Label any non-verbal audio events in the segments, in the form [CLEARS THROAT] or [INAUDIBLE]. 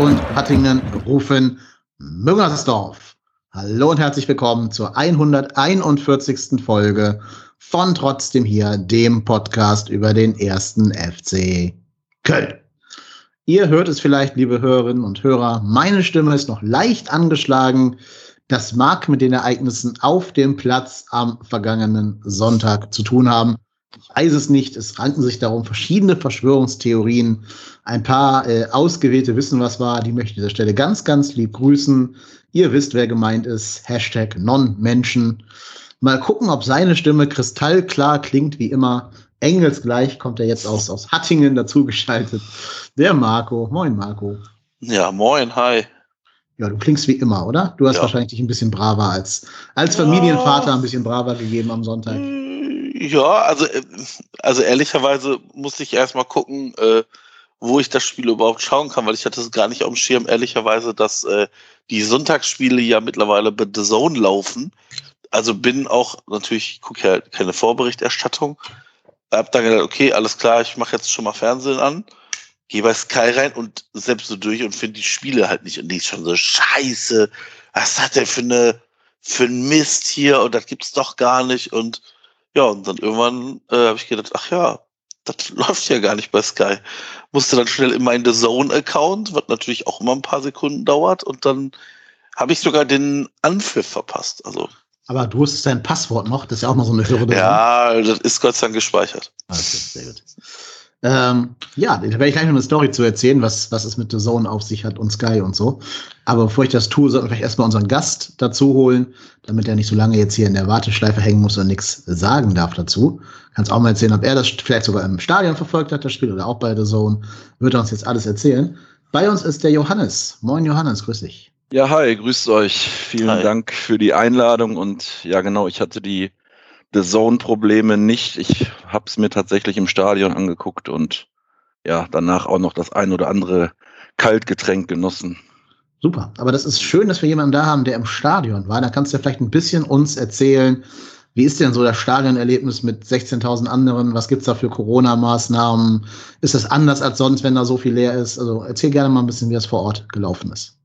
Und Hattingen rufen Müngersdorf. Hallo und herzlich willkommen zur 141. Folge von Trotzdem hier, dem Podcast über den ersten FC Köln. Ihr hört es vielleicht, liebe Hörerinnen und Hörer, meine Stimme ist noch leicht angeschlagen. Das mag mit den Ereignissen auf dem Platz am vergangenen Sonntag zu tun haben. Ich weiß es nicht. Es ranken sich darum verschiedene Verschwörungstheorien. Ein paar äh, Ausgewählte wissen, was war. Die möchte ich an dieser Stelle ganz, ganz lieb grüßen. Ihr wisst, wer gemeint ist. Hashtag Non-Menschen. Mal gucken, ob seine Stimme kristallklar klingt, wie immer. Engelsgleich kommt er jetzt aus, aus Hattingen dazugeschaltet. Der Marco. Moin, Marco. Ja, moin, hi. Ja, du klingst wie immer, oder? Du hast ja. wahrscheinlich dich ein bisschen braver als, als Familienvater ein bisschen braver gegeben am Sonntag. Ja, also, äh, also ehrlicherweise musste ich erstmal gucken, äh, wo ich das Spiel überhaupt schauen kann, weil ich hatte es gar nicht auf dem Schirm, ehrlicherweise, dass äh, die Sonntagsspiele ja mittlerweile bei The Zone laufen. Also bin auch, natürlich, gucke ja keine Vorberichterstattung. Hab dann gedacht, okay, alles klar, ich mache jetzt schon mal Fernsehen an gehe bei Sky rein und selbst so durch und finde die Spiele halt nicht. Und die ist schon so scheiße. Was hat der für eine für ein Mist hier und das gibt's doch gar nicht. Und ja, und dann irgendwann äh, habe ich gedacht, ach ja, das [LAUGHS] läuft ja gar nicht bei Sky. Musste dann schnell in meinen The Zone-Account, was natürlich auch immer ein paar Sekunden dauert, und dann habe ich sogar den Anpfiff verpasst. Also. Aber du hast dein Passwort noch, das ist ja auch mal so eine Hürde. Ja, das ist Gott sei Dank gespeichert. Okay, sehr gut. Ähm, ja, da werde ich gleich noch eine Story zu erzählen, was, was es mit The Zone auf sich hat und Sky und so. Aber bevor ich das tue, sollten wir vielleicht erstmal unseren Gast dazu holen, damit er nicht so lange jetzt hier in der Warteschleife hängen muss und nichts sagen darf dazu. Kannst auch mal erzählen, ob er das vielleicht sogar im Stadion verfolgt hat, das Spiel, oder auch bei The Zone. Wird er uns jetzt alles erzählen. Bei uns ist der Johannes. Moin Johannes, grüß dich. Ja, hi, grüßt euch. Vielen hi. Dank für die Einladung und ja, genau, ich hatte die The Zone-Probleme nicht. Ich habe es mir tatsächlich im Stadion angeguckt und ja, danach auch noch das ein oder andere Kaltgetränk genossen. Super, aber das ist schön, dass wir jemanden da haben, der im Stadion war. Da kannst du ja vielleicht ein bisschen uns erzählen, wie ist denn so das Stadionerlebnis mit 16.000 anderen? Was gibt's da für Corona-Maßnahmen? Ist das anders als sonst, wenn da so viel leer ist? Also erzähl gerne mal ein bisschen, wie das vor Ort gelaufen ist.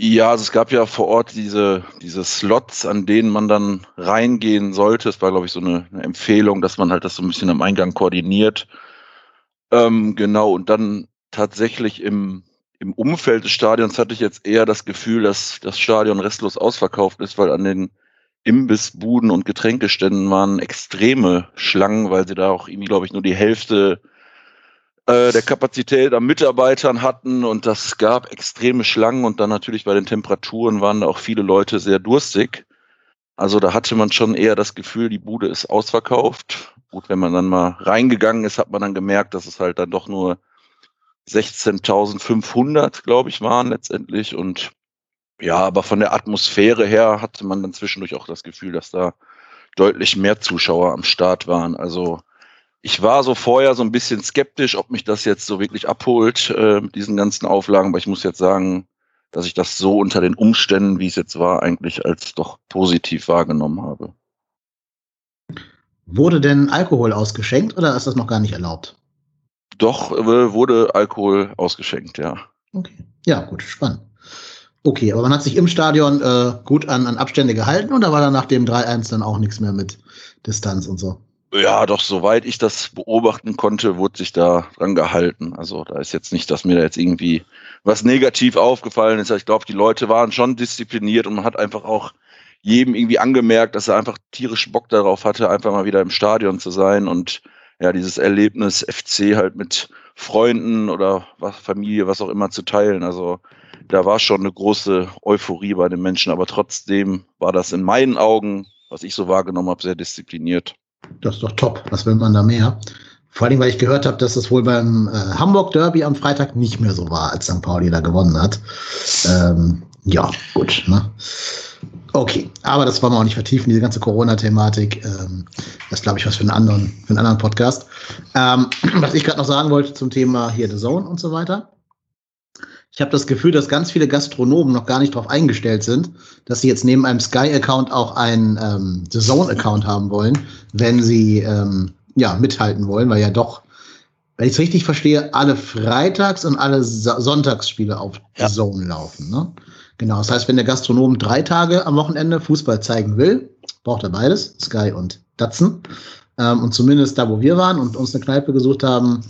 Ja, also es gab ja vor Ort diese, diese Slots, an denen man dann reingehen sollte. Es war, glaube ich, so eine, eine, Empfehlung, dass man halt das so ein bisschen am Eingang koordiniert. Ähm, genau, und dann tatsächlich im, im Umfeld des Stadions hatte ich jetzt eher das Gefühl, dass das Stadion restlos ausverkauft ist, weil an den Imbissbuden und Getränkeständen waren extreme Schlangen, weil sie da auch irgendwie, glaube ich, nur die Hälfte äh, der Kapazität an Mitarbeitern hatten und das gab extreme Schlangen und dann natürlich bei den Temperaturen waren da auch viele Leute sehr durstig. Also da hatte man schon eher das Gefühl, die Bude ist ausverkauft. Gut, wenn man dann mal reingegangen ist, hat man dann gemerkt, dass es halt dann doch nur 16.500, glaube ich, waren letztendlich. Und ja, aber von der Atmosphäre her hatte man dann zwischendurch auch das Gefühl, dass da deutlich mehr Zuschauer am Start waren. Also ich war so vorher so ein bisschen skeptisch, ob mich das jetzt so wirklich abholt äh, mit diesen ganzen Auflagen, aber ich muss jetzt sagen, dass ich das so unter den Umständen, wie es jetzt war, eigentlich als doch positiv wahrgenommen habe. Wurde denn Alkohol ausgeschenkt oder ist das noch gar nicht erlaubt? Doch, äh, wurde Alkohol ausgeschenkt, ja. Okay. Ja, gut, spannend. Okay, aber man hat sich im Stadion äh, gut an, an Abstände gehalten oder war dann nach dem 3-1 dann auch nichts mehr mit Distanz und so? Ja, doch, soweit ich das beobachten konnte, wurde sich da dran gehalten. Also da ist jetzt nicht, dass mir da jetzt irgendwie was negativ aufgefallen ist. Ich glaube, die Leute waren schon diszipliniert und man hat einfach auch jedem irgendwie angemerkt, dass er einfach tierisch Bock darauf hatte, einfach mal wieder im Stadion zu sein und ja, dieses Erlebnis FC halt mit Freunden oder was, Familie, was auch immer zu teilen. Also da war schon eine große Euphorie bei den Menschen, aber trotzdem war das in meinen Augen, was ich so wahrgenommen habe, sehr diszipliniert. Das ist doch top. Was will man da mehr? Vor allem, weil ich gehört habe, dass es wohl beim äh, Hamburg Derby am Freitag nicht mehr so war, als St. Pauli da gewonnen hat. Ähm, ja, gut. Ne? Okay, aber das wollen wir auch nicht vertiefen, diese ganze Corona-Thematik. Ähm, das glaube ich was für einen anderen, für einen anderen Podcast. Ähm, [CLEARS THROAT] was ich gerade noch sagen wollte zum Thema hier The Zone und so weiter. Ich habe das Gefühl, dass ganz viele Gastronomen noch gar nicht darauf eingestellt sind, dass sie jetzt neben einem Sky-Account auch einen ähm, The Zone-Account haben wollen, wenn sie ähm, ja mithalten wollen, weil ja doch wenn ich es richtig verstehe, alle Freitags- und alle Sonntagsspiele auf ja. Zone laufen. Ne? Genau, das heißt, wenn der Gastronom drei Tage am Wochenende Fußball zeigen will, braucht er beides, Sky und Datsen. Ähm, und zumindest da, wo wir waren und uns eine Kneipe gesucht haben,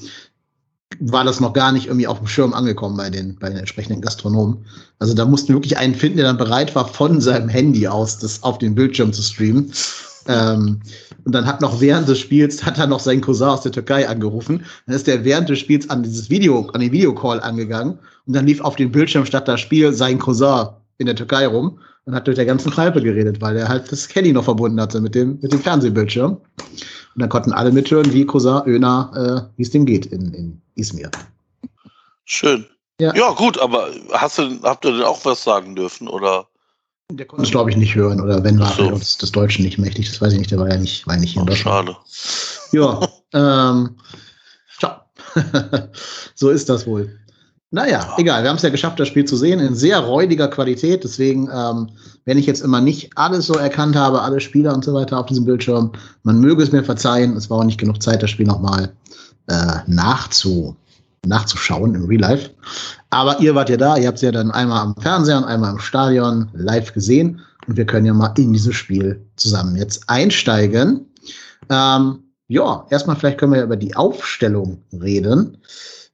war das noch gar nicht irgendwie auf dem Schirm angekommen bei den, bei den entsprechenden Gastronomen. Also da mussten wir wirklich einen finden, der dann bereit war, von seinem Handy aus das auf den Bildschirm zu streamen. Ähm, und dann hat noch während des Spiels, hat er noch seinen Cousin aus der Türkei angerufen. Dann ist er während des Spiels an dieses Video, an den Videocall angegangen. Und dann lief auf dem Bildschirm statt das Spiel sein Cousin in der Türkei rum und hat durch der ganzen Kneipe geredet, weil er halt das Handy noch verbunden hatte mit dem, mit dem Fernsehbildschirm. Und dann konnten alle mithören, wie Cousin Öner, äh, wie es dem geht in, in Izmir. Schön. Ja. ja, gut, aber hast du, habt ihr denn auch was sagen dürfen, oder? Der konnte es, glaube ich, nicht hören. Oder wenn war so. uns des Deutschen nicht mächtig. Das weiß ich nicht. Der war ja nicht, war ja nicht hier in Deutschland. Schade. Ja. ähm, ciao. [LAUGHS] so ist das wohl. Naja, ja. egal. Wir haben es ja geschafft, das Spiel zu sehen in sehr räudiger Qualität. Deswegen, ähm, wenn ich jetzt immer nicht alles so erkannt habe, alle Spieler und so weiter auf diesem Bildschirm, man möge es mir verzeihen. Es war auch nicht genug Zeit, das Spiel nochmal äh, nachzu, nachzuschauen im Real Life. Aber ihr wart ja da, ihr habt es ja dann einmal am Fernseher und einmal im Stadion live gesehen. Und wir können ja mal in dieses Spiel zusammen jetzt einsteigen. Ähm, ja, erstmal vielleicht können wir ja über die Aufstellung reden.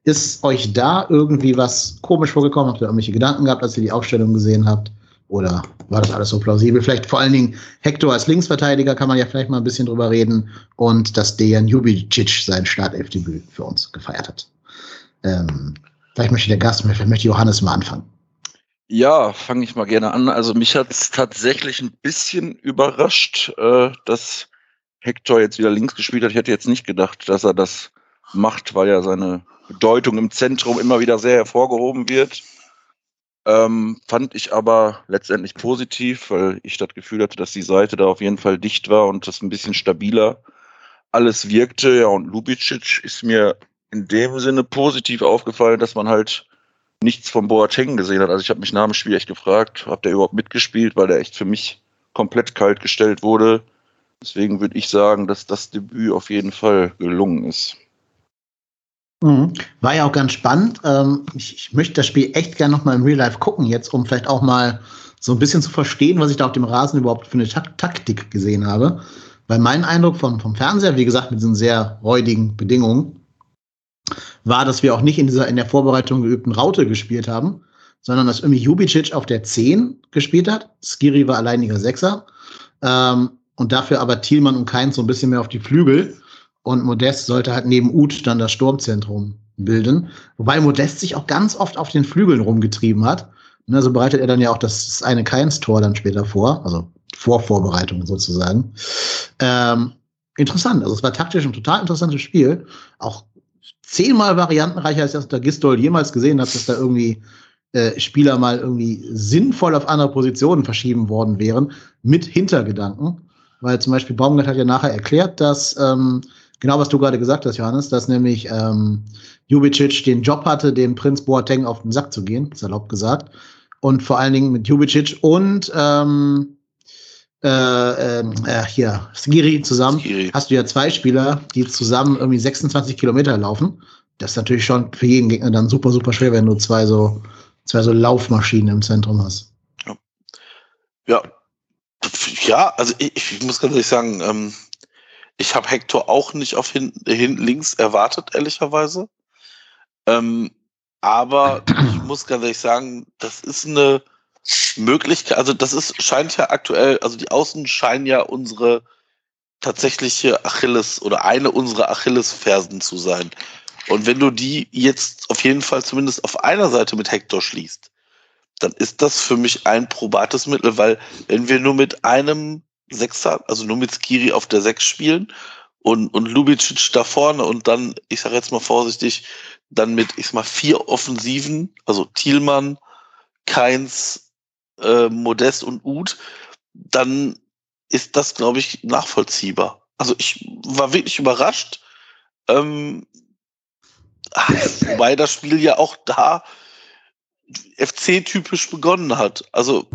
Ist euch da irgendwie was komisch vorgekommen? Habt ihr irgendwelche Gedanken gehabt, als ihr die Aufstellung gesehen habt? Oder war das alles so plausibel? Vielleicht vor allen Dingen Hector als Linksverteidiger kann man ja vielleicht mal ein bisschen drüber reden und dass Dejan Jubicic sein Startelfdebüt für uns gefeiert hat. Ähm, vielleicht möchte der Gast, vielleicht möchte Johannes mal anfangen. Ja, fange ich mal gerne an. Also mich hat es tatsächlich ein bisschen überrascht, äh, dass Hector jetzt wieder links gespielt hat. Ich hätte jetzt nicht gedacht, dass er das macht, weil ja seine Bedeutung im Zentrum immer wieder sehr hervorgehoben wird. Ähm, fand ich aber letztendlich positiv, weil ich das Gefühl hatte, dass die Seite da auf jeden Fall dicht war und das ein bisschen stabiler alles wirkte. Ja, und Lubicic ist mir in dem Sinne positiv aufgefallen, dass man halt nichts von Boateng gesehen hat. Also ich habe mich nach dem Spiel echt gefragt, ob der überhaupt mitgespielt, weil der echt für mich komplett kalt gestellt wurde. Deswegen würde ich sagen, dass das Debüt auf jeden Fall gelungen ist. Mhm. War ja auch ganz spannend. Ähm, ich, ich, möchte das Spiel echt gerne nochmal im Real Life gucken, jetzt, um vielleicht auch mal so ein bisschen zu verstehen, was ich da auf dem Rasen überhaupt für eine Tak Taktik gesehen habe. Weil mein Eindruck vom, vom Fernseher, wie gesagt, mit diesen sehr räudigen Bedingungen, war, dass wir auch nicht in dieser in der Vorbereitung geübten Raute gespielt haben, sondern dass irgendwie Jubicic auf der 10 gespielt hat. Skiri war alleiniger Sechser. Ähm, und dafür aber Thielmann und Keins so ein bisschen mehr auf die Flügel. Und Modest sollte halt neben Uth dann das Sturmzentrum bilden. Wobei Modest sich auch ganz oft auf den Flügeln rumgetrieben hat. Und also bereitet er dann ja auch das eine Keins-Tor dann später vor. Also Vorvorbereitung sozusagen. Ähm, interessant. Also es war taktisch ein total interessantes Spiel. Auch zehnmal variantenreicher, als das der Gistol jemals gesehen hat, dass da irgendwie äh, Spieler mal irgendwie sinnvoll auf andere Positionen verschieben worden wären, mit Hintergedanken. Weil zum Beispiel Baumgart hat ja nachher erklärt, dass ähm, genau was du gerade gesagt hast, Johannes, dass nämlich ähm, Jubicic den Job hatte, dem Prinz Boateng auf den Sack zu gehen, salopp gesagt. Und vor allen Dingen mit Jubicic und ähm, äh, ähm, äh, hier, Skiri zusammen, Skiri. hast du ja zwei Spieler, die zusammen irgendwie 26 Kilometer laufen. Das ist natürlich schon für jeden Gegner dann super, super schwer, wenn du zwei so, zwei so Laufmaschinen im Zentrum hast. Ja. Ja, ja also ich, ich muss ganz ehrlich sagen, ähm, ich habe Hector auch nicht auf hin, hin links erwartet, ehrlicherweise. Ähm, aber ich [CLEARS THROAT] muss ganz ehrlich sagen, das ist eine Möglichkeit, also das ist, scheint ja aktuell, also die Außen scheinen ja unsere tatsächliche Achilles oder eine unserer Achillesfersen zu sein. Und wenn du die jetzt auf jeden Fall zumindest auf einer Seite mit Hector schließt, dann ist das für mich ein probates Mittel, weil wenn wir nur mit einem Sechser, also nur mit Skiri auf der Sechs spielen und, und Lubicic da vorne und dann, ich sage jetzt mal vorsichtig, dann mit, ich sag mal, vier Offensiven, also Thielmann, Keins, äh, Modest und Uth, dann ist das, glaube ich, nachvollziehbar. Also ich war wirklich überrascht. Ähm, wobei das Spiel ja auch da FC-typisch begonnen hat. Also.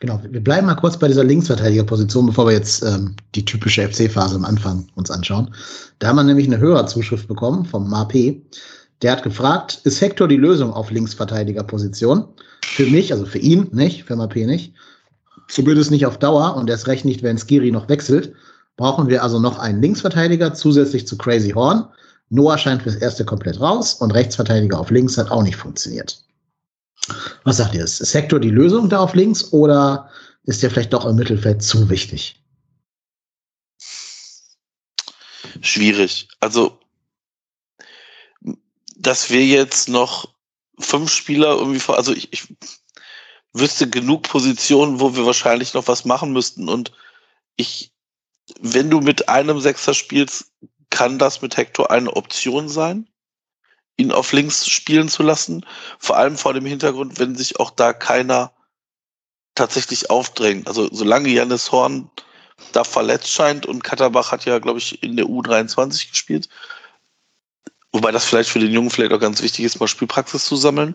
Genau, wir bleiben mal kurz bei dieser Linksverteidigerposition, bevor wir jetzt ähm, die typische FC-Phase am Anfang uns anschauen. Da haben wir nämlich eine Hörerzuschrift bekommen vom MAP. Der hat gefragt, ist Hector die Lösung auf Linksverteidigerposition? Für mich, also für ihn nicht, für MAP nicht. Zumindest nicht auf Dauer und erst recht nicht, wenn Skiri noch wechselt. Brauchen wir also noch einen Linksverteidiger zusätzlich zu Crazy Horn. Noah scheint fürs erste komplett raus und Rechtsverteidiger auf links hat auch nicht funktioniert. Was sagt ihr? Ist Sektor die Lösung da auf links oder ist der vielleicht doch im Mittelfeld zu wichtig? Schwierig. Also, dass wir jetzt noch fünf Spieler irgendwie vor, also ich, ich wüsste genug Positionen, wo wir wahrscheinlich noch was machen müssten. Und ich, wenn du mit einem Sechser spielst, kann das mit Hector eine Option sein ihn auf links spielen zu lassen. Vor allem vor dem Hintergrund, wenn sich auch da keiner tatsächlich aufdrängt. Also solange Janis Horn da verletzt scheint und Katterbach hat ja, glaube ich, in der U23 gespielt. Wobei das vielleicht für den Jungen vielleicht auch ganz wichtig ist, mal Spielpraxis zu sammeln.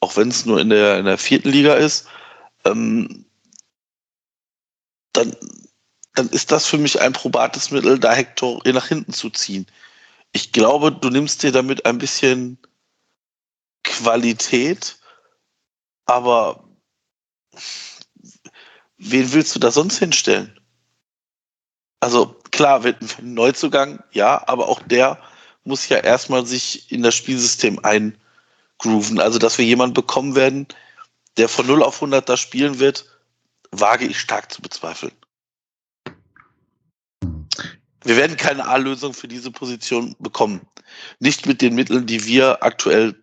Auch wenn es nur in der, in der vierten Liga ist. Ähm, dann, dann ist das für mich ein probates Mittel, da Hector nach hinten zu ziehen ich glaube, du nimmst dir damit ein bisschen Qualität, aber wen willst du da sonst hinstellen? Also klar, wird ein Neuzugang, ja, aber auch der muss ja erstmal sich in das Spielsystem eingrooven. Also, dass wir jemanden bekommen werden, der von 0 auf 100 da spielen wird, wage ich stark zu bezweifeln wir werden keine A-Lösung für diese Position bekommen. Nicht mit den Mitteln, die wir aktuell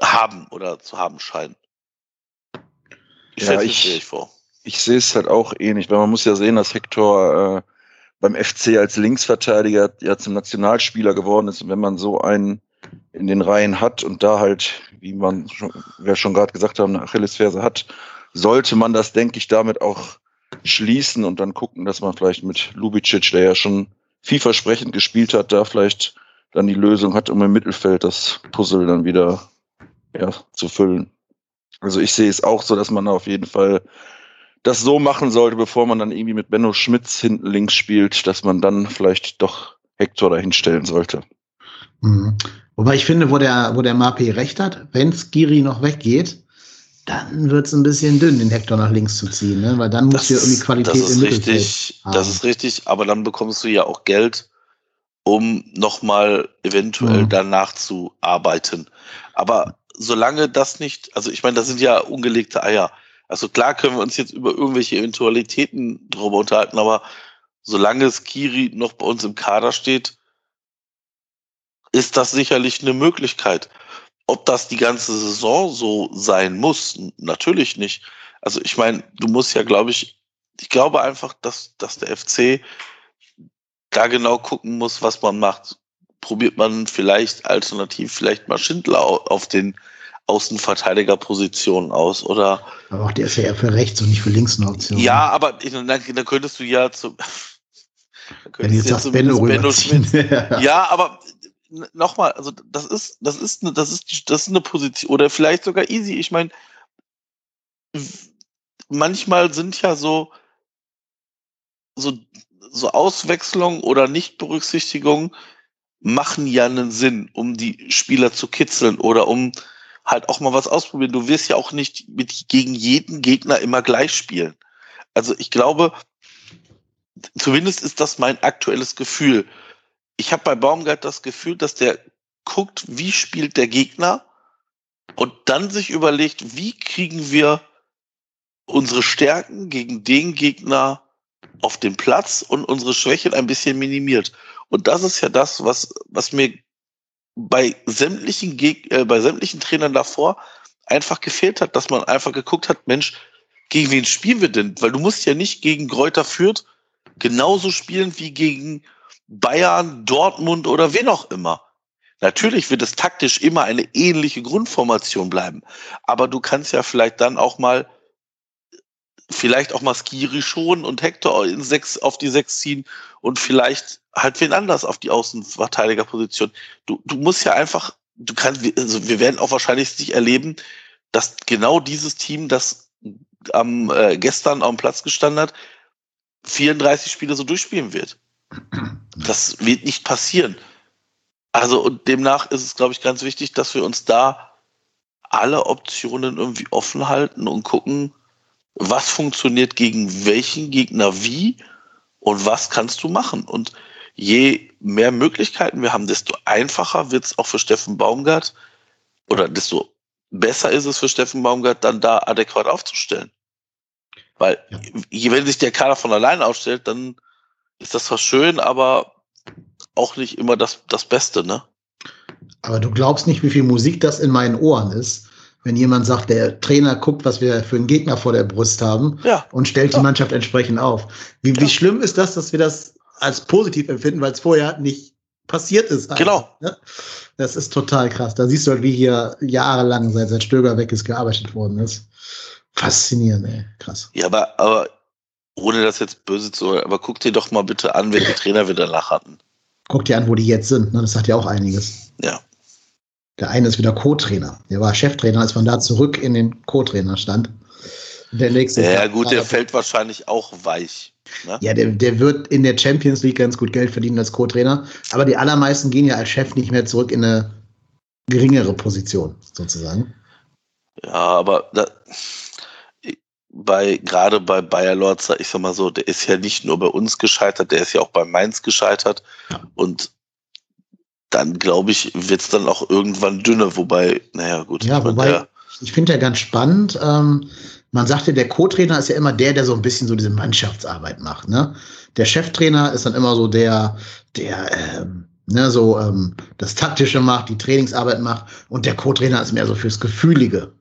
haben oder zu haben scheinen. Ich ja, ich, ich, vor. ich sehe es halt auch ähnlich, weil man muss ja sehen, dass Hector äh, beim FC als Linksverteidiger ja zum Nationalspieler geworden ist. Und wenn man so einen in den Reihen hat und da halt, wie man schon, wir schon gerade gesagt haben, eine Achillesferse hat, sollte man das, denke ich, damit auch schließen und dann gucken, dass man vielleicht mit Lubicic, der ja schon vielversprechend gespielt hat, da vielleicht dann die Lösung hat, um im Mittelfeld das Puzzle dann wieder ja, zu füllen. Also ich sehe es auch so, dass man auf jeden Fall das so machen sollte, bevor man dann irgendwie mit Benno Schmitz hinten links spielt, dass man dann vielleicht doch Hector dahin stellen sollte. Mhm. Wobei ich finde, wo der, wo der Mapi recht hat, wenn Skiri noch weggeht, dann wird es ein bisschen dünn, den Hector nach links zu ziehen, ne? weil dann musst du ja irgendwie Qualität das ist im richtig, haben. Das ist richtig, aber dann bekommst du ja auch Geld, um nochmal eventuell mhm. danach zu arbeiten. Aber solange das nicht, also ich meine, das sind ja ungelegte Eier. Also klar können wir uns jetzt über irgendwelche Eventualitäten drüber unterhalten, aber solange Skiri noch bei uns im Kader steht, ist das sicherlich eine Möglichkeit. Ob das die ganze Saison so sein muss, natürlich nicht. Also ich meine, du musst ja, glaube ich, ich glaube einfach, dass, dass der FC da genau gucken muss, was man macht. Probiert man vielleicht alternativ vielleicht mal Schindler auf den Außenverteidigerpositionen aus, oder? Aber auch der ist ja eher für rechts und nicht für links eine Option. Ja, aber dann, dann könntest du ja zu. Wenn du jetzt sagst, Benno, Benno Schmidt. [LAUGHS] ja, aber nochmal, also das ist, das ist eine, das ist, das ist eine Position, oder vielleicht sogar easy. Ich meine, manchmal sind ja so, so, so Auswechslung oder Nichtberücksichtigung machen ja einen Sinn, um die Spieler zu kitzeln oder um halt auch mal was ausprobieren. Du wirst ja auch nicht mit gegen jeden Gegner immer gleich spielen. Also ich glaube, zumindest ist das mein aktuelles Gefühl ich habe bei Baumgart das Gefühl, dass der guckt, wie spielt der Gegner und dann sich überlegt, wie kriegen wir unsere Stärken gegen den Gegner auf den Platz und unsere Schwächen ein bisschen minimiert. Und das ist ja das, was, was mir bei sämtlichen, Geg äh, bei sämtlichen Trainern davor einfach gefehlt hat, dass man einfach geguckt hat, Mensch, gegen wen spielen wir denn? Weil du musst ja nicht gegen Gräuter Fürth genauso spielen wie gegen Bayern, Dortmund oder wen auch immer. Natürlich wird es taktisch immer eine ähnliche Grundformation bleiben. Aber du kannst ja vielleicht dann auch mal, vielleicht auch mal Skiri schonen und Hector in sechs, auf die sechs ziehen und vielleicht halt wen anders auf die Außenverteidigerposition. Du, du musst ja einfach, du kannst, also wir werden auch wahrscheinlich nicht erleben, dass genau dieses Team, das am äh, gestern dem Platz gestanden hat, 34 Spiele so durchspielen wird. Das wird nicht passieren. Also und demnach ist es, glaube ich, ganz wichtig, dass wir uns da alle Optionen irgendwie offen halten und gucken, was funktioniert gegen welchen Gegner wie und was kannst du machen. Und je mehr Möglichkeiten wir haben, desto einfacher wird es auch für Steffen Baumgart oder desto besser ist es für Steffen Baumgart, dann da adäquat aufzustellen. Weil ja. wenn sich der Kader von allein aufstellt, dann ist das zwar schön, aber auch nicht immer das, das Beste, ne? Aber du glaubst nicht, wie viel Musik das in meinen Ohren ist, wenn jemand sagt, der Trainer guckt, was wir für einen Gegner vor der Brust haben ja. und stellt ja. die Mannschaft entsprechend auf. Wie, ja. wie schlimm ist das, dass wir das als positiv empfinden, weil es vorher nicht passiert ist. Genau. Ne? Das ist total krass. Da siehst du halt, wie hier jahrelang, seit, seit Stöger weg ist, gearbeitet worden ist. Faszinierend, ey. Krass. Ja, aber, aber ohne das jetzt böse zu hören, aber guck dir doch mal bitte an, welche Trainer wir danach hatten. Guck dir an, wo die jetzt sind. Ne? Das sagt ja auch einiges. Ja. Der eine ist wieder Co-Trainer. Der war Cheftrainer, als man da zurück in den Co-Trainer stand. Der nächste. Ja, gut, der fällt wahrscheinlich auch weich. Ne? Ja, der, der wird in der Champions League ganz gut Geld verdienen als Co-Trainer. Aber die allermeisten gehen ja als Chef nicht mehr zurück in eine geringere Position, sozusagen. Ja, aber da, bei, gerade bei Bayer Lorzer, ich sag mal so, der ist ja nicht nur bei uns gescheitert, der ist ja auch bei Mainz gescheitert. Ja. Und dann, glaube ich, wird es dann auch irgendwann dünner, wobei, naja, gut. Ja, wobei, der, ich finde ja ganz spannend, ähm, man sagte, der Co-Trainer ist ja immer der, der so ein bisschen so diese Mannschaftsarbeit macht. Ne? Der Cheftrainer ist dann immer so der, der ähm, ne, so ähm, das Taktische macht, die Trainingsarbeit macht und der Co-Trainer ist mehr so fürs Gefühlige.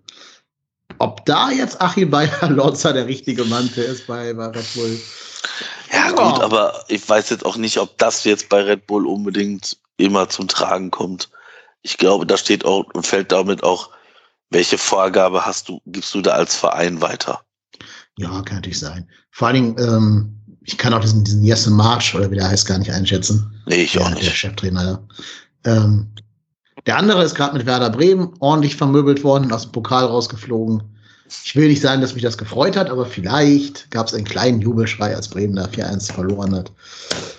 Ob da jetzt Achim Bayer-Lotzer der richtige Mann für ist bei, bei Red Bull? Ja, oh. gut, aber ich weiß jetzt auch nicht, ob das jetzt bei Red Bull unbedingt immer zum Tragen kommt. Ich glaube, da steht auch und fällt damit auch welche Vorgabe hast du, gibst du da als Verein weiter? Ja, kann natürlich sein. Vor allen Dingen, ähm, ich kann auch diesen, diesen Jesse Marsch oder wie der heißt gar nicht einschätzen. Nee, ich auch nicht. Der Cheftrainer, ja. Ähm, der andere ist gerade mit Werder Bremen ordentlich vermöbelt worden, aus dem Pokal rausgeflogen. Ich will nicht sagen, dass mich das gefreut hat, aber vielleicht gab es einen kleinen Jubelschrei, als Bremen da 4-1 verloren hat.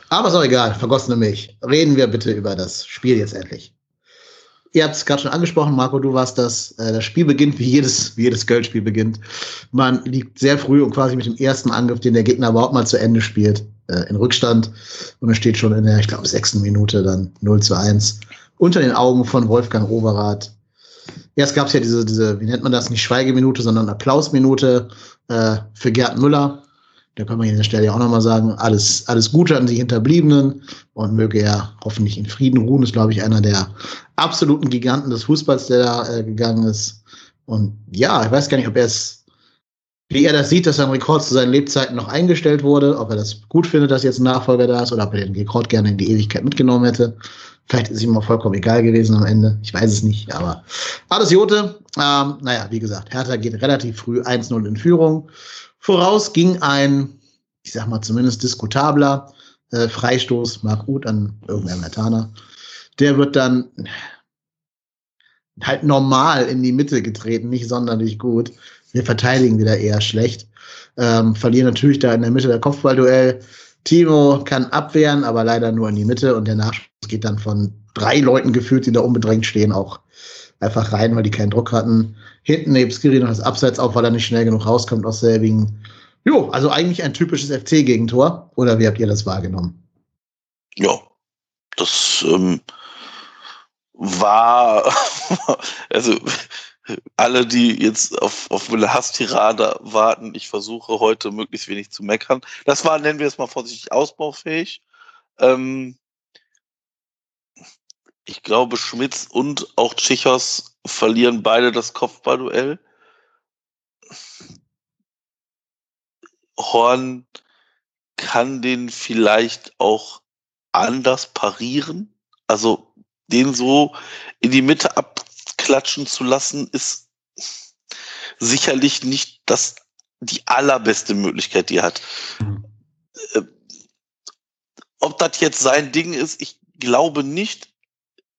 Aber ist auch egal, vergossene Milch. Reden wir bitte über das Spiel jetzt endlich. Ihr habt es gerade schon angesprochen, Marco, du warst das. Äh, das Spiel beginnt, wie jedes, wie jedes Geldspiel beginnt. Man liegt sehr früh und quasi mit dem ersten Angriff, den der Gegner überhaupt mal zu Ende spielt, äh, in Rückstand. Und es steht schon in der, ich glaube, sechsten Minute dann 0 zu 1 unter den Augen von Wolfgang Overath. Erst gab es ja diese, diese, wie nennt man das, nicht Schweigeminute, sondern Applausminute äh, für Gerd Müller, da kann man an der Stelle ja auch nochmal sagen, alles, alles Gute an die Hinterbliebenen und möge er hoffentlich in Frieden ruhen. Ist, glaube ich, einer der absoluten Giganten des Fußballs, der da äh, gegangen ist. Und ja, ich weiß gar nicht, ob er es, wie er das sieht, dass sein Rekord zu seinen Lebzeiten noch eingestellt wurde, ob er das gut findet, dass jetzt ein Nachfolger da ist oder ob er den Rekord gerne in die Ewigkeit mitgenommen hätte. Vielleicht ist ihm auch vollkommen egal gewesen am Ende. Ich weiß es nicht, aber alles Jote. Ähm, naja, wie gesagt, Hertha geht relativ früh 1-0 in Führung. Voraus ging ein, ich sag mal zumindest diskutabler äh, Freistoß, Mark Uth an irgendeinem Latana. Der wird dann halt normal in die Mitte getreten, nicht sonderlich gut. Wir verteidigen wieder eher schlecht. Ähm, verlieren natürlich da in der Mitte der Kopfballduell. Timo kann abwehren, aber leider nur in die Mitte und der Nachschuss geht dann von drei Leuten gefühlt, die da unbedrängt stehen, auch einfach rein, weil die keinen Druck hatten. Hinten neben Skiri noch das Abseits auf, weil er nicht schnell genug rauskommt aus Selbingen. Jo, also eigentlich ein typisches FC-Gegentor. Oder wie habt ihr das wahrgenommen? Ja, das ähm, war, [LAUGHS] also alle, die jetzt auf, auf eine Hasstirade warten, ich versuche heute möglichst wenig zu meckern. Das war, nennen wir es mal vorsichtig, ausbaufähig. Ähm, ich glaube, Schmitz und auch Tschichos verlieren beide das Kopfballduell. Horn kann den vielleicht auch anders parieren. Also den so in die Mitte abklatschen zu lassen, ist sicherlich nicht das die allerbeste Möglichkeit, die er hat. Mhm. Äh, ob das jetzt sein Ding ist, ich glaube nicht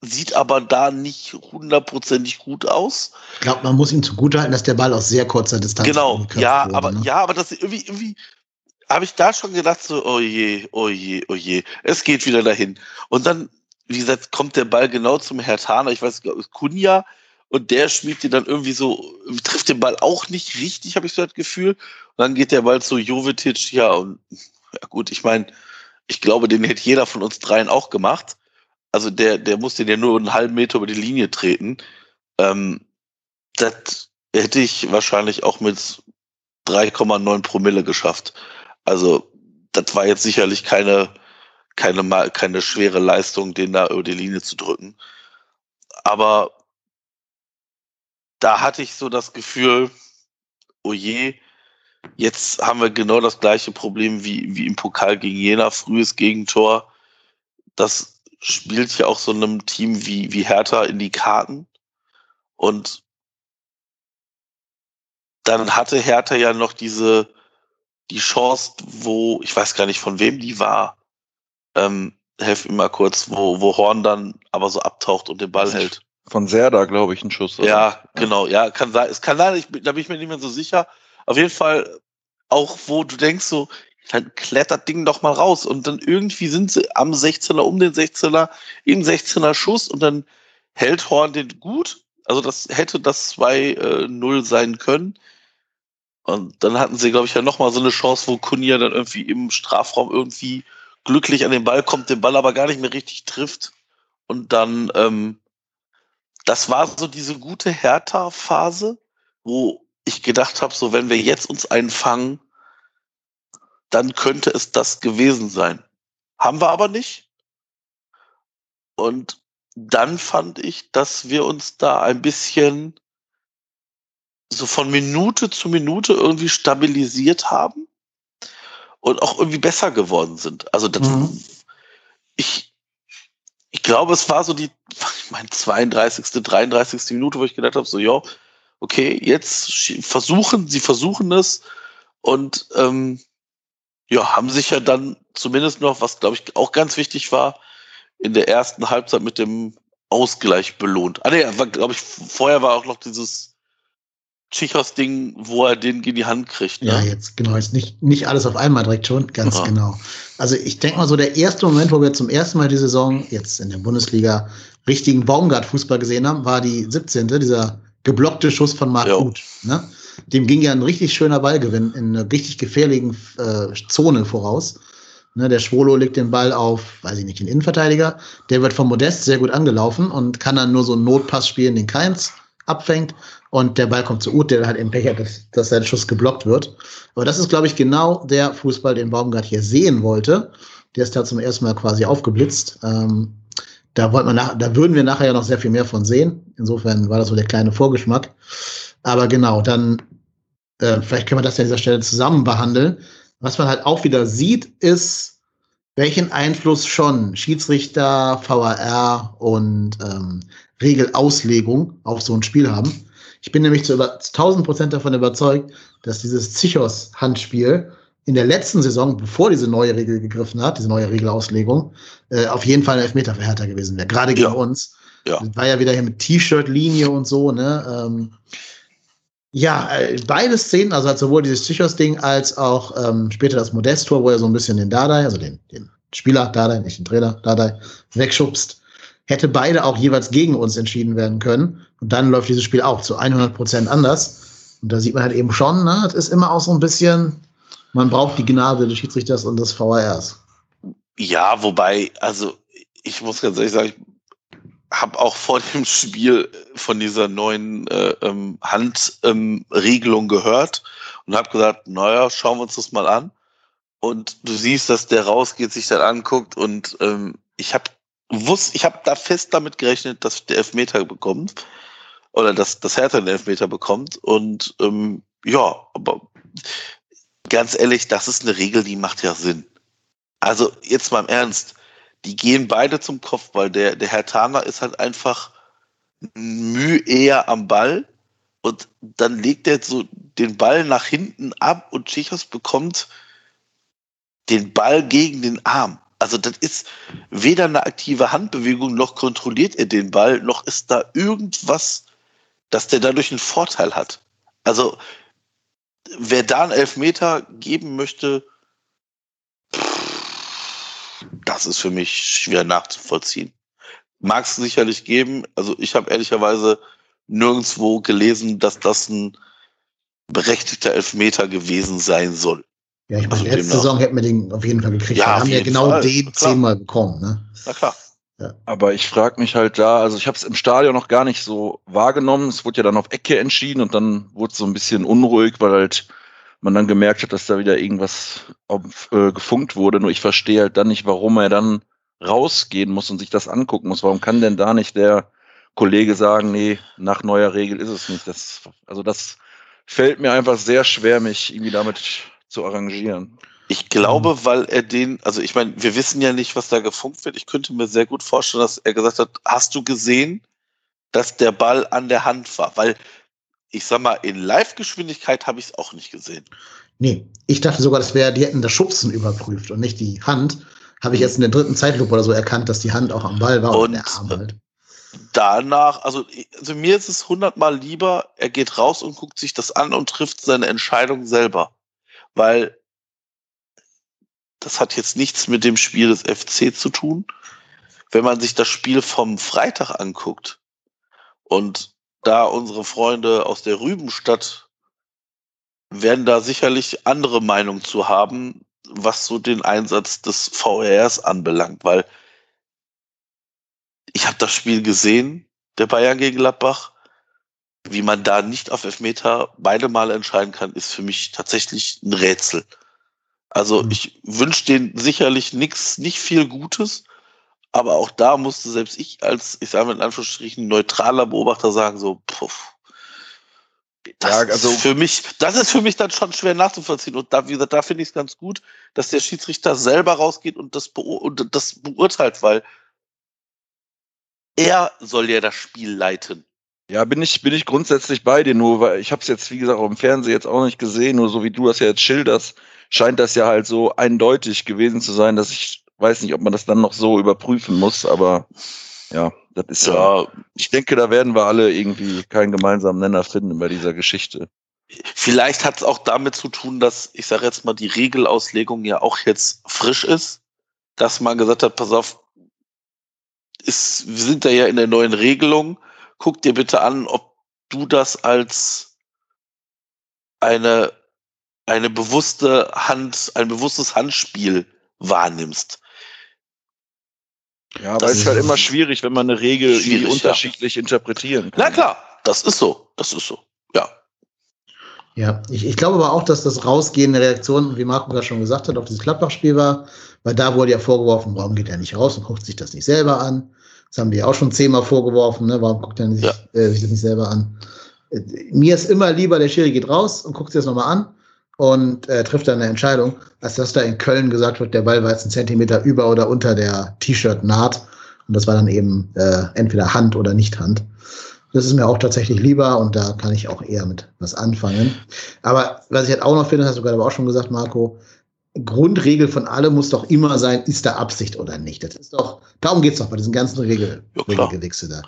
sieht aber da nicht hundertprozentig gut aus. Ich glaube, man muss ihm zugutehalten, dass der Ball aus sehr kurzer Distanz Genau, ja, wurde, aber ne? ja, aber das irgendwie, irgendwie habe ich da schon gedacht, so, oh je, oh je, oh je, es geht wieder dahin. Und dann, wie gesagt, kommt der Ball genau zum Hertaner, ich weiß nicht, Kunja, und der spielt den dann irgendwie so, trifft den Ball auch nicht richtig, habe ich so das Gefühl. Und dann geht der Ball zu Jovetic, ja, und ja gut, ich meine, ich glaube, den hätte jeder von uns dreien auch gemacht. Also der, der musste ja nur einen halben Meter über die Linie treten. Ähm, das hätte ich wahrscheinlich auch mit 3,9 Promille geschafft. Also das war jetzt sicherlich keine, keine, keine schwere Leistung, den da über die Linie zu drücken. Aber da hatte ich so das Gefühl, oh je, jetzt haben wir genau das gleiche Problem wie, wie im Pokal gegen Jena, frühes Gegentor. Das spielt ja auch so einem Team wie, wie Hertha in die Karten. Und dann hatte Hertha ja noch diese, die Chance, wo, ich weiß gar nicht von wem die war, ähm, helf mir mal kurz, wo, wo Horn dann aber so abtaucht und den Ball hält. Von Serda, glaube ich, ein Schuss. Oder? Ja, genau, ja, kann sein. Es kann sein, ich, da bin ich mir nicht mehr so sicher. Auf jeden Fall auch, wo du denkst so, dann klettert Ding doch mal raus und dann irgendwie sind sie am 16er, um den 16er, im 16er Schuss und dann hält Horn den gut. Also das hätte das 2-0 äh, sein können. Und dann hatten sie, glaube ich, ja nochmal so eine Chance, wo Kunja dann irgendwie im Strafraum irgendwie glücklich an den Ball kommt, den Ball aber gar nicht mehr richtig trifft. Und dann, ähm, das war so diese gute Hertha-Phase, wo ich gedacht habe, so wenn wir jetzt uns einfangen, dann könnte es das gewesen sein. Haben wir aber nicht. Und dann fand ich, dass wir uns da ein bisschen so von Minute zu Minute irgendwie stabilisiert haben und auch irgendwie besser geworden sind. Also das, mhm. ich, ich glaube, es war so die, ich meine, 32., 33. Minute, wo ich gedacht habe, so, ja, okay, jetzt versuchen, sie versuchen es und ähm, ja, haben sich ja dann zumindest noch, was glaube ich auch ganz wichtig war, in der ersten Halbzeit mit dem Ausgleich belohnt. Ah, nee, glaube ich, vorher war auch noch dieses Chichos-Ding, wo er den in die Hand kriegt. Ne? Ja, jetzt genau, jetzt nicht, nicht alles auf einmal direkt schon, ganz ja. genau. Also ich denke mal so, der erste Moment, wo wir zum ersten Mal die Saison jetzt in der Bundesliga richtigen Baumgart-Fußball gesehen haben, war die 17. dieser geblockte Schuss von Marc Uth. Ne? Dem ging ja ein richtig schöner Ballgewinn in einer richtig gefährlichen äh, Zone voraus. Ne, der Schwolo legt den Ball auf, weiß ich nicht, den Innenverteidiger. Der wird vom Modest sehr gut angelaufen und kann dann nur so einen Notpass spielen, den Keins abfängt. Und der Ball kommt zu Uth, der halt im Pech hat, dass, dass sein Schuss geblockt wird. Aber das ist, glaube ich, genau der Fußball, den Baumgart hier sehen wollte. Der ist da zum ersten Mal quasi aufgeblitzt. Ähm, da, wollte man nach, da würden wir nachher ja noch sehr viel mehr von sehen. Insofern war das so der kleine Vorgeschmack. Aber genau, dann, äh, vielleicht können wir das an dieser Stelle zusammen behandeln. Was man halt auch wieder sieht, ist, welchen Einfluss schon Schiedsrichter, VAR und ähm, Regelauslegung auf so ein Spiel haben. Ich bin nämlich zu über 1000 Prozent davon überzeugt, dass dieses Zichos-Handspiel in der letzten Saison, bevor diese neue Regel gegriffen hat, diese neue Regelauslegung, äh, auf jeden Fall ein Elfmeter für Hertha gewesen wäre, gerade gegen ja. uns. Ja. War ja wieder hier mit T-Shirt-Linie und so, ne? Ähm, ja, äh, beide Szenen, also halt sowohl dieses Psychos-Ding als auch ähm, später das Modest-Tor, wo er so ein bisschen den Dardai, also den, den Spieler Dardai, nicht den Trainer Dardai, wegschubst, hätte beide auch jeweils gegen uns entschieden werden können. Und dann läuft dieses Spiel auch zu 100 Prozent anders. Und da sieht man halt eben schon, ne, es ist immer auch so ein bisschen, man braucht die Gnade des Schiedsrichters und des VARs. Ja, wobei, also ich muss ganz ehrlich sagen, ich habe auch vor dem Spiel von dieser neuen äh, ähm, Handregelung ähm, gehört und habe gesagt, naja, schauen wir uns das mal an. Und du siehst, dass der rausgeht, sich dann anguckt und ähm, ich habe wusste, ich habe da fest damit gerechnet, dass der Elfmeter bekommt oder dass das Hertha den Elfmeter bekommt und ähm, ja, aber ganz ehrlich, das ist eine Regel, die macht ja Sinn. Also jetzt mal im Ernst, die gehen beide zum Kopfball. Der, der Herr Taner ist halt einfach mühe eher am Ball und dann legt er so den Ball nach hinten ab und Chichos bekommt den Ball gegen den Arm. Also das ist weder eine aktive Handbewegung, noch kontrolliert er den Ball, noch ist da irgendwas, dass der dadurch einen Vorteil hat. Also wer da einen Elfmeter geben möchte, das ist für mich schwer nachzuvollziehen. Mag es sicherlich geben. Also ich habe ehrlicherweise nirgendwo gelesen, dass das ein berechtigter Elfmeter gewesen sein soll. Ja, ich meine, also letzte Saison hätten wir den auf jeden Fall gekriegt. Ja, wir haben ja genau Fall. den zehnmal bekommen. Ne? Na klar. Ja. Aber ich frage mich halt da, also ich habe es im Stadion noch gar nicht so wahrgenommen. Es wurde ja dann auf Ecke entschieden und dann wurde es so ein bisschen unruhig, weil halt man dann gemerkt hat, dass da wieder irgendwas auf, äh, gefunkt wurde. Nur ich verstehe halt dann nicht, warum er dann rausgehen muss und sich das angucken muss. Warum kann denn da nicht der Kollege sagen, nee, nach neuer Regel ist es nicht. Das, also das fällt mir einfach sehr schwer, mich irgendwie damit zu arrangieren. Ich glaube, mhm. weil er den, also ich meine, wir wissen ja nicht, was da gefunkt wird. Ich könnte mir sehr gut vorstellen, dass er gesagt hat, hast du gesehen, dass der Ball an der Hand war? Weil ich sag mal, in Live-Geschwindigkeit habe ich es auch nicht gesehen. Nee, ich dachte sogar, das wäre, die hätten das Schubsen überprüft und nicht die Hand. Habe ich jetzt in der dritten Zeitlupe oder so erkannt, dass die Hand auch am Ball war und, und der Arm halt. Danach, also, also mir ist es hundertmal lieber, er geht raus und guckt sich das an und trifft seine Entscheidung selber. Weil das hat jetzt nichts mit dem Spiel des FC zu tun. Wenn man sich das Spiel vom Freitag anguckt und da unsere Freunde aus der Rübenstadt werden da sicherlich andere Meinungen zu haben, was so den Einsatz des VRs anbelangt, weil ich habe das Spiel gesehen, der Bayern gegen Gladbach. Wie man da nicht auf Elfmeter beide Male entscheiden kann, ist für mich tatsächlich ein Rätsel. Also mhm. ich wünsche denen sicherlich nichts, nicht viel Gutes, aber auch da musste selbst ich als, ich sage mal in Anführungsstrichen, neutraler Beobachter sagen, so, puff. Das ja, also ist für mich, das ist für mich dann schon schwer nachzuvollziehen. Und da, wie gesagt, da finde ich es ganz gut, dass der Schiedsrichter selber rausgeht und das, und das beurteilt, weil er soll ja das Spiel leiten. Ja, bin ich, bin ich grundsätzlich bei dir, nur weil ich habe es jetzt, wie gesagt, auch im Fernsehen jetzt auch nicht gesehen, nur so wie du das ja jetzt schilderst, scheint das ja halt so eindeutig gewesen zu sein, dass ich weiß nicht, ob man das dann noch so überprüfen muss, aber ja, das ist ja. ja ich denke, da werden wir alle irgendwie keinen gemeinsamen Nenner finden bei dieser Geschichte. Vielleicht hat es auch damit zu tun, dass, ich sage jetzt mal, die Regelauslegung ja auch jetzt frisch ist, dass man gesagt hat, pass auf, ist, wir sind da ja in der neuen Regelung, guck dir bitte an, ob du das als eine, eine bewusste Hand, ein bewusstes Handspiel wahrnimmst. Ja, aber es ist halt immer [LAUGHS] schwierig, wenn man eine Regel unterschiedlich ja. interpretieren kann. Na klar, das ist so. Das ist so. Ja. Ja, ich, ich glaube aber auch, dass das rausgehende Reaktion, wie Marco gerade schon gesagt hat, auf dieses Klappbach-Spiel war, weil da wurde ja vorgeworfen, warum geht er nicht raus und guckt sich das nicht selber an. Das haben die auch schon zehnmal vorgeworfen, ne? warum guckt er sich, ja. äh, sich das nicht selber an. Äh, mir ist immer lieber, der Schiri geht raus und guckt sich das nochmal an und äh, trifft dann eine Entscheidung, als dass da in Köln gesagt wird, der Ball war jetzt einen Zentimeter über oder unter der T-Shirt-Naht. Und das war dann eben äh, entweder Hand oder nicht Hand. Das ist mir auch tatsächlich lieber und da kann ich auch eher mit was anfangen. Aber was ich halt auch noch finde, hast du gerade aber auch schon gesagt, Marco, Grundregel von allem muss doch immer sein, ist da Absicht oder nicht. Das ist doch, darum geht's doch bei diesen ganzen Regel, ja, Regelgewichse da.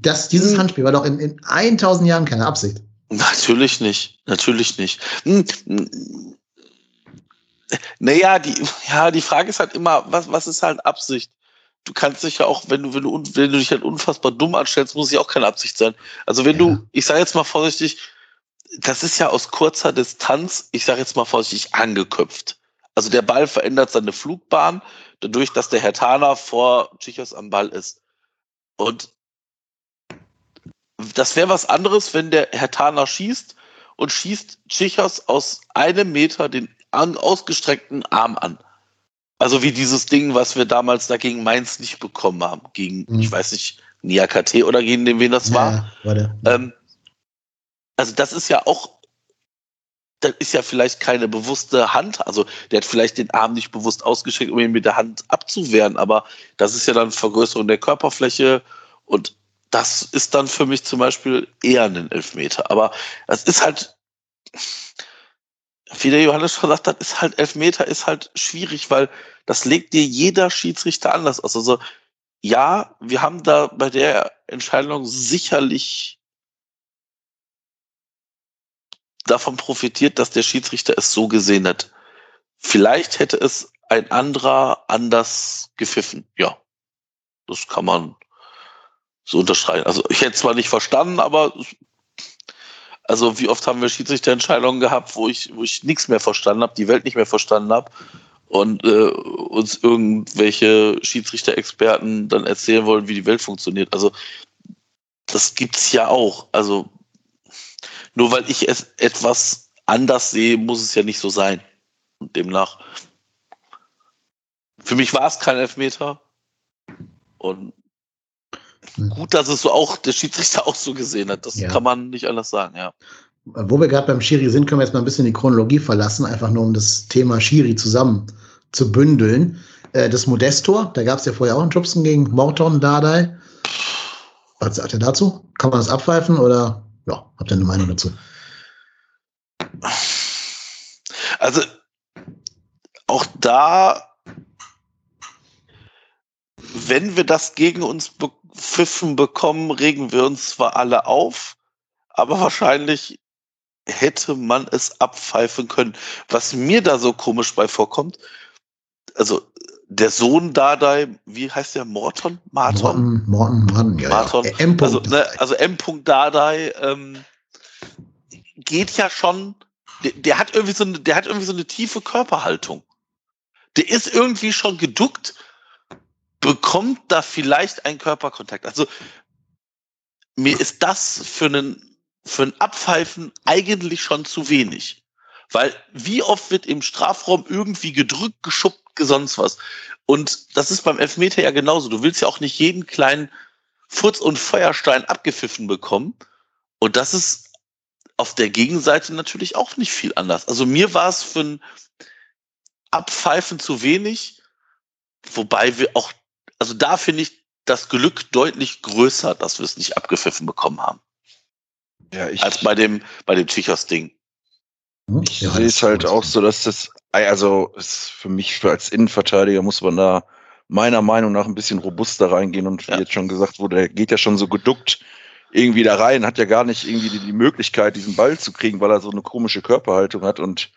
Das, dieses hm. Handspiel war doch in, in 1000 Jahren keine Absicht. Natürlich nicht, natürlich nicht. Hm, hm. Naja, die, ja, die Frage ist halt immer, was, was ist halt Absicht? Du kannst dich ja auch, wenn du, wenn du, wenn du dich halt unfassbar dumm anstellst, muss ja auch keine Absicht sein. Also wenn ja. du, ich sage jetzt mal vorsichtig, das ist ja aus kurzer Distanz, ich sage jetzt mal vorsichtig, angeköpft. Also der Ball verändert seine Flugbahn, dadurch, dass der Herr Tana vor Chichos am Ball ist. Und das wäre was anderes, wenn der Herr Tana schießt und schießt Chichos aus einem Meter den an, ausgestreckten Arm an. Also wie dieses Ding, was wir damals da gegen Mainz nicht bekommen haben. Gegen, mhm. ich weiß nicht, NIAKT oder gegen den, wen das ja, war. Ähm, also das ist ja auch, das ist ja vielleicht keine bewusste Hand. Also der hat vielleicht den Arm nicht bewusst ausgestreckt, um ihn mit der Hand abzuwehren, aber das ist ja dann Vergrößerung der Körperfläche und das ist dann für mich zum Beispiel eher ein Elfmeter. Aber es ist halt, wie der Johannes schon gesagt hat, ist halt Elfmeter ist halt schwierig, weil das legt dir jeder Schiedsrichter anders aus. Also ja, wir haben da bei der Entscheidung sicherlich davon profitiert, dass der Schiedsrichter es so gesehen hat. Vielleicht hätte es ein anderer anders gepfiffen. Ja, das kann man so unterschreiben. Also ich hätte zwar nicht verstanden, aber also wie oft haben wir Schiedsrichterentscheidungen gehabt, wo ich, wo ich nichts mehr verstanden habe, die Welt nicht mehr verstanden habe und äh, uns irgendwelche Schiedsrichter-Experten dann erzählen wollen, wie die Welt funktioniert. Also das gibt's ja auch. Also nur weil ich es etwas anders sehe, muss es ja nicht so sein. Und demnach. Für mich war es kein Elfmeter. Und hm. gut, dass es so auch der Schiedsrichter auch so gesehen hat. Das ja. kann man nicht anders sagen, ja. Wo wir gerade beim Schiri sind, können wir jetzt mal ein bisschen die Chronologie verlassen, einfach nur um das Thema Schiri zusammen zu bündeln. Äh, das Modestor, da gab es ja vorher auch einen Schubsen gegen Morton Dardai. Was sagt ihr dazu? Kann man das abpfeifen oder ja, habt ihr eine Meinung dazu? Also auch da, wenn wir das gegen uns pfiffen bekommen, regen wir uns zwar alle auf, aber wahrscheinlich hätte man es abpfeifen können. Was mir da so komisch bei vorkommt, also der Sohn Dardai, wie heißt der? Morton? Marton? Morton, Morton, ja. Marton. Ja. M. Also, ne, also M. Dardai ähm, geht ja schon, der, der, hat irgendwie so eine, der hat irgendwie so eine tiefe Körperhaltung. Der ist irgendwie schon geduckt bekommt da vielleicht ein Körperkontakt. Also mir ist das für einen, für ein Abpfeifen eigentlich schon zu wenig. Weil wie oft wird im Strafraum irgendwie gedrückt, geschubbt, sonst was. Und das ist beim Elfmeter ja genauso. Du willst ja auch nicht jeden kleinen Furz und Feuerstein abgepfiffen bekommen. Und das ist auf der Gegenseite natürlich auch nicht viel anders. Also mir war es für ein Abpfeifen zu wenig, wobei wir auch also da finde ich das Glück deutlich größer, dass wir es nicht abgepfiffen bekommen haben. Ja, ich, als bei dem, bei dem Tichos-Ding. Hm? Ich ja, sehe es halt auch so, dass das, also für mich als Innenverteidiger muss man da meiner Meinung nach ein bisschen robuster reingehen und wie ja. jetzt schon gesagt wurde, der geht ja schon so geduckt irgendwie da rein, hat ja gar nicht irgendwie die, die, Möglichkeit, diesen Ball zu kriegen, weil er so eine komische Körperhaltung hat und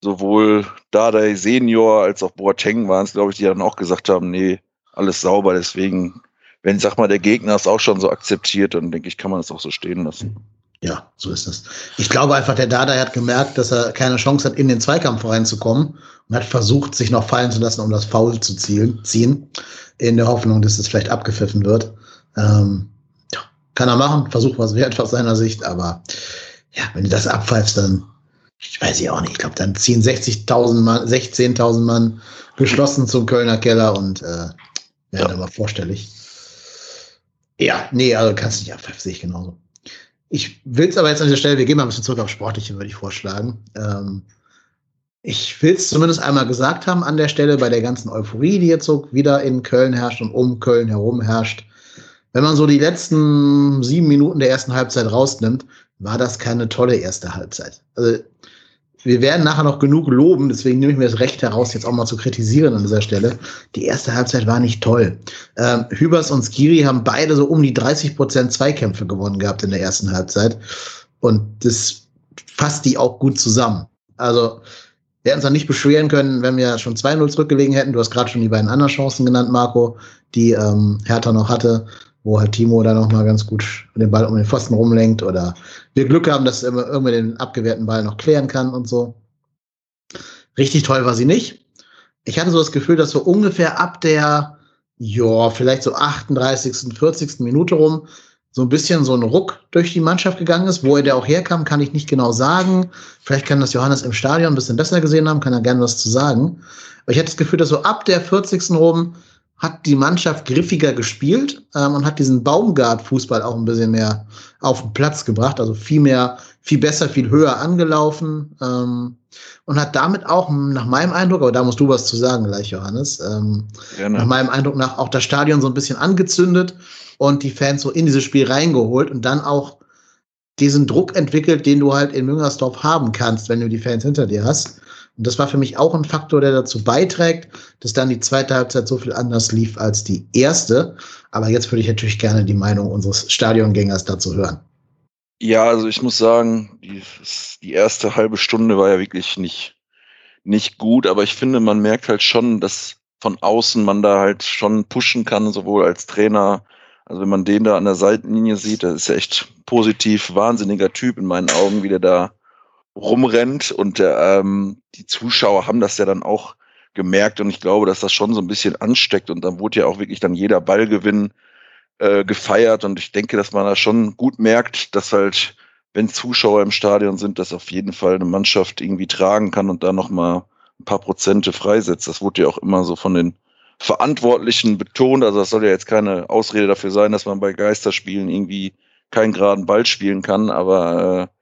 sowohl Dardai Senior als auch Boateng waren es, glaube ich, die dann auch gesagt haben, nee, alles sauber. Deswegen, wenn, sag mal, der Gegner es auch schon so akzeptiert, dann denke ich, kann man es auch so stehen lassen. Ja, so ist das. Ich glaube einfach, der Dada hat gemerkt, dass er keine Chance hat, in den Zweikampf reinzukommen und hat versucht, sich noch fallen zu lassen, um das Foul zu ziehen, in der Hoffnung, dass es vielleicht abgepfiffen wird. Ähm, ja, kann er machen, Versuch was wert aus seiner Sicht, aber ja, wenn du das abpfeifst, dann, ich weiß ich auch nicht, ich glaube, dann ziehen 60.000 Mann, 16.000 Mann geschlossen zum Kölner Keller und äh, ja, ja. war vorstellig. Ja, nee, also kannst du nicht abpfeifen, sehe ich genauso. Ich will es aber jetzt an dieser Stelle, wir gehen mal ein bisschen zurück auf Sportliche, würde ich vorschlagen. Ähm, ich will es zumindest einmal gesagt haben an der Stelle bei der ganzen Euphorie, die jetzt so wieder in Köln herrscht und um Köln herum herrscht. Wenn man so die letzten sieben Minuten der ersten Halbzeit rausnimmt, war das keine tolle erste Halbzeit. Also wir werden nachher noch genug loben, deswegen nehme ich mir das Recht heraus, jetzt auch mal zu kritisieren an dieser Stelle. Die erste Halbzeit war nicht toll. Ähm, Hübers und Skiri haben beide so um die 30 Prozent Zweikämpfe gewonnen gehabt in der ersten Halbzeit. Und das fasst die auch gut zusammen. Also, wir hätten uns auch nicht beschweren können, wenn wir schon 2-0 zurückgelegen hätten. Du hast gerade schon die beiden anderen Chancen genannt, Marco, die ähm, Hertha noch hatte wo halt Timo da nochmal ganz gut den Ball um den Pfosten rumlenkt oder wir Glück haben, dass er irgendwie den abgewehrten Ball noch klären kann und so. Richtig toll war sie nicht. Ich hatte so das Gefühl, dass so ungefähr ab der, ja, vielleicht so 38., 40. Minute rum so ein bisschen so ein Ruck durch die Mannschaft gegangen ist. Wo er der auch herkam, kann ich nicht genau sagen. Vielleicht kann das Johannes im Stadion ein bisschen besser gesehen haben, kann er gerne was zu sagen. Aber ich hatte das Gefühl, dass so ab der 40. rum hat die Mannschaft griffiger gespielt ähm, und hat diesen Baumgart-Fußball auch ein bisschen mehr auf den Platz gebracht, also viel mehr, viel besser, viel höher angelaufen ähm, und hat damit auch nach meinem Eindruck, aber da musst du was zu sagen gleich, Johannes, ähm, nach meinem Eindruck nach auch das Stadion so ein bisschen angezündet und die Fans so in dieses Spiel reingeholt und dann auch diesen Druck entwickelt, den du halt in Müngersdorf haben kannst, wenn du die Fans hinter dir hast. Und das war für mich auch ein Faktor, der dazu beiträgt, dass dann die zweite Halbzeit so viel anders lief als die erste. Aber jetzt würde ich natürlich gerne die Meinung unseres Stadiongängers dazu hören. Ja, also ich muss sagen, die, die erste halbe Stunde war ja wirklich nicht, nicht gut, aber ich finde, man merkt halt schon, dass von außen man da halt schon pushen kann, sowohl als Trainer, also wenn man den da an der Seitenlinie sieht, das ist echt positiv, wahnsinniger Typ in meinen Augen, wie der da rumrennt und ähm, die Zuschauer haben das ja dann auch gemerkt und ich glaube, dass das schon so ein bisschen ansteckt und dann wurde ja auch wirklich dann jeder Ballgewinn äh, gefeiert und ich denke, dass man da schon gut merkt, dass halt, wenn Zuschauer im Stadion sind, dass auf jeden Fall eine Mannschaft irgendwie tragen kann und da nochmal ein paar Prozente freisetzt. Das wurde ja auch immer so von den Verantwortlichen betont. Also das soll ja jetzt keine Ausrede dafür sein, dass man bei Geisterspielen irgendwie keinen geraden Ball spielen kann, aber äh,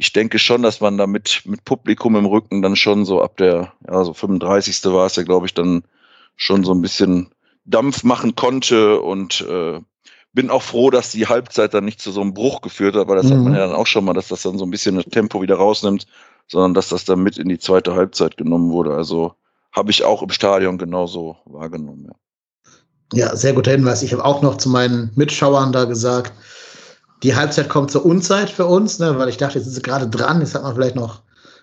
ich denke schon, dass man da mit, mit Publikum im Rücken dann schon so ab der, ja, so 35. war es ja, glaube ich, dann schon so ein bisschen Dampf machen konnte und äh, bin auch froh, dass die Halbzeit dann nicht zu so einem Bruch geführt hat, weil das mhm. hat man mhm. ja dann auch schon mal, dass das dann so ein bisschen das Tempo wieder rausnimmt, sondern dass das dann mit in die zweite Halbzeit genommen wurde. Also habe ich auch im Stadion genauso wahrgenommen. Ja, ja sehr guter Hinweis. Ich habe auch noch zu meinen Mitschauern da gesagt, die Halbzeit kommt zur Unzeit für uns, ne, weil ich dachte, jetzt sind sie gerade dran, jetzt hat man vielleicht noch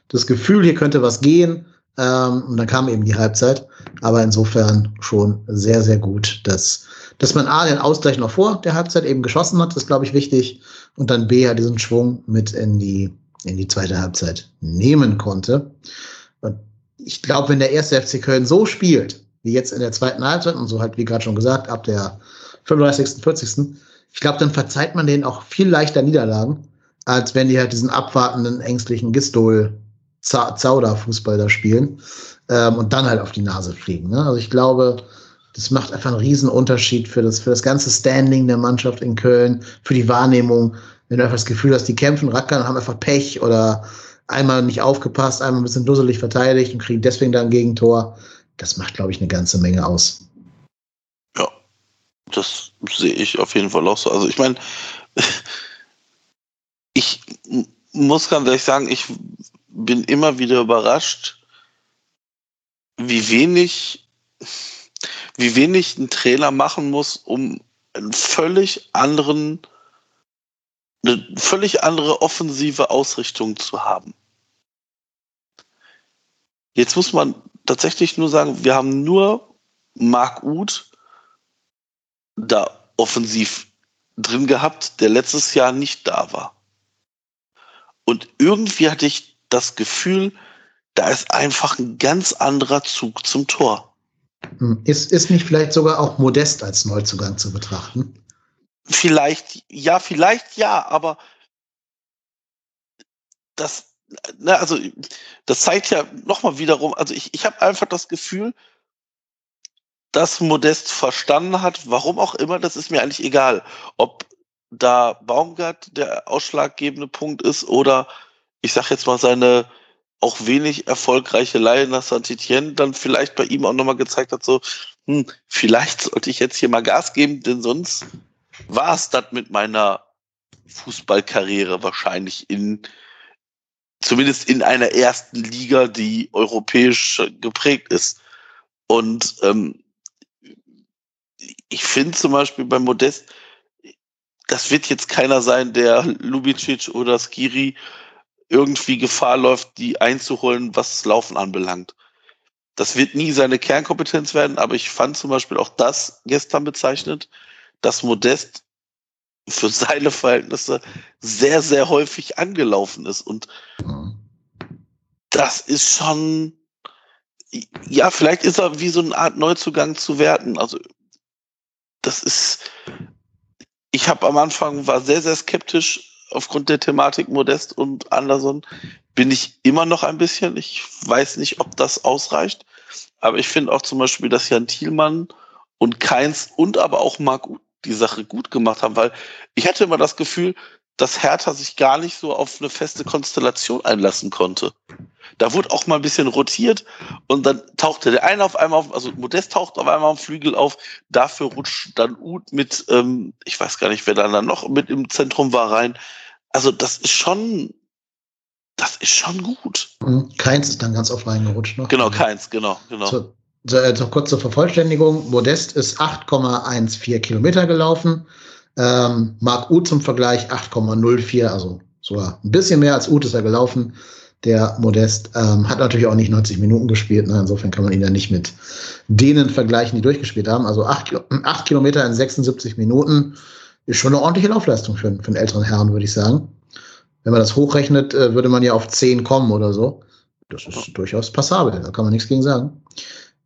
das Gefühl, hier könnte was gehen. Ähm, und dann kam eben die Halbzeit. Aber insofern schon sehr, sehr gut, dass dass man A, den Ausgleich noch vor der Halbzeit eben geschossen hat, ist, glaube ich, wichtig. Und dann B, ja diesen Schwung mit in die, in die zweite Halbzeit nehmen konnte. Und ich glaube, wenn der erste FC Köln so spielt, wie jetzt in der zweiten Halbzeit und so halt, wie gerade schon gesagt, ab der 35., 40., ich glaube, dann verzeiht man denen auch viel leichter Niederlagen, als wenn die halt diesen abwartenden, ängstlichen Gistol-Zauder-Fußball da spielen ähm, und dann halt auf die Nase fliegen. Ne? Also ich glaube, das macht einfach einen riesen Unterschied für das, für das ganze Standing der Mannschaft in Köln, für die Wahrnehmung. Wenn du einfach das Gefühl hast, die kämpfen, rackern, haben einfach Pech oder einmal nicht aufgepasst, einmal ein bisschen dusselig verteidigt und kriegen deswegen dann ein Gegentor. Das macht, glaube ich, eine ganze Menge aus. Das sehe ich auf jeden Fall auch so. Also ich meine, [LAUGHS] ich muss ganz ehrlich sagen, ich bin immer wieder überrascht, wie wenig wie wenig ein Trainer machen muss, um einen völlig anderen, eine völlig andere offensive Ausrichtung zu haben. Jetzt muss man tatsächlich nur sagen, wir haben nur Marc Uth da offensiv drin gehabt, der letztes Jahr nicht da war. Und irgendwie hatte ich das Gefühl, da ist einfach ein ganz anderer Zug zum Tor. Hm. Ist, ist nicht vielleicht sogar auch Modest als Neuzugang zu betrachten? Vielleicht, ja, vielleicht ja, aber das, na, also das zeigt ja nochmal wiederum, also ich, ich habe einfach das Gefühl, dass Modest verstanden hat, warum auch immer, das ist mir eigentlich egal, ob da Baumgart der ausschlaggebende Punkt ist oder ich sag jetzt mal seine auch wenig erfolgreiche Laie nach Saint-Etienne dann vielleicht bei ihm auch nochmal gezeigt hat, so, hm, vielleicht sollte ich jetzt hier mal Gas geben, denn sonst war es das mit meiner Fußballkarriere wahrscheinlich in, zumindest in einer ersten Liga, die europäisch geprägt ist. Und ähm, ich finde zum Beispiel bei Modest, das wird jetzt keiner sein, der Lubicic oder Skiri irgendwie Gefahr läuft, die einzuholen, was das Laufen anbelangt. Das wird nie seine Kernkompetenz werden, aber ich fand zum Beispiel auch das gestern bezeichnet, dass Modest für seine Verhältnisse sehr, sehr häufig angelaufen ist. Und das ist schon, ja, vielleicht ist er wie so eine Art Neuzugang zu werten. Also, das ist, ich habe am Anfang war sehr, sehr skeptisch, aufgrund der Thematik Modest und Anderson bin ich immer noch ein bisschen. Ich weiß nicht, ob das ausreicht. Aber ich finde auch zum Beispiel, dass Jan Thielmann und Keins und aber auch Marc die Sache gut gemacht haben, weil ich hatte immer das Gefühl, dass Hertha sich gar nicht so auf eine feste Konstellation einlassen konnte. Da wurde auch mal ein bisschen rotiert und dann tauchte der eine auf einmal auf, also Modest taucht auf einmal am Flügel auf, dafür rutscht dann Uth mit, ähm, ich weiß gar nicht, wer dann, dann noch mit im Zentrum war rein. also das ist schon, das ist schon gut. Mhm. Keins ist dann ganz oft reingerutscht noch. Genau, keins, genau, genau. So, so, äh, so kurz zur Vervollständigung. Modest ist 8,14 Kilometer gelaufen. Ähm, Marc Uth zum Vergleich 8,04, also sogar ein bisschen mehr als Uth ist er gelaufen. Der Modest ähm, hat natürlich auch nicht 90 Minuten gespielt. Ne? Insofern kann man ihn ja nicht mit denen vergleichen, die durchgespielt haben. Also 8, 8 Kilometer in 76 Minuten ist schon eine ordentliche Laufleistung für, für einen älteren Herrn, würde ich sagen. Wenn man das hochrechnet, äh, würde man ja auf 10 kommen oder so. Das ist durchaus passabel, da kann man nichts gegen sagen.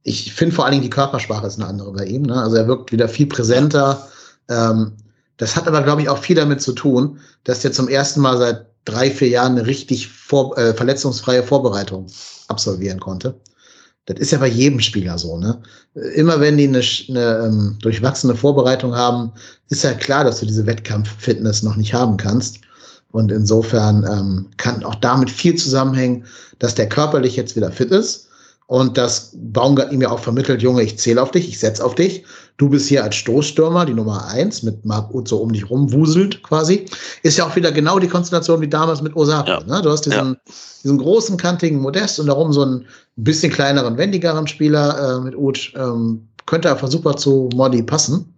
Ich finde vor allen Dingen die Körpersprache ist eine andere bei ihm. Ne? Also er wirkt wieder viel präsenter. Ähm, das hat aber, glaube ich, auch viel damit zu tun, dass der zum ersten Mal seit drei, vier Jahren eine richtig vor, äh, verletzungsfreie Vorbereitung absolvieren konnte. Das ist ja bei jedem Spieler so. Ne? Immer wenn die eine, eine ähm, durchwachsene Vorbereitung haben, ist ja klar, dass du diese Wettkampffitness noch nicht haben kannst. Und insofern ähm, kann auch damit viel zusammenhängen, dass der körperlich jetzt wieder fit ist und dass Baumgart ihm ja auch vermittelt, Junge, ich zähle auf dich, ich setze auf dich. Du bist hier als Stoßstürmer, die Nummer eins, mit Marc Uth so um dich rumwuselt quasi. Ist ja auch wieder genau die Konstellation wie damals mit Osaka. Ja. Ne? Du hast diesen, ja. diesen großen, kantigen Modest und darum so einen bisschen kleineren, wendigeren Spieler äh, mit Uth. Ähm, könnte einfach super zu Modi passen.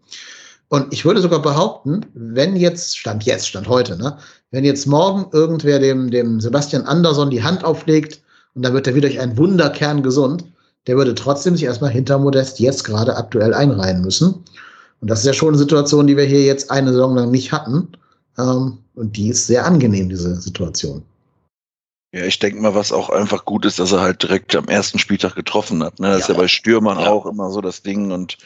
Und ich würde sogar behaupten, wenn jetzt, Stand jetzt, Stand heute, ne, wenn jetzt morgen irgendwer dem, dem Sebastian Andersson die Hand auflegt und dann wird er wieder durch einen Wunderkern gesund, der würde trotzdem sich erstmal hinter Modest jetzt gerade aktuell einreihen müssen. Und das ist ja schon eine Situation, die wir hier jetzt eine Saison lang nicht hatten. Ähm, und die ist sehr angenehm, diese Situation. Ja, ich denke mal, was auch einfach gut ist, dass er halt direkt am ersten Spieltag getroffen hat. Ne? Das ja, ist ja bei Stürmern ja. auch immer so das Ding. Und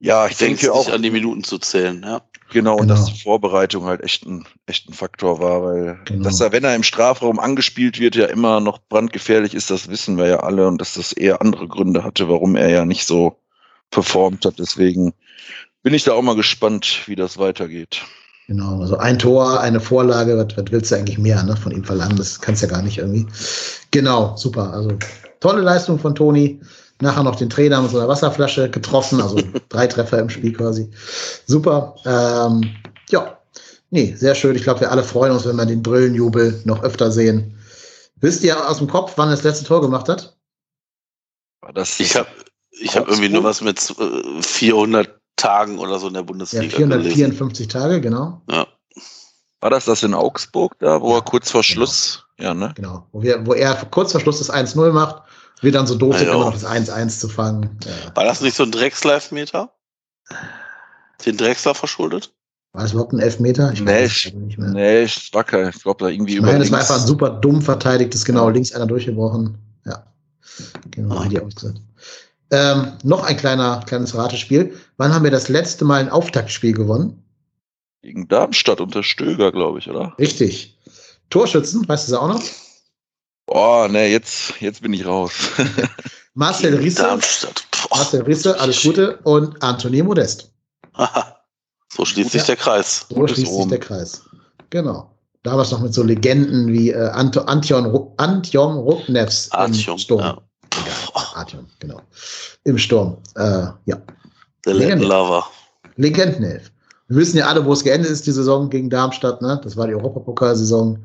ja, ich denke auch. an die Minuten zu zählen, ja. Genau, und dass genau. die Vorbereitung halt echt ein, echt ein Faktor war, weil genau. dass er, wenn er im Strafraum angespielt wird, ja immer noch brandgefährlich ist, das wissen wir ja alle und dass das eher andere Gründe hatte, warum er ja nicht so performt hat. Deswegen bin ich da auch mal gespannt, wie das weitergeht. Genau, also ein Tor, eine Vorlage, was, was willst du eigentlich mehr ne, von ihm verlangen? Das kannst du ja gar nicht irgendwie. Genau, super. Also tolle Leistung von Toni nachher noch den Trainer mit so einer Wasserflasche getroffen, also [LAUGHS] drei Treffer im Spiel quasi. Super. Ähm, ja, nee, sehr schön. Ich glaube, wir alle freuen uns, wenn wir den Brillenjubel noch öfter sehen. Wisst ihr aus dem Kopf, wann er das letzte Tor gemacht hat? Das ich habe ich hab irgendwie nur was mit 400 Tagen oder so in der Bundesliga. Ja, 454 gelesen. Tage, genau. Ja. War das das in Augsburg da, wo ja, er kurz vor genau. Schluss, genau. ja, ne? Genau, wo, wir, wo er kurz vor Schluss das 1-0 macht wird dann so doof, immer noch das 1-1 zu fangen. Ja. War das nicht so ein Dreckslive-Meter? Den Drexler verschuldet? War das überhaupt ein Elfmeter? Ich nee, ich, nicht mehr. nee, kein, ich glaube da irgendwie ich meine, über. Nein, es war einfach ein super dumm verteidigtes, genau, links einer durchgebrochen. Ja. Genau, oh. die ausgesagt. Ähm, noch ein kleiner, kleines Ratespiel. Wann haben wir das letzte Mal ein Auftaktspiel gewonnen? Gegen Darmstadt unter Stöger, glaube ich, oder? Richtig. Torschützen, weißt du es auch noch? Oh, ne, jetzt, jetzt bin ich raus. [LAUGHS] Marcel Risse. Darmstadt. Marcel Risse, alles Gute. Und Anthony Modest. Aha. So schließt ja. sich der Kreis. So Gutes schließt sich der Kreis. Genau. Damals noch mit so Legenden wie äh, Ant Antion, Antjom Ruknevs im Sturm. Ja. Artyom, genau. Im Sturm. Äh, ja. Der Legendenlover. Legendenelf. Wir wissen ja alle, wo es geendet ist, die Saison gegen Darmstadt. Ne? Das war die Europapokalsaison.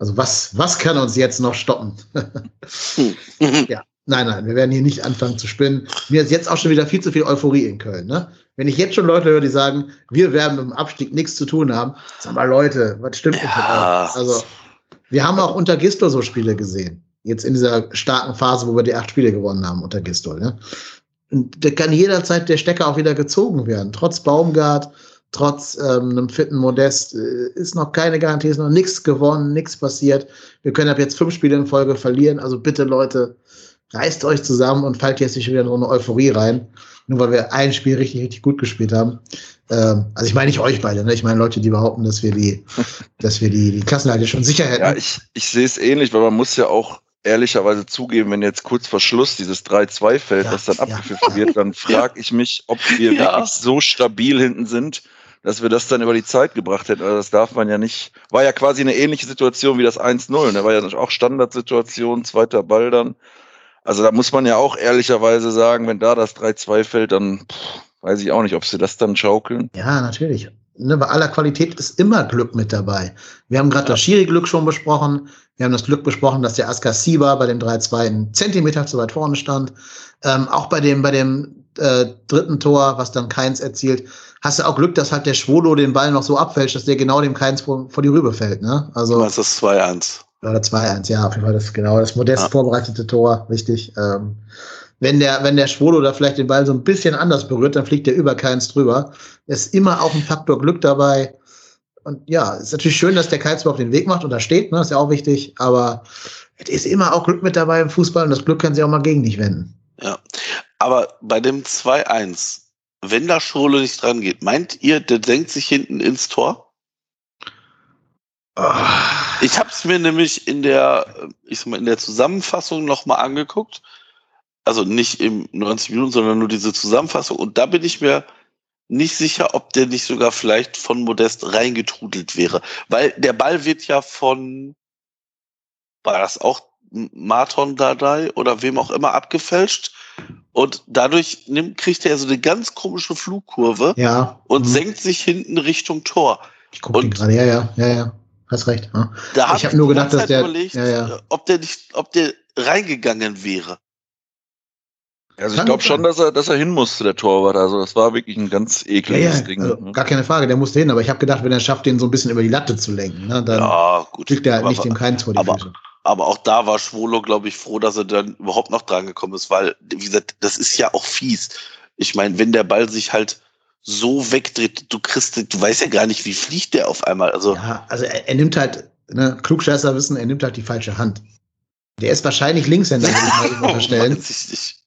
Also was, was kann uns jetzt noch stoppen? [LAUGHS] [LAUGHS] ja, nein, nein, wir werden hier nicht anfangen zu spinnen. Mir ist jetzt auch schon wieder viel zu viel Euphorie in Köln. Ne? Wenn ich jetzt schon Leute höre, die sagen, wir werden mit dem Abstieg nichts zu tun haben, sag mal Leute, was stimmt ja. mit euch? Also wir haben auch unter Gistol so Spiele gesehen. Jetzt in dieser starken Phase, wo wir die acht Spiele gewonnen haben unter Gistol. Ne? Und da kann jederzeit der Stecker auch wieder gezogen werden. Trotz Baumgart, trotz ähm, einem fitten Modest äh, ist noch keine Garantie, ist noch nichts gewonnen, nichts passiert. Wir können ab jetzt fünf Spiele in Folge verlieren. Also bitte, Leute, reißt euch zusammen und fallt jetzt nicht wieder in so eine Euphorie rein, nur weil wir ein Spiel richtig, richtig gut gespielt haben. Ähm, also ich meine nicht euch beide, ne? ich meine Leute, die behaupten, dass wir die, [LAUGHS] dass wir die, die Klassenhalte schon sicher hätten. Ja, ich, ich sehe es ähnlich, weil man muss ja auch ehrlicherweise zugeben, wenn jetzt kurz vor Schluss dieses 3-2 fällt, ja, das dann abgepfiffen ja. wird, dann frage ich mich, ob wir [LAUGHS] ja. wirklich so stabil hinten sind, dass wir das dann über die Zeit gebracht hätten. Also das darf man ja nicht. War ja quasi eine ähnliche Situation wie das 1-0. Da war ja auch Standardsituation, zweiter Ball dann. Also da muss man ja auch ehrlicherweise sagen, wenn da das 3-2 fällt, dann pff, weiß ich auch nicht, ob sie das dann schaukeln. Ja, natürlich. ne, bei aller Qualität ist immer Glück mit dabei. Wir haben gerade ja. das Schiri-Glück schon besprochen. Wir haben das Glück besprochen, dass der Askar Siba bei dem 3-2 einen Zentimeter zu weit vorne stand. Ähm, auch bei dem, bei dem äh, dritten Tor, was dann Keins erzielt, hast du auch Glück, dass halt der Schwolo den Ball noch so abfälscht, dass der genau dem Keins vor, vor die Rübe fällt. Ne? Also, das ist 2-1. Oder 2-1, ja, auf jeden Fall das genau das modest ja. vorbereitete Tor, richtig. Ähm, wenn der, wenn der Schwolo da vielleicht den Ball so ein bisschen anders berührt, dann fliegt der über keins drüber. Ist immer auch ein Faktor Glück dabei. Und ja, ist natürlich schön, dass der Keizburg den Weg macht und da steht, ne, ist ja auch wichtig, aber es ist immer auch Glück mit dabei im Fußball und das Glück kann sich auch mal gegen dich wenden. Ja, aber bei dem 2-1, wenn da Schwolo nicht dran geht, meint ihr, der denkt sich hinten ins Tor? Oh. Ich habe es mir nämlich in der, ich sag mal, in der Zusammenfassung nochmal angeguckt also nicht im 90 Minuten, sondern nur diese Zusammenfassung. Und da bin ich mir nicht sicher, ob der nicht sogar vielleicht von Modest reingetrudelt wäre. Weil der Ball wird ja von, war das auch Marton Dadai oder wem auch immer abgefälscht. Und dadurch nimmt, kriegt er so eine ganz komische Flugkurve ja. und mhm. senkt sich hinten Richtung Tor. Ich gucke gerade, ja, ja, ja, ja. Hast recht. Ja. Da hab ich habe nur gedacht, dass der, überlegt, ja, ja. ob der nicht, ob der reingegangen wäre. Also ich glaube schon, dass er, dass er hin musste, der Torwart. Also das war wirklich ein ganz ekliges ja, ja, Ding. Also, ne? Gar keine Frage, der musste hin. Aber ich habe gedacht, wenn er schafft, den so ein bisschen über die Latte zu lenken, ne, dann ja, kriegt er halt nicht dem Keins vor die aber, Füße. Aber auch da war Schwolo, glaube ich, froh, dass er dann überhaupt noch dran gekommen ist, weil, wie gesagt, das ist ja auch fies. Ich meine, wenn der Ball sich halt so wegdreht, du kriegst, du weißt ja gar nicht, wie fliegt der auf einmal. Also, ja, also er, er nimmt halt, ne, Klugscheißer wissen, er nimmt halt die falsche Hand. Der ist wahrscheinlich Linkshänder, würde ich mal [LAUGHS] unterstellen.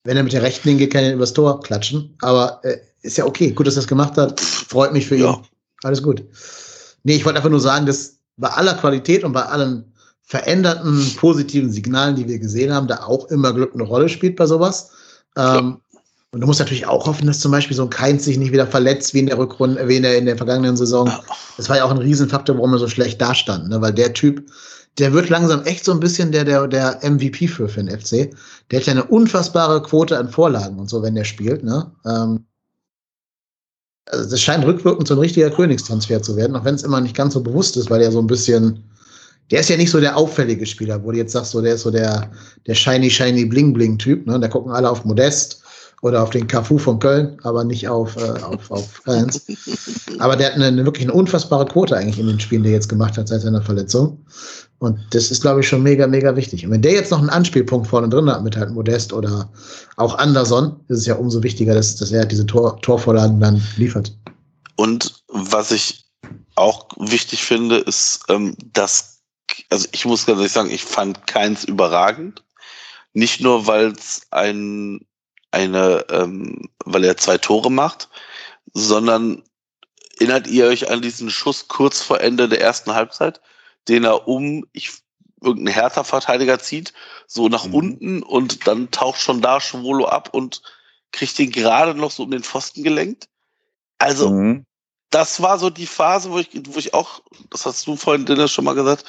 Wenn er mit der rechten hingeht, kann er übers Tor klatschen. Aber äh, ist ja okay. Gut, dass er das gemacht hat. Freut mich für ja. ihn. Alles gut. Nee, ich wollte einfach nur sagen, dass bei aller Qualität und bei allen veränderten positiven Signalen, die wir gesehen haben, da auch immer Glück eine Rolle spielt bei sowas. Ähm, und du musst natürlich auch hoffen, dass zum Beispiel so ein Keins sich nicht wieder verletzt wie in der Rückrunde, wie in der, in der vergangenen Saison. Das war ja auch ein Riesenfaktor, warum er so schlecht dastand, ne? weil der Typ, der wird langsam echt so ein bisschen der, der, der MVP für, für den FC. Der hat ja eine unfassbare Quote an Vorlagen und so, wenn der spielt. Ne? Ähm, also das scheint rückwirkend so ein richtiger Königstransfer zu werden, auch wenn es immer nicht ganz so bewusst ist, weil er so ein bisschen, der ist ja nicht so der auffällige Spieler, wo du jetzt sagst, so, der ist so der, der shiny, shiny, bling, bling Typ, ne? Da gucken alle auf Modest oder auf den Cafu von Köln, aber nicht auf, äh, auf, auf Fans. [LAUGHS] aber der hat eine, eine, wirklich eine unfassbare Quote eigentlich in den Spielen, die er jetzt gemacht hat seit seiner Verletzung. Und das ist, glaube ich, schon mega, mega wichtig. Und wenn der jetzt noch einen Anspielpunkt vorne drin hat mit halt Modest oder auch Anderson, ist es ja umso wichtiger, dass, dass er diese Tor, Torvorlagen dann liefert. Und was ich auch wichtig finde, ist, ähm, dass, also ich muss ganz ehrlich sagen, ich fand keins überragend. Nicht nur, weil es ein, eine, ähm, weil er zwei Tore macht, sondern erinnert ihr euch an diesen Schuss kurz vor Ende der ersten Halbzeit? Den er um ich, irgendein Hertha-Verteidiger zieht, so nach mhm. unten und dann taucht schon da Schwolo ab und kriegt den gerade noch so um den Pfosten gelenkt. Also, mhm. das war so die Phase, wo ich, wo ich auch, das hast du vorhin, Dennis, schon mal gesagt,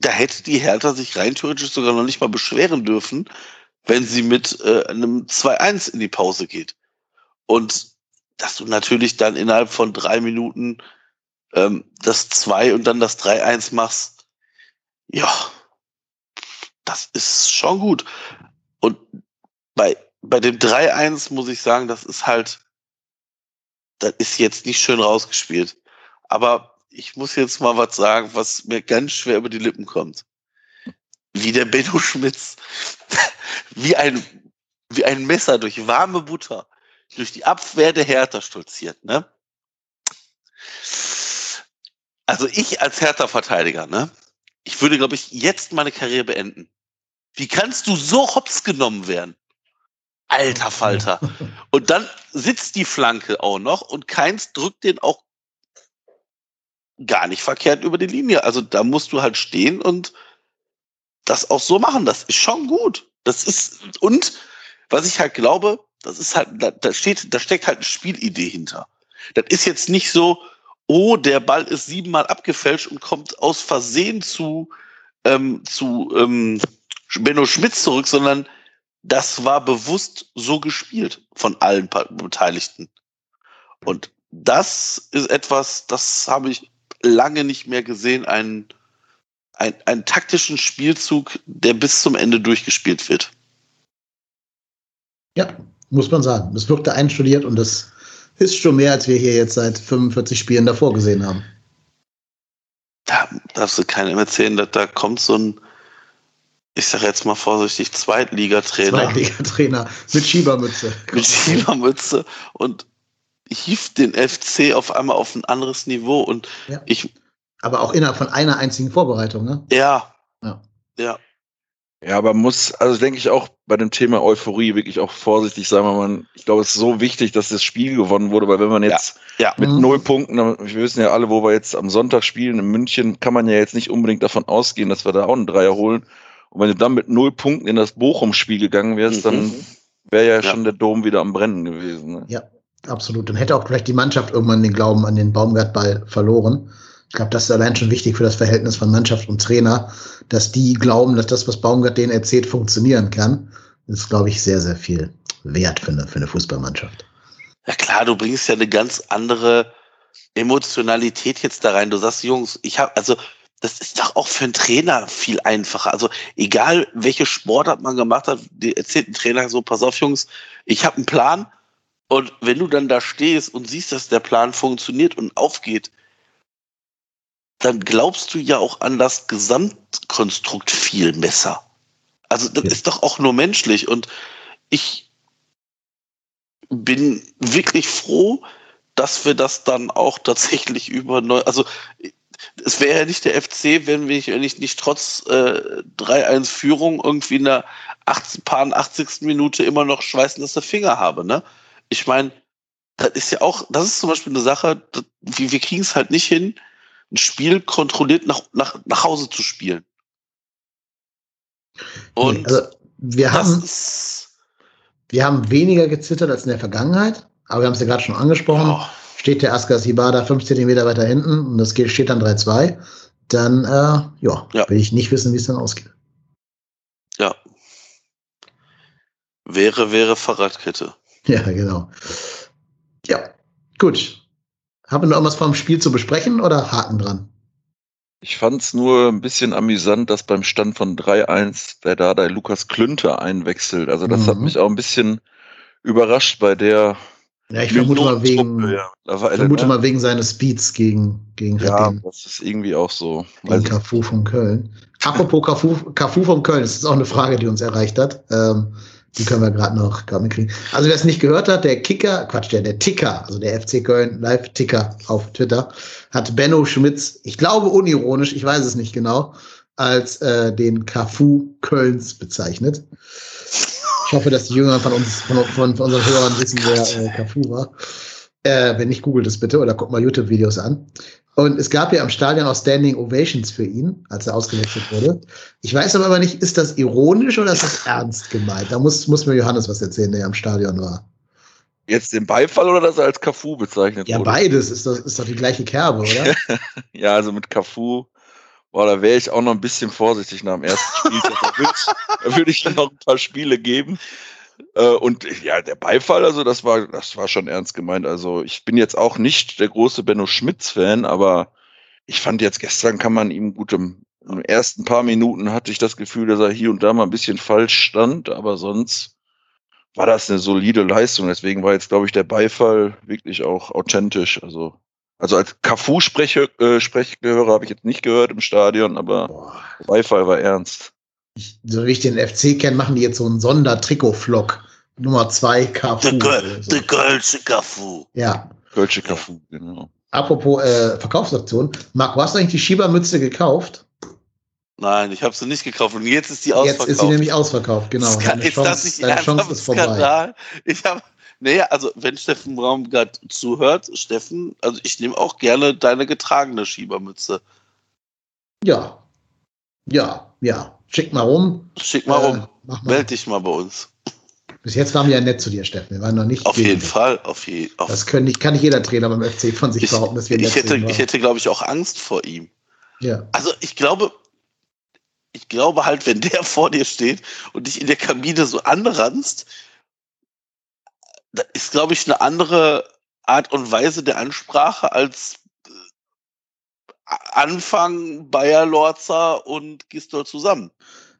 da hätte die Hertha sich rein theoretisch sogar noch nicht mal beschweren dürfen, wenn sie mit äh, einem 2-1 in die Pause geht. Und dass du natürlich dann innerhalb von drei Minuten ähm, das 2 und dann das 3-1 machst, ja, das ist schon gut. Und bei, bei dem 3-1 muss ich sagen, das ist halt, das ist jetzt nicht schön rausgespielt. Aber ich muss jetzt mal was sagen, was mir ganz schwer über die Lippen kommt. Wie der Benno Schmitz, [LAUGHS] wie ein, wie ein Messer durch warme Butter durch die Abwehr der Hertha stolziert, ne? Also ich als Hertha-Verteidiger, ne? Ich würde, glaube ich, jetzt meine Karriere beenden. Wie kannst du so hops genommen werden? Alter Falter. Und dann sitzt die Flanke auch noch und keins drückt den auch gar nicht verkehrt über die Linie. Also da musst du halt stehen und das auch so machen. Das ist schon gut. Das ist, und was ich halt glaube, das ist halt, da, da steht, da steckt halt eine Spielidee hinter. Das ist jetzt nicht so, oh, der Ball ist siebenmal abgefälscht und kommt aus Versehen zu, ähm, zu ähm, Benno Schmitz zurück, sondern das war bewusst so gespielt von allen Beteiligten. Und das ist etwas, das habe ich lange nicht mehr gesehen, einen, ein, einen taktischen Spielzug, der bis zum Ende durchgespielt wird. Ja, muss man sagen. Das wirkte einstudiert und das ist schon mehr, als wir hier jetzt seit 45 Spielen davor gesehen haben. Da darfst du keinem erzählen, dass da kommt so ein, ich sage jetzt mal vorsichtig, Zweitligatrainer. Zweitligatrainer mit Schiebermütze. [LAUGHS] mit Schiebermütze und hieft den FC auf einmal auf ein anderes Niveau und ja. ich. Aber auch innerhalb von einer einzigen Vorbereitung, ne? Ja. Ja. Ja. Ja, aber muss, also denke ich auch bei dem Thema Euphorie wirklich auch vorsichtig sein, weil man, ich glaube, es ist so wichtig, dass das Spiel gewonnen wurde, weil wenn man jetzt ja, ja. mit mhm. null Punkten, wir wissen ja alle, wo wir jetzt am Sonntag spielen, in München, kann man ja jetzt nicht unbedingt davon ausgehen, dass wir da auch einen Dreier holen. Und wenn du dann mit null Punkten in das Bochum-Spiel gegangen wärst, mhm. dann wäre ja, ja, schon der Dom wieder am Brennen gewesen. Ne? Ja, absolut. Dann hätte auch vielleicht die Mannschaft irgendwann den Glauben an den Baumgartball verloren. Ich glaube, das ist allein schon wichtig für das Verhältnis von Mannschaft und Trainer, dass die glauben, dass das, was Baumgart denen erzählt, funktionieren kann. Das ist, glaube ich, sehr, sehr viel wert für eine, für eine Fußballmannschaft. Ja klar, du bringst ja eine ganz andere Emotionalität jetzt da rein. Du sagst, Jungs, ich habe, also das ist doch auch für einen Trainer viel einfacher. Also egal, welche Sportart man gemacht hat, die erzählt ein Trainer so, pass auf, Jungs, ich habe einen Plan und wenn du dann da stehst und siehst, dass der Plan funktioniert und aufgeht, dann glaubst du ja auch an das Gesamtkonstrukt viel besser. Also das ja. ist doch auch nur menschlich. Und ich bin wirklich froh, dass wir das dann auch tatsächlich über neu, also es wäre ja nicht der FC, wenn wenn ich nicht trotz äh, 3-1 Führung irgendwie in der 80, 80. Minute immer noch schweißnasse Finger habe. Ne? Ich meine, das ist ja auch, das ist zum Beispiel eine Sache, das, wir, wir kriegen es halt nicht hin, ein Spiel kontrolliert nach, nach, nach Hause zu spielen. Und also, wir haben, wir haben weniger gezittert als in der Vergangenheit, aber wir haben es ja gerade schon angesprochen. Oh. Steht der Askar Sibada fünf Zentimeter weiter hinten und das steht dann 3-2, dann äh, ja, ja, will ich nicht wissen, wie es dann ausgeht. Ja. Wäre, wäre Fahrradkette. Ja, genau. Ja, gut. Haben wir noch irgendwas vom Spiel zu besprechen oder Haken dran? Ich fand es nur ein bisschen amüsant, dass beim Stand von 3-1 der Dardai Lukas Klünter einwechselt. Also das mhm. hat mich auch ein bisschen überrascht bei der. Ja, ich vermute mal wegen, ja, vermute ne? mal wegen seines Speeds gegen, gegen Ja, Happin. das ist irgendwie auch so. Gegen Cafu von Köln. Apropos Cafu, Cafu von Köln, das ist auch eine Frage, die uns erreicht hat. Ähm, die können wir gerade noch gerade mitkriegen. Also wer es nicht gehört hat, der Kicker, Quatsch, der, der Ticker, also der FC Köln Live-Ticker auf Twitter, hat Benno Schmitz, ich glaube unironisch, ich weiß es nicht genau, als äh, den Cafu Kölns bezeichnet. Ich hoffe, dass die Jüngeren von uns, von, von, von unseren Hörern wissen, wer äh, war. Äh, wenn nicht, googelt es bitte oder guckt mal YouTube-Videos an. Und es gab ja am Stadion auch Standing Ovations für ihn, als er ausgewechselt wurde. Ich weiß aber nicht, ist das ironisch oder ist das ernst gemeint? Da muss, muss mir Johannes was erzählen, der ja am Stadion war. Jetzt den Beifall oder dass er als Cafu bezeichnet ja, wurde? Ja, beides. Ist, das, ist doch die gleiche Kerbe, oder? [LAUGHS] ja, also mit Cafu, boah, da wäre ich auch noch ein bisschen vorsichtig nach dem ersten Spiel. [LAUGHS] da würde ich, würd ich noch ein paar Spiele geben. Äh, und ja, der Beifall, also das war, das war schon ernst gemeint. Also ich bin jetzt auch nicht der große Benno Schmitz-Fan, aber ich fand jetzt gestern kann man ihm gut im, im ersten paar Minuten hatte ich das Gefühl, dass er hier und da mal ein bisschen falsch stand, aber sonst war das eine solide Leistung. Deswegen war jetzt, glaube ich, der Beifall wirklich auch authentisch. Also, also als Cafu-Sprechgehörer äh, habe ich jetzt nicht gehört im Stadion, aber Boah. Beifall war ernst ich, so wie ich den FC kenne, machen die jetzt so einen Sondertrikot-Vlog. Nummer zwei Cafu. Der, so. Kölsche Cafu. Ja. Kölsche Cafu, genau. Apropos äh, Verkaufsaktion. Marc, hast du eigentlich die Schiebermütze gekauft? Nein, ich habe sie nicht gekauft und jetzt ist die ausverkauft. Jetzt ist sie nämlich ausverkauft, genau. Kann, deine Chance, das nicht deine Chance ist vorbei. Skandal. Ich habe, naja, also wenn Steffen gerade zuhört, Steffen, also ich nehme auch gerne deine getragene Schiebermütze. Ja, ja, ja. Schick mal rum. Schick mal äh, rum. Mal. Meld dich mal bei uns. Bis jetzt waren wir ja nett zu dir, Steffen. Wir waren noch nicht. Auf jeden Fall, auf jeden Fall. Das können nicht, kann nicht jeder Trainer beim FC von sich ich, behaupten, dass wir nett ich hätte, Ich hätte, glaube ich, auch Angst vor ihm. Ja. Also ich glaube, ich glaube halt, wenn der [LAUGHS] vor dir steht und dich in der Kabine so anranzt, da ist, glaube ich, eine andere Art und Weise der Ansprache als äh, Anfang Bayer Lorzer und Gistol zusammen.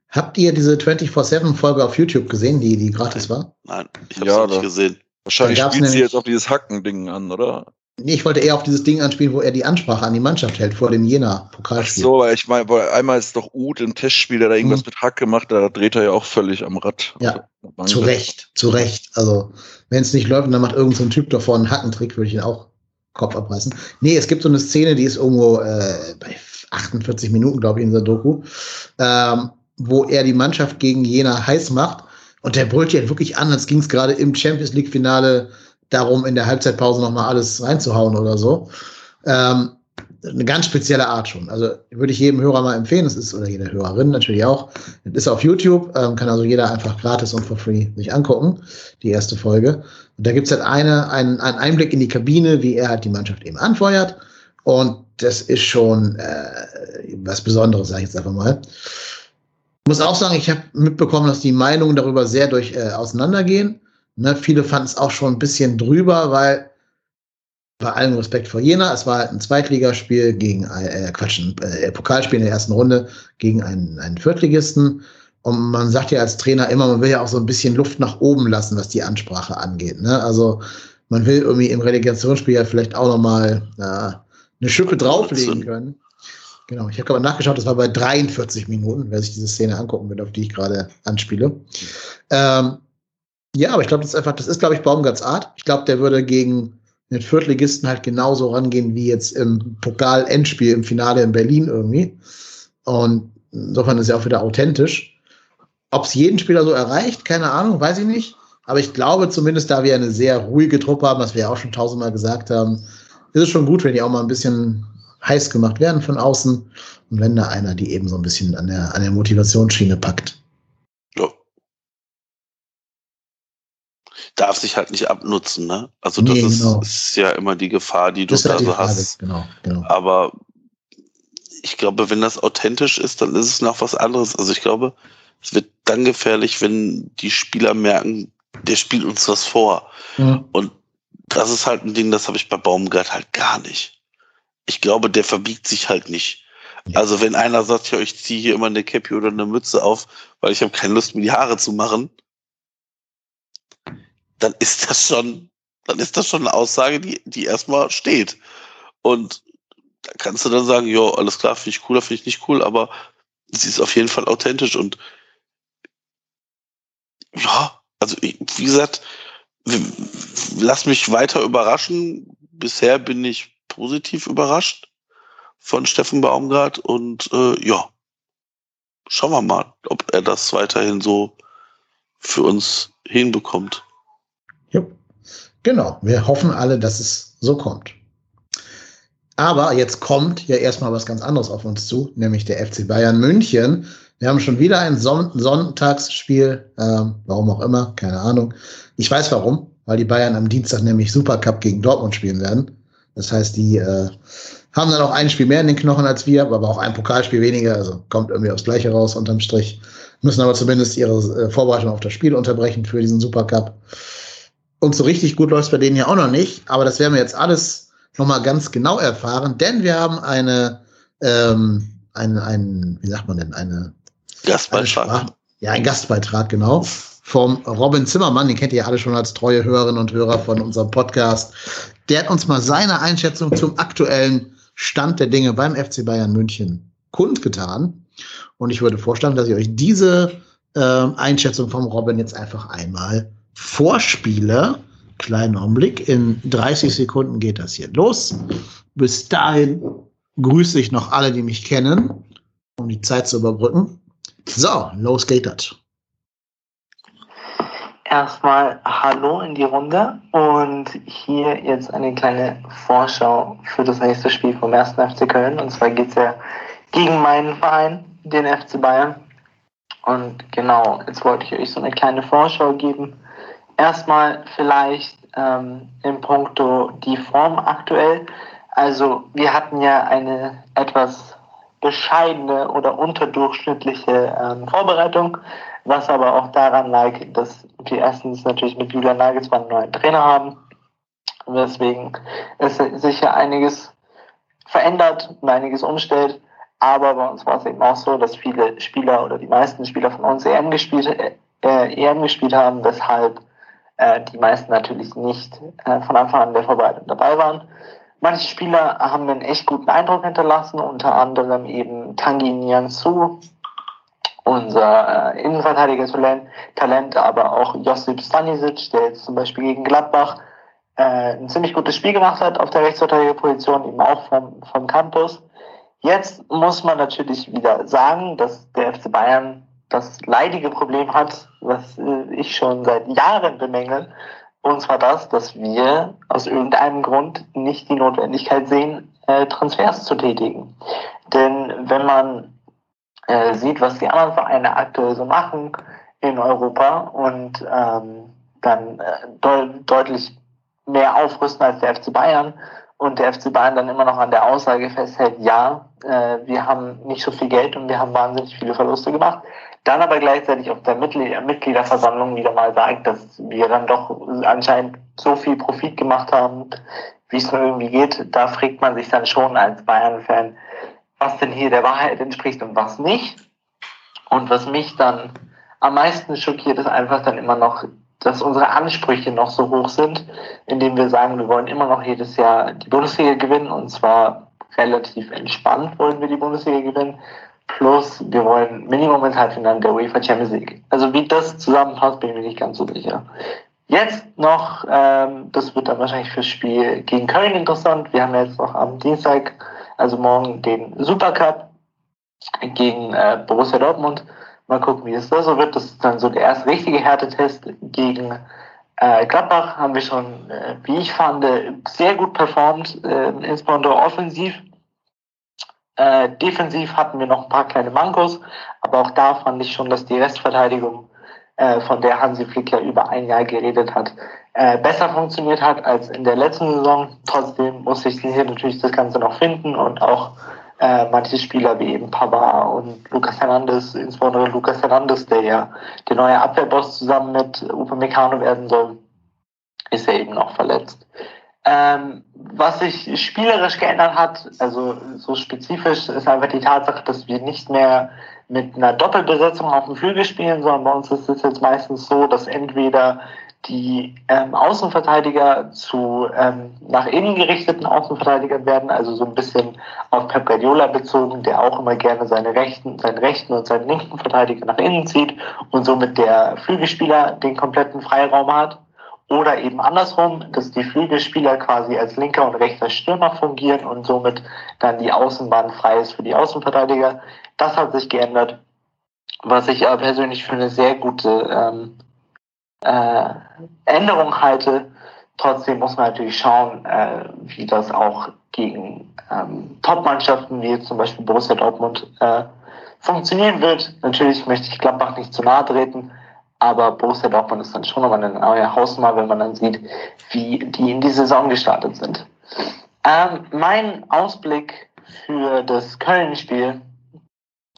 Habt ihr diese 24-7-Folge auf YouTube gesehen, die, die gratis Nein. war? Nein, ich habe Ja, nicht gesehen. Wahrscheinlich spielt sie jetzt auf dieses Hacken-Ding an, oder? Nee, ich wollte eher auf dieses Ding anspielen, wo er die Ansprache an die Mannschaft hält vor dem Ach Jena-Pokalspiel. so, weil ich meine, weil einmal ist doch Uth im Testspiel, der da irgendwas Mhm. mit Hack gemacht hat, da dreht er ja auch völlig am Rad. Ja, Also, Zu Recht, zu Recht. Also, wenn es nicht läuft und dann macht irgendein so ein Typ davor einen Hackentrick, würde ich ihn auch Kopf abreißen. Nee, es gibt so eine Szene, die ist irgendwo äh, bei 48 Minuten, glaube ich, in dieser Doku, ähm, wo er die Mannschaft gegen Jena heiß macht und der brüllt ja wirklich an, als ging es gerade im Champions League-Finale darum, in der Halbzeitpause nochmal alles reinzuhauen oder so. Ähm, eine ganz spezielle Art schon. Also würde ich jedem Hörer mal empfehlen, das ist, oder jeder Hörerin natürlich auch. Das ist auf YouTube, ähm, kann also jeder einfach gratis und for free sich angucken, die erste Folge. Und da gibt's halt eine, einen, einen Einblick in die Kabine, wie er halt die Mannschaft eben anfeuert. Und das ist schon äh, was Besonderes, sage ich jetzt einfach mal. Muss auch sagen, ich habe mitbekommen, dass die Meinungen darüber sehr durch äh, auseinandergehen. Ne, viele fanden es auch schon ein bisschen drüber, weil bei allem Respekt vor Jena, es war halt ein Zweitligaspiel gegen ein, äh, Quatsch, ein äh, Pokalspiel in der ersten Runde gegen einen, einen Viertligisten. Und man sagt ja als Trainer immer, man will ja auch so ein bisschen Luft nach oben lassen, was die Ansprache angeht. Ne? Also man will irgendwie im Relegationsspiel ja vielleicht auch nochmal äh, eine Schippe drauflegen können. Genau, ich habe gerade nachgeschaut, das war bei 43 Minuten, wer sich diese Szene angucken will, auf die ich gerade anspiele. Ähm, ja, aber ich glaube, das ist einfach, das ist, glaube ich, Baumgarts Art. Ich glaube, der würde gegen den Viertligisten halt genauso rangehen wie jetzt im Pokal-Endspiel im Finale in Berlin irgendwie. Und insofern ist er auch wieder authentisch. Ob es jeden Spieler so erreicht, keine Ahnung, weiß ich nicht. Aber ich glaube zumindest, da wir eine sehr ruhige Truppe haben, was wir ja auch schon tausendmal gesagt haben, ist es schon gut, wenn die auch mal ein bisschen heiß gemacht werden von außen. Und wenn da einer die eben so ein bisschen an der, an der Motivationsschiene packt. Ja. Darf sich halt nicht abnutzen, ne? Also Nee, das ist, genau. ist ja immer die Gefahr, die du Das da halt die so Frage. hast. Genau, genau. Aber ich glaube, wenn das authentisch ist, dann ist es noch was anderes. Also ich glaube, es wird dann gefährlich, wenn die Spieler merken, der spielt uns was vor. Mhm. Und das ist halt ein Ding, das habe ich bei Baumgart halt gar nicht. Ich glaube, der verbiegt sich halt nicht. Ja. Also wenn einer sagt, ja, ich ziehe hier immer eine Cappy oder eine Mütze auf, weil ich habe keine Lust, mir die Haare zu machen, dann ist das schon, dann ist das schon eine Aussage, die, die erstmal steht. Und da kannst du dann sagen, ja, alles klar, finde ich cool, finde ich nicht cool, aber sie ist auf jeden Fall authentisch und ja, also wie gesagt, lass mich weiter überraschen. Bisher bin ich positiv überrascht von Steffen Baumgart und äh, ja, schauen wir mal, ob er das weiterhin so für uns hinbekommt. Ja. Genau, wir hoffen alle, dass es so kommt. Aber jetzt kommt ja erstmal was ganz anderes auf uns zu, nämlich der FC Bayern München. Wir haben schon wieder ein Son Sonntagsspiel, ähm, warum auch immer, keine Ahnung. Ich weiß warum, weil die Bayern am Dienstag nämlich Supercup gegen Dortmund spielen werden. Das heißt, die äh, haben dann auch ein Spiel mehr in den Knochen als wir, aber auch ein Pokalspiel weniger, also kommt irgendwie aufs Gleiche raus unterm Strich. Müssen aber zumindest ihre äh, Vorbereitung auf das Spiel unterbrechen für diesen Supercup. Und so richtig gut läuft es bei denen ja auch noch nicht, aber das werden wir jetzt alles nochmal ganz genau erfahren, denn wir haben eine, ähm, ein, ein, wie sagt man denn, eine, eine Gastbeitrag. Ja, ein Gastbeitrag, genau, vom Robin Zimmermann, den kennt ihr alle schon als treue Hörerinnen und Hörer von unserem Podcast. Der hat uns mal seine Einschätzung zum aktuellen Stand der Dinge beim FC Bayern München kundgetan. Und ich würde vorschlagen, dass ich euch diese ähm, Einschätzung vom Robin jetzt einfach einmal vorspiele. Kleinen Augenblick. In 30 Sekunden geht das hier los. Bis dahin grüße ich noch alle, die mich kennen, um die Zeit zu überbrücken. So, los geht das. Erstmal Hallo in die Runde und hier jetzt eine kleine Vorschau für das nächste Spiel vom 1. FC Köln. Und zwar geht es ja gegen meinen Verein, den FC Bayern. Und genau, jetzt wollte ich euch so eine kleine Vorschau geben. Erstmal vielleicht ähm, in puncto die Form aktuell. Also wir hatten ja eine etwas bescheidene oder unterdurchschnittliche ähm, Vorbereitung, was aber auch daran lag, dass wir erstens natürlich mit Julian Nagelsmann einen neuen Trainer haben, weswegen es sich ja einiges verändert und einiges umstellt. Aber bei uns war es eben auch so, dass viele Spieler oder die meisten Spieler von uns EM gespielt, äh, EM gespielt haben, weshalb äh, die meisten natürlich nicht äh, von Anfang an der Vorbereitung dabei waren. Manche Spieler haben einen echt guten Eindruck hinterlassen, unter anderem eben Tangi Nianzu, unser äh, Innenverteidiger-Talent, Talent, aber auch Josip Stanisic, der jetzt zum Beispiel gegen Gladbach äh, ein ziemlich gutes Spiel gemacht hat auf der Rechtsverteidigerposition, eben auch vom, vom Campus. Jetzt muss man natürlich wieder sagen, dass der FC Bayern das leidige Problem hat, was äh, ich schon seit Jahren bemängel, und zwar das, dass wir aus irgendeinem Grund nicht die Notwendigkeit sehen, äh, Transfers zu tätigen. Denn wenn man äh, sieht, was die anderen Vereine aktuell so machen in Europa und ähm, dann äh, de deutlich mehr aufrüsten als der FC Bayern und der FC Bayern dann immer noch an der Aussage festhält, ja, äh, wir haben nicht so viel Geld und wir haben wahnsinnig viele Verluste gemacht, dann aber gleichzeitig auf der Mitgliederversammlung wieder mal sagt, dass wir dann doch anscheinend so viel Profit gemacht haben, wie es nur irgendwie geht, da fragt man sich dann schon als Bayern-Fan, was denn hier der Wahrheit entspricht und was nicht. Und was mich dann am meisten schockiert, ist einfach dann immer noch, dass unsere Ansprüche noch so hoch sind, indem wir sagen, wir wollen immer noch jedes Jahr die Bundesliga gewinnen und zwar relativ entspannt wollen wir die Bundesliga gewinnen. Plus, wir wollen Minimum ins Halbfinale der UEFA Champions League. Also wie das zusammenpasst, bin ich mir nicht ganz so sicher. Jetzt noch, ähm, das wird dann wahrscheinlich fürs Spiel gegen Köln interessant. Wir haben jetzt noch am Dienstag also morgen den Supercup gegen äh, Borussia Dortmund. Mal gucken, wie es da so wird. Das ist dann so der erste richtige Härtetest gegen äh, Gladbach. Haben wir schon, äh, wie ich fand, sehr gut performt, äh, insbesondere offensiv. Äh, defensiv hatten wir noch ein paar kleine Mankos, aber auch da fand ich schon, dass die Restverteidigung, äh, von der Hansi Flick ja über ein Jahr geredet hat, äh, besser funktioniert hat als in der letzten Saison. Trotzdem muss ich hier natürlich das Ganze noch finden und auch äh, manche Spieler wie eben Pavard und Lucas Hernandez, insbesondere Lucas Hernandez, der ja der neue Abwehrboss zusammen mit Uwe Meccano werden soll, ist er eben noch verletzt. Ähm, was sich spielerisch geändert hat, also so spezifisch, ist einfach die Tatsache, dass wir nicht mehr mit einer Doppelbesetzung auf dem Flügel spielen, sondern bei uns ist es jetzt meistens so, dass entweder die ähm, Außenverteidiger zu ähm, nach innen gerichteten Außenverteidigern werden, also so ein bisschen auf Pep Guardiola bezogen, der auch immer gerne seine rechten, seinen rechten und seinen linken Verteidiger nach innen zieht und somit der Flügelspieler den kompletten Freiraum hat. Oder eben andersrum, dass die Flügelspieler quasi als linker und rechter Stürmer fungieren und somit dann die Außenbahn frei ist für die Außenverteidiger. Das hat sich geändert, was ich aber persönlich für eine sehr gute ähm, äh, Änderung halte. Trotzdem muss man natürlich schauen, äh, wie das auch gegen ähm, Top-Mannschaften wie zum Beispiel Borussia Dortmund äh, funktionieren wird. Natürlich möchte ich Gladbach nicht zu nahe treten, aber Borussia Dortmund ist dann schon nochmal eine neue Hausnummer, wenn man dann sieht, wie die in die Saison gestartet sind. Ähm, mein Ausblick für das Köln-Spiel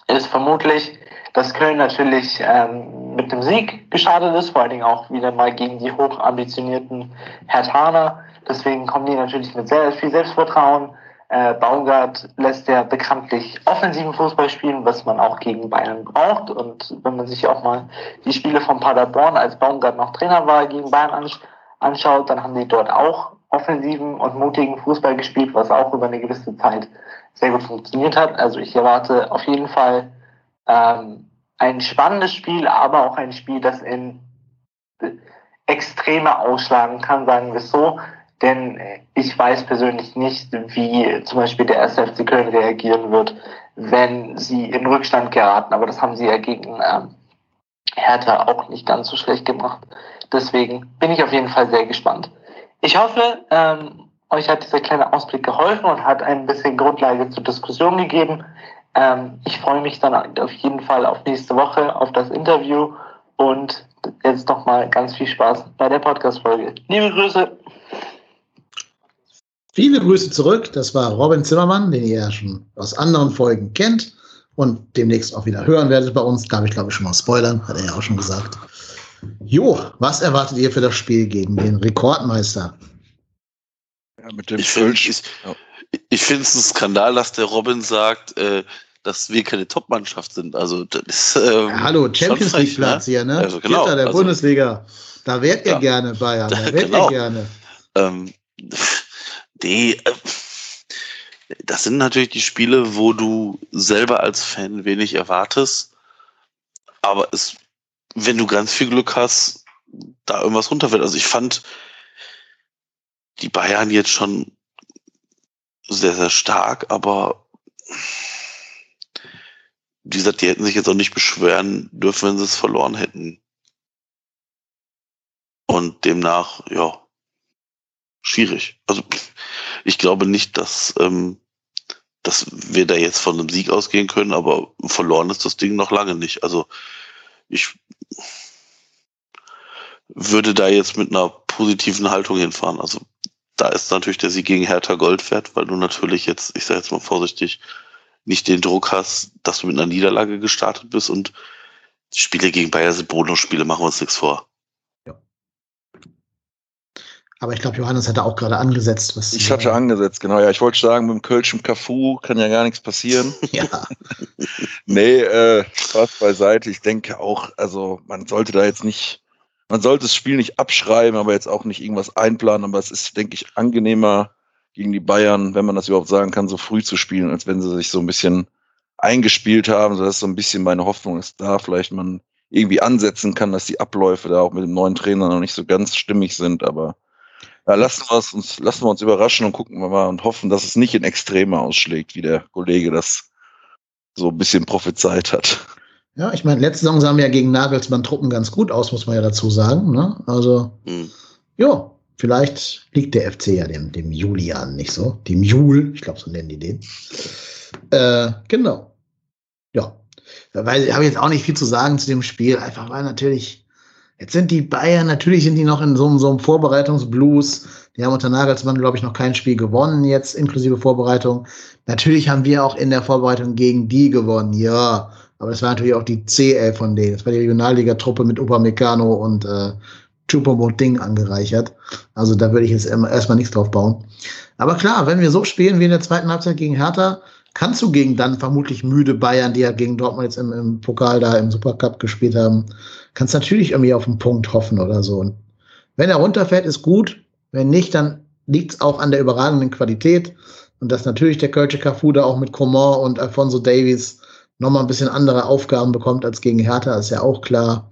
ist vermutlich, dass Köln natürlich ähm, mit dem Sieg gestartet ist, vor allen Dingen auch wieder mal gegen die hochambitionierten Hertaner. Deswegen kommen die natürlich mit sehr viel Selbstvertrauen. Äh, Baumgart lässt ja bekanntlich offensiven Fußball spielen, was man auch gegen Bayern braucht. Und wenn man sich auch mal die Spiele von Paderborn, als Baumgart noch Trainer war, gegen Bayern anschaut, dann haben die dort auch offensiven und mutigen Fußball gespielt, was auch über eine gewisse Zeit sehr gut funktioniert hat. Also ich erwarte auf jeden Fall ähm, ein spannendes Spiel, aber auch ein Spiel, das in Extreme ausschlagen kann, sagen wir es so. Denn ich weiß persönlich nicht, wie zum Beispiel der erste FC Köln reagieren wird, wenn sie in Rückstand geraten. Aber das haben sie ja gegen ähm, Hertha auch nicht ganz so schlecht gemacht. Deswegen bin ich auf jeden Fall sehr gespannt. Ich hoffe, ähm, euch hat dieser kleine Ausblick geholfen und hat ein bisschen Grundlage zur Diskussion gegeben. Ähm, ich freue mich dann auf jeden Fall auf nächste Woche, auf das Interview und jetzt nochmal ganz viel Spaß bei der Podcast-Folge. Liebe Grüße. Viele Grüße zurück. Das war Robin Zimmermann, den ihr ja schon aus anderen Folgen kennt und demnächst auch wieder hören werdet bei uns. Darf ich, glaube ich, schon mal spoilern, hat er ja auch schon gesagt. Jo, was erwartet ihr für das Spiel gegen den Rekordmeister? Ja, mit dem ich finde ja. es ein Skandal, dass der Robin sagt, äh, dass wir keine Top-Mannschaft sind. Also das ist, ähm, ja, hallo, Champions League Platz ne? hier, ne? Also, genau, Vierter der also, Bundesliga. Da wärt ihr gerne, Bayern. Da [LAUGHS] wärt genau. ihr gerne. Ähm, die, äh, das sind natürlich die Spiele, wo du selber als Fan wenig erwartest. Aber es, wenn du ganz viel Glück hast, da irgendwas runterfällt. Also ich fand die Bayern jetzt schon sehr, sehr stark, aber wie gesagt, die hätten sich jetzt auch nicht beschweren dürfen, wenn sie es verloren hätten. Und demnach, ja, schwierig. Also ich glaube nicht, dass, ähm, dass wir da jetzt von einem Sieg ausgehen können, aber verloren ist das Ding noch lange nicht. Also ich würde da jetzt mit einer positiven Haltung hinfahren. Also da ist natürlich der Sieg gegen Hertha Gold wert, weil du natürlich jetzt, ich sage jetzt mal vorsichtig, nicht den Druck hast, dass du mit einer Niederlage gestartet bist und die Spiele gegen Bayern sind Bonusspiele, machen wir uns nichts vor. Aber ich glaube, Johannes hatte auch gerade angesetzt. Was ich hatte angesetzt, genau. Ja, ich wollte sagen, mit dem Kölschen Cafu kann ja gar nichts passieren. [LAUGHS] ja. [LAUGHS] nee, äh, Spaß beiseite. Ich denke auch, also man sollte da jetzt nicht, man sollte das Spiel nicht abschreiben, aber jetzt auch nicht irgendwas einplanen. Aber es ist, denke ich, angenehmer, gegen die Bayern, wenn man das überhaupt sagen kann, so früh zu spielen, als wenn sie sich so ein bisschen eingespielt haben. Das ist so ein bisschen meine Hoffnung, dass da vielleicht man irgendwie ansetzen kann, dass die Abläufe da auch mit dem neuen Trainer noch nicht so ganz stimmig sind. Aber ja, lassen, wir uns, lassen wir uns überraschen und gucken wir mal und hoffen, dass es nicht in Extreme ausschlägt, wie der Kollege das so ein bisschen prophezeit hat. Ja, ich meine, letzte Saison sahen wir ja gegen Nagelsmann Truppen ganz gut aus, muss man ja dazu sagen. Ne? Also, mhm. ja, Vielleicht liegt der FC ja dem, dem Julian nicht so. Dem Jul, ich glaube, so nennen die den. Äh, genau. Ja. Weil habe ich jetzt auch nicht viel zu sagen zu dem Spiel. Einfach weil natürlich, jetzt sind die Bayern, natürlich sind die noch in so, so einem Vorbereitungsblues. Die haben unter Nagelsmann, glaube ich, noch kein Spiel gewonnen, jetzt inklusive Vorbereitung. Natürlich haben wir auch in der Vorbereitung gegen die gewonnen, ja. Aber das war natürlich auch die CL von denen. Das war die Regionalliga-Truppe mit Upamecano und äh, Choupo-Moting angereichert. Also da würde ich jetzt erstmal nichts drauf bauen. Aber klar, wenn wir so spielen wie in der zweiten Halbzeit gegen Hertha, kannst du gegen dann vermutlich müde Bayern, die ja gegen Dortmund jetzt im, im Pokal da im Supercup gespielt haben, kannst natürlich irgendwie auf einen Punkt hoffen oder so. Und wenn er runterfällt, ist gut. Wenn nicht, dann liegt es auch an der überragenden Qualität. Und dass natürlich der Kölsche Cafu da auch mit Coman und Alfonso Davies nochmal ein bisschen andere Aufgaben bekommt als gegen Hertha, ist ja auch klar.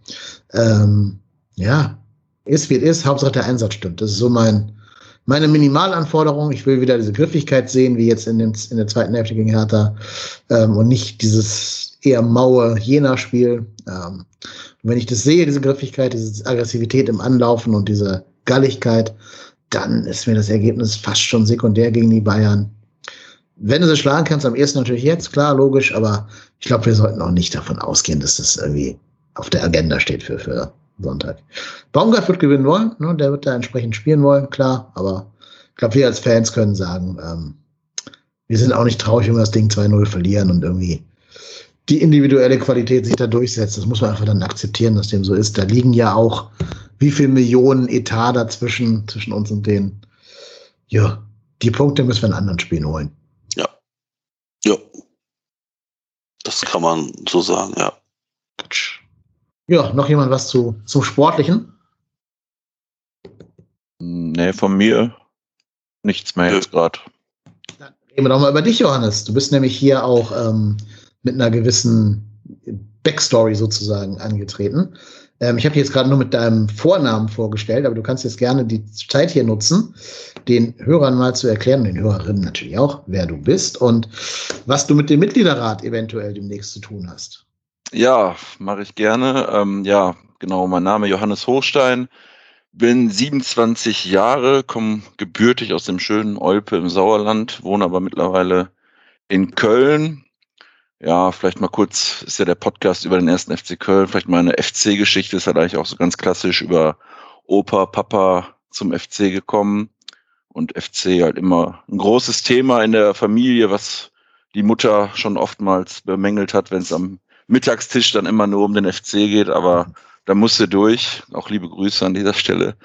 Ähm, ja, ist wie es ist, Hauptsache der Einsatz stimmt. Das ist so mein, meine Minimalanforderung. Ich will wieder diese Griffigkeit sehen, wie jetzt in, den, in der zweiten Hälfte gegen Hertha ähm, und nicht dieses eher maue Jena-Spiel. Ähm, wenn ich das sehe, diese Griffigkeit, diese Aggressivität im Anlaufen und diese Galligkeit, dann ist mir das Ergebnis fast schon sekundär gegen die Bayern. Wenn du sie schlagen kannst, am ersten natürlich jetzt, klar, logisch, aber ich glaube, wir sollten auch nicht davon ausgehen, dass das irgendwie auf der Agenda steht für, für Sonntag. Baumgart wird gewinnen wollen, ne? der wird da entsprechend spielen wollen, klar, aber ich glaube, wir als Fans können sagen, ähm, wir sind auch nicht traurig, wenn wir das Ding 2-0 verlieren und irgendwie die individuelle Qualität sich da durchsetzt. Das muss man einfach dann akzeptieren, dass dem so ist. Da liegen ja auch wie viel Millionen Etat dazwischen, zwischen uns und denen. Ja, die Punkte müssen wir in anderen Spielen holen. Ja. Ja. Das kann man so sagen, ja. Ja, noch jemand was zu, zum Sportlichen? Nee, von mir nichts mehr jetzt gerade. Dann reden wir doch mal über dich, Johannes. Du bist nämlich hier auch ähm, mit einer gewissen Backstory sozusagen angetreten. Ähm, ich habe jetzt gerade nur mit deinem Vornamen vorgestellt, aber du kannst jetzt gerne die Zeit hier nutzen, den Hörern mal zu erklären, den Hörerinnen natürlich auch, wer du bist und was du mit dem Mitgliederrat eventuell demnächst zu tun hast. Ja, mache ich gerne. Ähm, ja, genau, mein Name Johannes Hochstein, bin 27 Jahre, komme gebürtig aus dem schönen Olpe im Sauerland, wohne aber mittlerweile in Köln. Ja, vielleicht mal kurz, ist ja der Podcast über den ersten FC Köln, vielleicht mal eine FC-Geschichte, ist halt eigentlich auch so ganz klassisch über Opa, Papa zum FC gekommen und FC halt immer ein großes Thema in der Familie, was die Mutter schon oftmals bemängelt hat, wenn es am Mittagstisch dann immer nur um den FC geht, aber da musste durch. Auch liebe Grüße an dieser Stelle.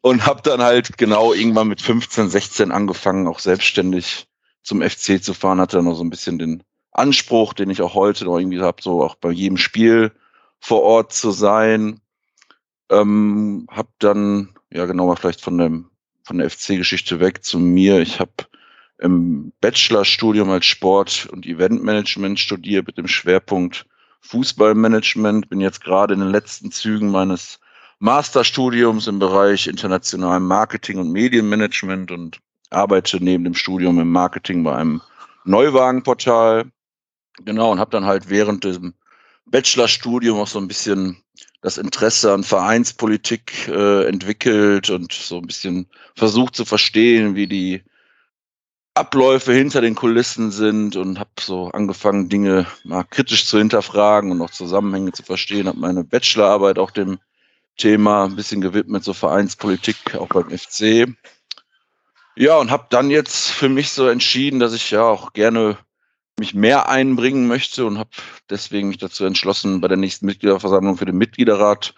und habe dann halt genau irgendwann mit 15, 16 angefangen, auch selbstständig zum FC zu fahren. Hatte noch so ein bisschen den Anspruch, den ich auch heute noch irgendwie habe, so auch bei jedem Spiel vor Ort zu sein. Ähm, hab dann, ja genau mal vielleicht von dem von der FC-Geschichte weg zu mir. Ich habe im Bachelorstudium als Sport- und Eventmanagement studiert mit dem Schwerpunkt Fußballmanagement. Bin jetzt gerade in den letzten Zügen meines Masterstudiums im Bereich internationalen Marketing und Medienmanagement und arbeite neben dem Studium im Marketing bei einem Neuwagenportal. Genau, und habe dann halt während dem Bachelorstudium auch so ein bisschen das Interesse an Vereinspolitik äh, entwickelt und so ein bisschen versucht zu verstehen, wie die Abläufe hinter den Kulissen sind und habe so angefangen, Dinge mal kritisch zu hinterfragen und auch Zusammenhänge zu verstehen. Habe meine Bachelorarbeit auch dem Thema ein bisschen gewidmet, so Vereinspolitik, auch beim FC. Ja, und habe dann jetzt für mich so entschieden, dass ich ja auch gerne mich mehr einbringen möchte und habe deswegen mich dazu entschlossen, bei der nächsten Mitgliederversammlung für den Mitgliederrat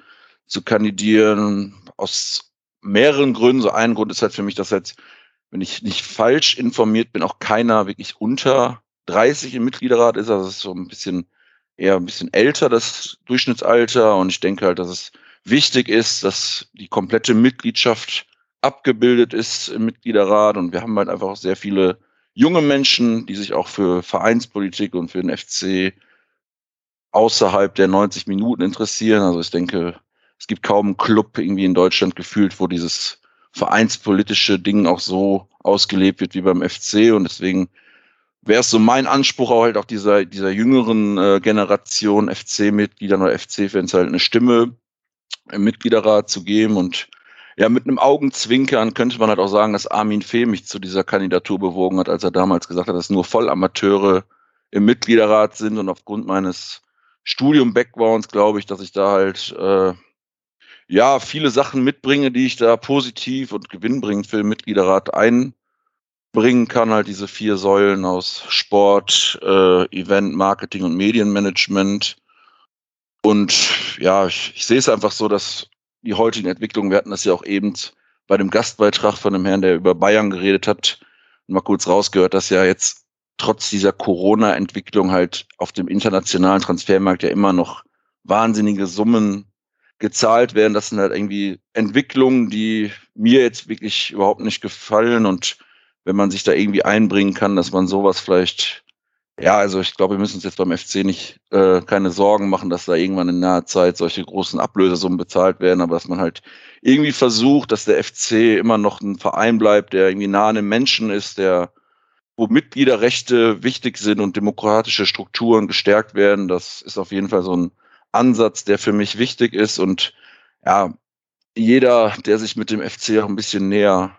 zu kandidieren. Aus mehreren Gründen. So ein Grund ist halt für mich, dass jetzt, wenn ich nicht falsch informiert bin, auch keiner wirklich unter 30 im Mitgliederrat ist. Also es ist so ein bisschen eher ein bisschen älter, das Durchschnittsalter. Und ich denke halt, dass es wichtig ist, dass die komplette Mitgliedschaft abgebildet ist im Mitgliederrat. Und wir haben halt einfach sehr viele junge Menschen, die sich auch für Vereinspolitik und für den FC außerhalb der 90 Minuten interessieren. Also ich denke, es gibt kaum einen Club irgendwie in Deutschland gefühlt, wo dieses vereinspolitische Ding auch so ausgelebt wird wie beim FC. Und deswegen wäre es so mein Anspruch auch halt auch dieser, dieser jüngeren äh, Generation FC-Mitgliedern oder FC-Fans halt eine Stimme im Mitgliederrat zu geben und ja, mit einem Augenzwinkern könnte man halt auch sagen, dass Armin Fee mich zu dieser Kandidatur bewogen hat, als er damals gesagt hat, dass nur Vollamateure im Mitgliederrat sind und aufgrund meines Studium-Backgrounds glaube ich, dass ich da halt äh, ja viele Sachen mitbringe, die ich da positiv und gewinnbringend für den Mitgliederrat einbringen kann. Halt diese vier Säulen aus Sport, äh, Event, Marketing und Medienmanagement. Und ja, ich, ich sehe es einfach so, dass die heutigen Entwicklungen. Wir hatten das ja auch eben bei dem Gastbeitrag von dem Herrn, der über Bayern geredet hat, mal kurz rausgehört, dass ja jetzt trotz dieser Corona-Entwicklung halt auf dem internationalen Transfermarkt ja immer noch wahnsinnige Summen gezahlt werden. Das sind halt irgendwie Entwicklungen, die mir jetzt wirklich überhaupt nicht gefallen. Und wenn man sich da irgendwie einbringen kann, dass man sowas vielleicht ja, also ich glaube, wir müssen uns jetzt beim FC nicht äh, keine Sorgen machen, dass da irgendwann in naher Zeit solche großen Ablösesummen bezahlt werden, aber dass man halt irgendwie versucht, dass der FC immer noch ein Verein bleibt, der irgendwie nah an den Menschen ist, der wo Mitgliederrechte wichtig sind und demokratische Strukturen gestärkt werden. Das ist auf jeden Fall so ein Ansatz, der für mich wichtig ist. Und ja, jeder, der sich mit dem FC auch ein bisschen näher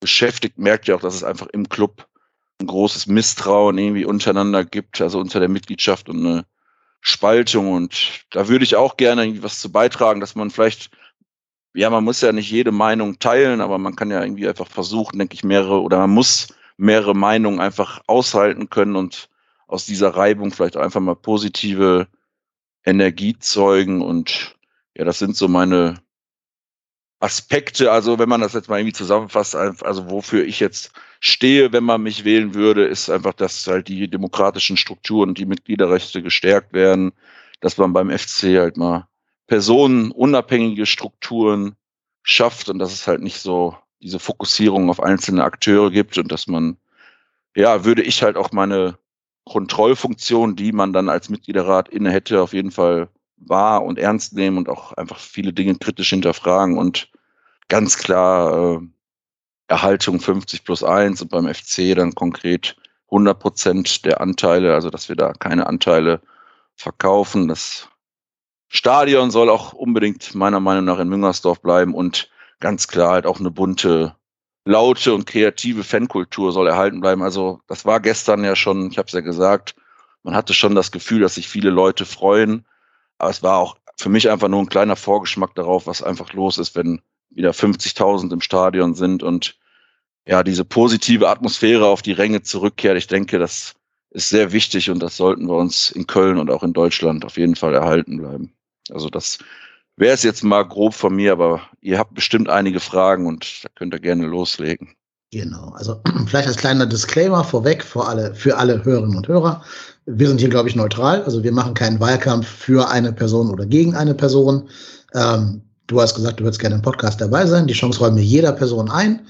beschäftigt, merkt ja auch, dass es einfach im Club ein großes Misstrauen irgendwie untereinander gibt, also unter der Mitgliedschaft und eine Spaltung. Und da würde ich auch gerne irgendwie was zu beitragen, dass man vielleicht, ja, man muss ja nicht jede Meinung teilen, aber man kann ja irgendwie einfach versuchen, denke ich, mehrere oder man muss mehrere Meinungen einfach aushalten können und aus dieser Reibung vielleicht einfach mal positive Energie zeugen. Und ja, das sind so meine Aspekte, also wenn man das jetzt mal irgendwie zusammenfasst, also wofür ich jetzt stehe, wenn man mich wählen würde, ist einfach, dass halt die demokratischen Strukturen und die Mitgliederrechte gestärkt werden, dass man beim FC halt mal personenunabhängige Strukturen schafft und dass es halt nicht so diese Fokussierung auf einzelne Akteure gibt und dass man, ja, würde ich halt auch meine Kontrollfunktion, die man dann als Mitgliederrat inne hätte, auf jeden Fall wahr und ernst nehmen und auch einfach viele Dinge kritisch hinterfragen und ganz klar äh, Erhaltung 50 plus 1 und beim FC dann konkret 100 Prozent der Anteile, also dass wir da keine Anteile verkaufen. Das Stadion soll auch unbedingt meiner Meinung nach in Müngersdorf bleiben und ganz klar halt auch eine bunte, laute und kreative Fankultur soll erhalten bleiben. Also das war gestern ja schon, ich habe es ja gesagt, man hatte schon das Gefühl, dass sich viele Leute freuen aber es war auch für mich einfach nur ein kleiner Vorgeschmack darauf, was einfach los ist, wenn wieder 50.000 im Stadion sind und ja, diese positive Atmosphäre auf die Ränge zurückkehrt. Ich denke, das ist sehr wichtig und das sollten wir uns in Köln und auch in Deutschland auf jeden Fall erhalten bleiben. Also das wäre es jetzt mal grob von mir, aber ihr habt bestimmt einige Fragen und da könnt ihr gerne loslegen. Genau, also [CLEARS THROAT] vielleicht als kleiner Disclaimer vorweg für alle, für alle Hörerinnen und Hörer. Wir sind hier, glaube ich, neutral. Also wir machen keinen Wahlkampf für eine Person oder gegen eine Person. Ähm, du hast gesagt, du würdest gerne im Podcast dabei sein. Die Chance räumen wir jeder Person ein,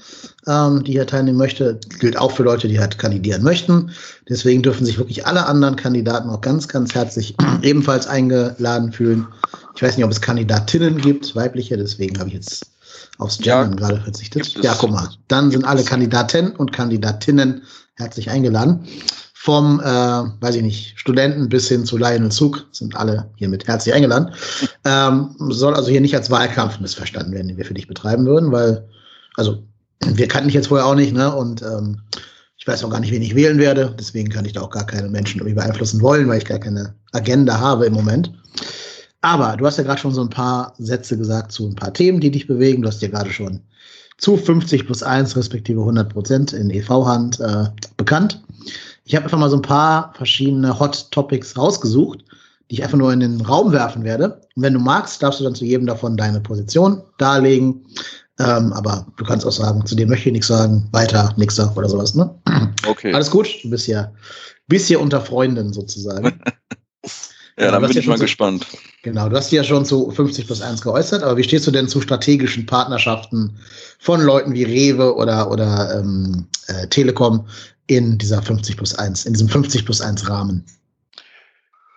ähm, die hier teilnehmen möchte. Gilt auch für Leute, die halt kandidieren möchten. Deswegen dürfen sich wirklich alle anderen Kandidaten auch ganz, ganz herzlich [CLEARS THROAT] ebenfalls eingeladen fühlen. Ich weiß nicht, ob es Kandidatinnen gibt, weibliche, deswegen habe ich jetzt aufs Gendern ja, gerade verzichtet. Ja, guck mal, dann sind alle Kandidaten und Kandidatinnen herzlich eingeladen. Vom, äh, weiß ich nicht, Studenten bis hin zu Lionel Zug sind alle hiermit herzlich eingeladen. [LAUGHS] Ähm, soll also hier nicht als Wahlkampf missverstanden werden, den wir für dich betreiben würden, weil, also, wir kannten dich jetzt vorher auch nicht, ne? Und ähm, ich weiß auch gar nicht, wen ich wählen werde. Deswegen kann ich da auch gar keine Menschen irgendwie beeinflussen wollen, weil ich gar keine Agenda habe im Moment. Aber du hast ja gerade schon so ein paar Sätze gesagt zu ein paar Themen, die dich bewegen. Du hast ja gerade schon zu 50 plus 1 respektive 100 Prozent in EV-Hand äh, bekannt. Ich habe einfach mal so ein paar verschiedene Hot Topics rausgesucht, die ich einfach nur in den Raum werfen werde. Und wenn du magst, darfst du dann zu jedem davon deine Position darlegen. Ähm, aber du kannst auch sagen, zu dem möchte ich nichts sagen, weiter, nixer oder sowas. Ne? Okay. Alles gut, du bist ja, bist hier unter Freunden sozusagen. [LAUGHS] Ja, dann bin ich mal so, gespannt. Genau, du hast dich ja schon zu 50 plus 1 geäußert, aber wie stehst du denn zu strategischen Partnerschaften von Leuten wie Rewe oder, oder ähm, äh, Telekom in dieser 50 plus 1, in diesem 50 plus 1 Rahmen?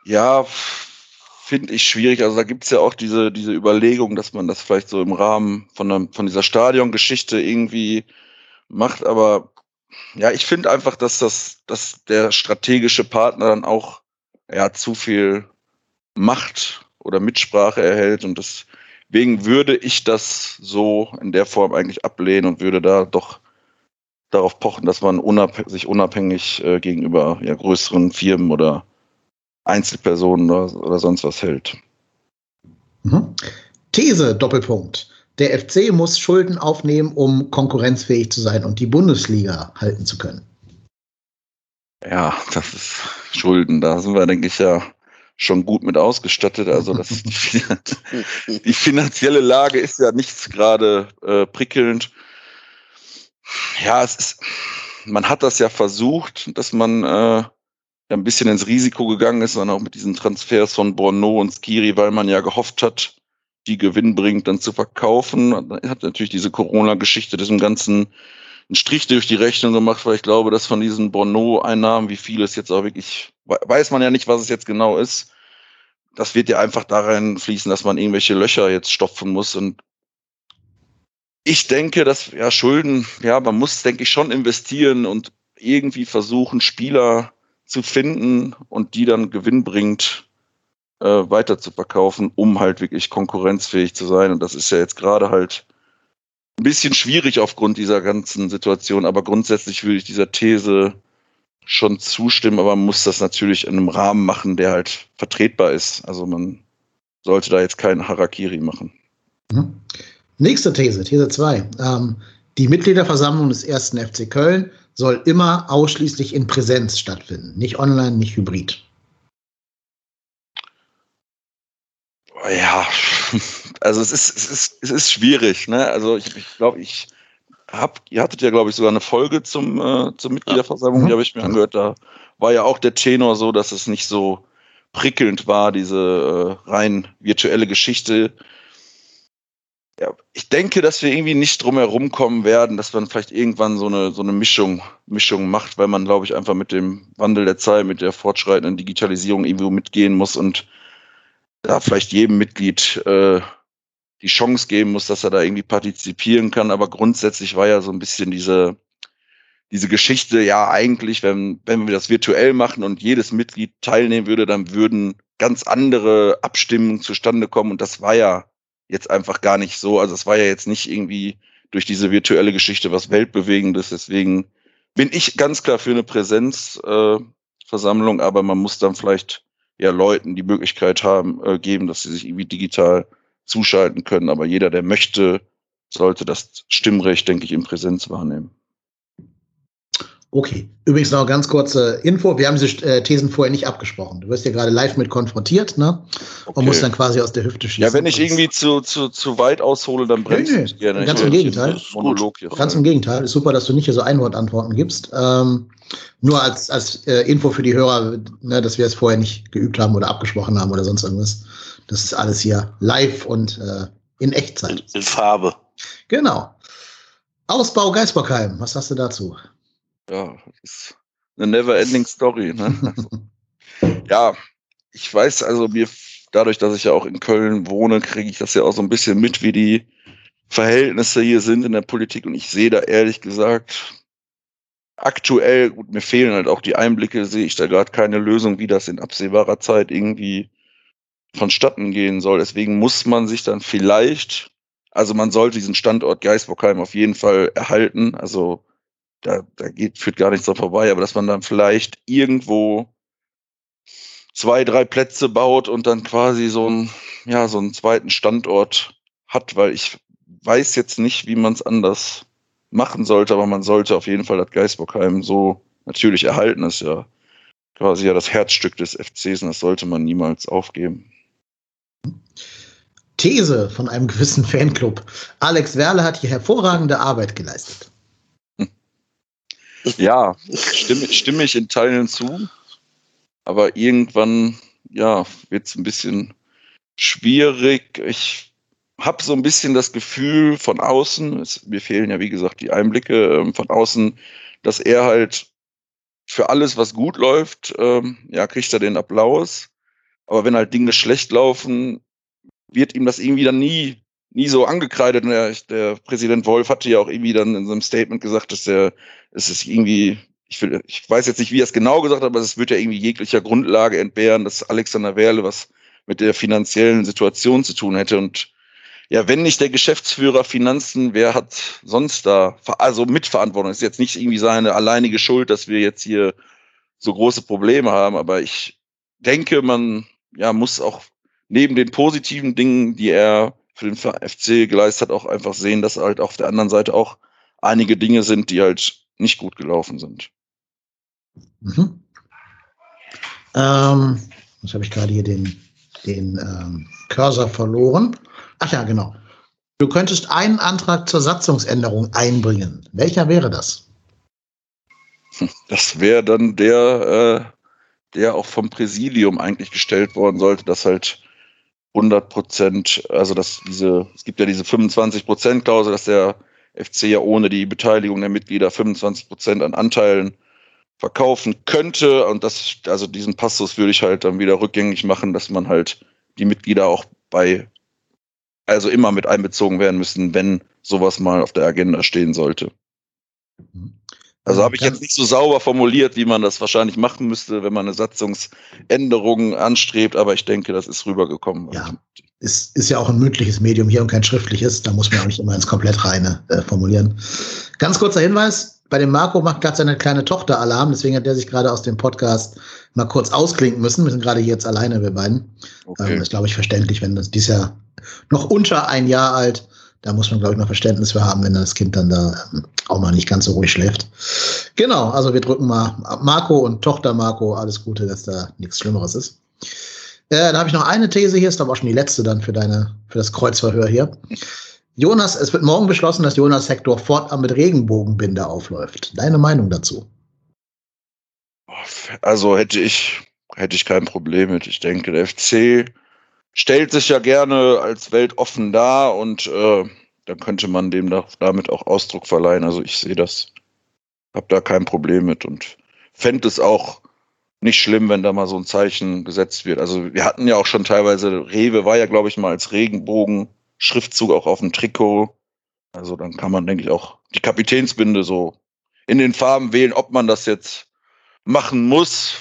Ja, finde ich schwierig. Also da gibt es ja auch diese, diese Überlegung, dass man das vielleicht so im Rahmen von, einer, von dieser Stadiongeschichte irgendwie macht, aber ja, ich finde einfach, dass das, dass der strategische Partner dann auch ja, zu viel Macht oder Mitsprache erhält und deswegen würde ich das so in der Form eigentlich ablehnen und würde da doch darauf pochen, dass man unab sich unabhängig äh, gegenüber ja, größeren Firmen oder Einzelpersonen oder, oder sonst was hält. Mhm. These, Doppelpunkt. Der FC muss Schulden aufnehmen, um konkurrenzfähig zu sein und die Bundesliga halten zu können. Ja, das ist Schulden. Da sind wir, denke ich, ja schon gut mit ausgestattet. Also das ist [LAUGHS] die, [LAUGHS] die finanzielle Lage ist ja nichts gerade äh, prickelnd. Ja, es ist, man hat das ja versucht, dass man äh, ein bisschen ins Risiko gegangen ist, dann auch mit diesen Transfers von Borno und Skiri, weil man ja gehofft hat, die gewinnbringend dann zu verkaufen. Man hat natürlich diese Corona-Geschichte diesem ganzen einen Strich durch die Rechnung gemacht, weil ich glaube, dass von diesen Bono-Einnahmen, wie viel es jetzt auch wirklich, weiß man ja nicht, was es jetzt genau ist. Das wird ja einfach darin fließen, dass man irgendwelche Löcher jetzt stopfen muss. Und ich denke, dass ja Schulden, ja, man muss, denke ich, schon investieren und irgendwie versuchen, Spieler zu finden und die dann gewinnbringend äh, weiter zu verkaufen, um halt wirklich konkurrenzfähig zu sein. Und das ist ja jetzt gerade halt ein bisschen schwierig aufgrund dieser ganzen Situation, aber grundsätzlich würde ich dieser These schon zustimmen, aber man muss das natürlich in einem Rahmen machen, der halt vertretbar ist. Also man sollte da jetzt keinen Harakiri machen. Mhm. Nächste These, These 2. Ähm, die Mitgliederversammlung des ersten FC Köln soll immer ausschließlich in Präsenz stattfinden, nicht online, nicht hybrid. Ja, [LAUGHS] also es ist, es ist, es ist schwierig. Ne? Also ich, ich glaube, ich habe, ihr hattet ja, glaube ich, sogar eine Folge zum, äh, zur Mitgliederversammlung, die habe ich mir angehört. Da war ja auch der Tenor so, dass es nicht so prickelnd war, diese äh, rein virtuelle Geschichte. Ja, ich denke, dass wir irgendwie nicht drum herum kommen werden, dass man vielleicht irgendwann so eine, so eine Mischung, Mischung macht, weil man, glaube ich, einfach mit dem Wandel der Zeit, mit der fortschreitenden Digitalisierung irgendwo mitgehen muss und da vielleicht jedem Mitglied äh, die Chance geben muss, dass er da irgendwie partizipieren kann. Aber grundsätzlich war ja so ein bisschen diese, diese Geschichte, ja, eigentlich, wenn, wenn wir das virtuell machen und jedes Mitglied teilnehmen würde, dann würden ganz andere Abstimmungen zustande kommen. Und das war ja jetzt einfach gar nicht so. Also es war ja jetzt nicht irgendwie durch diese virtuelle Geschichte was Weltbewegendes. Deswegen bin ich ganz klar für eine Präsenzversammlung, äh, aber man muss dann vielleicht ja Leuten die Möglichkeit haben, äh, geben, dass sie sich irgendwie digital zuschalten können. Aber jeder, der möchte, sollte das Stimmrecht, denke ich, in Präsenz wahrnehmen. Okay. Übrigens noch ganz kurze Info. Wir haben diese äh, Thesen vorher nicht abgesprochen. Du wirst ja gerade live mit konfrontiert, ne? Und Okay. musst dann quasi aus der Hüfte schießen. Ja, wenn ich irgendwie zu, zu, zu weit aushole, dann bremst Nee, nee. gerne. Ganz im Gegenteil. Monolog hier. Ganz im Gegenteil. Ist super, dass du nicht hier so Einwortantworten gibst. Ähm, nur als, als äh, Info für die Hörer, ne, dass wir es vorher nicht geübt haben oder abgesprochen haben oder sonst irgendwas. Das ist alles hier live und äh, in Echtzeit. In, in Farbe. Genau. Ausbau Geisbockheim, was hast du dazu? Ja, ist eine never-ending Story. Ne? Also, ja, ich weiß also mir, dadurch, dass ich ja auch in Köln wohne, kriege ich das ja auch so ein bisschen mit, wie die Verhältnisse hier sind in der Politik. Und ich sehe da ehrlich gesagt aktuell, gut, mir fehlen halt auch die Einblicke, sehe ich da gerade keine Lösung, wie das in absehbarer Zeit irgendwie vonstatten gehen soll. Deswegen muss man sich dann vielleicht, also man sollte diesen Standort Geisbockheim auf jeden Fall erhalten. Also da, da geht, führt gar nichts dran vorbei, aber dass man dann vielleicht irgendwo zwei, drei Plätze baut und dann quasi so einen, ja, so einen zweiten Standort hat, weil ich weiß jetzt nicht, wie man es anders machen sollte, aber man sollte auf jeden Fall das Geisbockheim so natürlich erhalten. Ist ja quasi ja das Herzstück des FCs und das sollte man niemals aufgeben. These von einem gewissen Fanclub. Alex Werle hat hier hervorragende Arbeit geleistet. Ja, stimme, stimme ich in Teilen zu, aber irgendwann, ja, wird es ein bisschen schwierig. Ich habe so ein bisschen das Gefühl von außen, es, mir fehlen ja wie gesagt die Einblicke ähm, von außen, dass er halt für alles, was gut läuft, ähm, ja, kriegt er den Applaus. Aber wenn halt Dinge schlecht laufen, wird ihm das irgendwie dann nie, nie so angekreidet. Der, der Präsident Wolf hatte ja auch irgendwie dann in seinem Statement gesagt, dass der, es ist irgendwie, ich, will, ich weiß jetzt nicht, wie er es genau gesagt hat, aber es wird ja irgendwie jeglicher Grundlage entbehren, dass Alexander Werle was mit der finanziellen Situation zu tun hätte. Und ja, wenn nicht der Geschäftsführer Finanzen, wer hat sonst da, also Mitverantwortung? Ist jetzt nicht irgendwie seine alleinige Schuld, dass wir jetzt hier so große Probleme haben, aber ich denke, man ja, muss auch neben den positiven Dingen, die er für den FC geleistet hat, auch einfach sehen, dass halt auf der anderen Seite auch einige Dinge sind, die halt nicht gut gelaufen sind. Mhm. Ähm, jetzt habe ich gerade hier den, den ähm, Cursor verloren. Ach ja, genau. Du könntest einen Antrag zur Satzungsänderung einbringen. Welcher wäre das? Das wäre dann der, äh, der auch vom Präsidium eigentlich gestellt worden sollte, dass halt 100 Prozent, also dass diese, es gibt ja diese 25 Prozent Klausel, dass der FC ja ohne die Beteiligung der Mitglieder 25 Prozent an Anteilen verkaufen könnte. Und das, also diesen Passus würde ich halt dann wieder rückgängig machen, dass man halt die Mitglieder auch bei, also immer mit einbezogen werden müssen, wenn sowas mal auf der Agenda stehen sollte. Also habe ich jetzt nicht so sauber formuliert, wie man das wahrscheinlich machen müsste, wenn man eine Satzungsänderung anstrebt, aber ich denke, das ist rübergekommen. Ja, ist, ist ja auch ein mündliches Medium hier und kein schriftliches. Da muss man auch nicht immer ins komplett reine äh, formulieren. Ganz kurzer Hinweis: Bei dem Marco macht gerade seine kleine Tochter Alarm, deswegen hat der sich gerade aus dem Podcast mal kurz ausklinken müssen. Wir sind gerade hier jetzt alleine, wir beiden. Okay. Ähm, das ist, glaube ich, verständlich, wenn das dies Jahr noch unter ein Jahr alt da muss man, glaube ich, noch Verständnis für haben, wenn das Kind dann da ähm, auch mal nicht ganz so ruhig schläft. Genau, also wir drücken mal Marco und Tochter Marco alles Gute, dass da nichts Schlimmeres ist. Äh, dann habe ich noch eine These hier, ist glaube auch schon die letzte dann für deine, für das Kreuzverhör hier. Jonas, es wird morgen beschlossen, dass Jonas Hector fortan mit Regenbogenbinde aufläuft. Deine Meinung dazu? Also hätte ich, hätte ich kein Problem mit. Ich denke, der FC stellt sich ja gerne als weltoffen dar und äh, dann könnte man dem da, damit auch Ausdruck verleihen. Also ich sehe das, habe da kein Problem mit und fände es auch nicht schlimm, wenn da mal so ein Zeichen gesetzt wird. Also wir hatten ja auch schon teilweise, Rewe war ja, glaube ich, mal als Regenbogen-Schriftzug auch auf dem Trikot. Also dann kann man, denke ich, auch die Kapitänsbinde so in den Farben wählen, ob man das jetzt machen muss,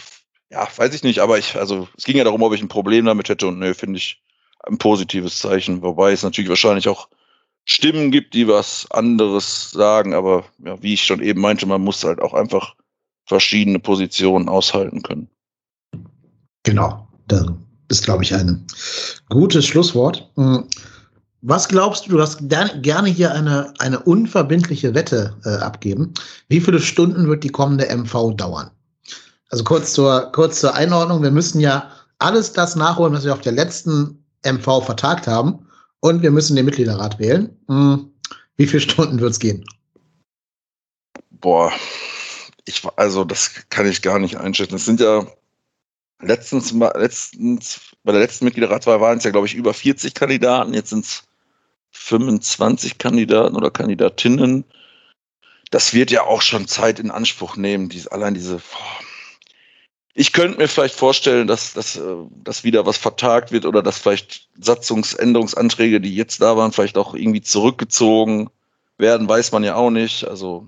ja, weiß ich nicht, aber ich, also es ging ja darum, ob ich ein Problem damit hätte und nö, finde ich ein positives Zeichen, wobei es natürlich wahrscheinlich auch Stimmen gibt, die was anderes sagen, aber ja, wie ich schon eben meinte, man muss halt auch einfach verschiedene Positionen aushalten können. Genau, das ist, glaube ich, ein gutes Schlusswort. Was glaubst du, du hast gerne hier eine, eine unverbindliche Wette äh, abgeben. Wie viele Stunden wird die kommende MV dauern? Also kurz zur, kurz zur Einordnung. Wir müssen ja alles das nachholen, was wir auf der letzten MV vertagt haben. Und wir müssen den Mitgliederrat wählen. Hm. Wie viele Stunden wird es gehen? Boah, ich, also das kann ich gar nicht einschätzen. Es sind ja letztens, letztens bei der letzten Mitgliederratswahl waren es ja, glaube ich, über 40 Kandidaten. Jetzt sind es 25 Kandidaten oder Kandidatinnen. Das wird ja auch schon Zeit in Anspruch nehmen. Dies, allein diese. Boah. Ich könnte mir vielleicht vorstellen, dass, dass, äh, dass wieder was vertagt wird oder dass vielleicht Satzungsänderungsanträge, die jetzt da waren, vielleicht auch irgendwie zurückgezogen werden, weiß man ja auch nicht. Also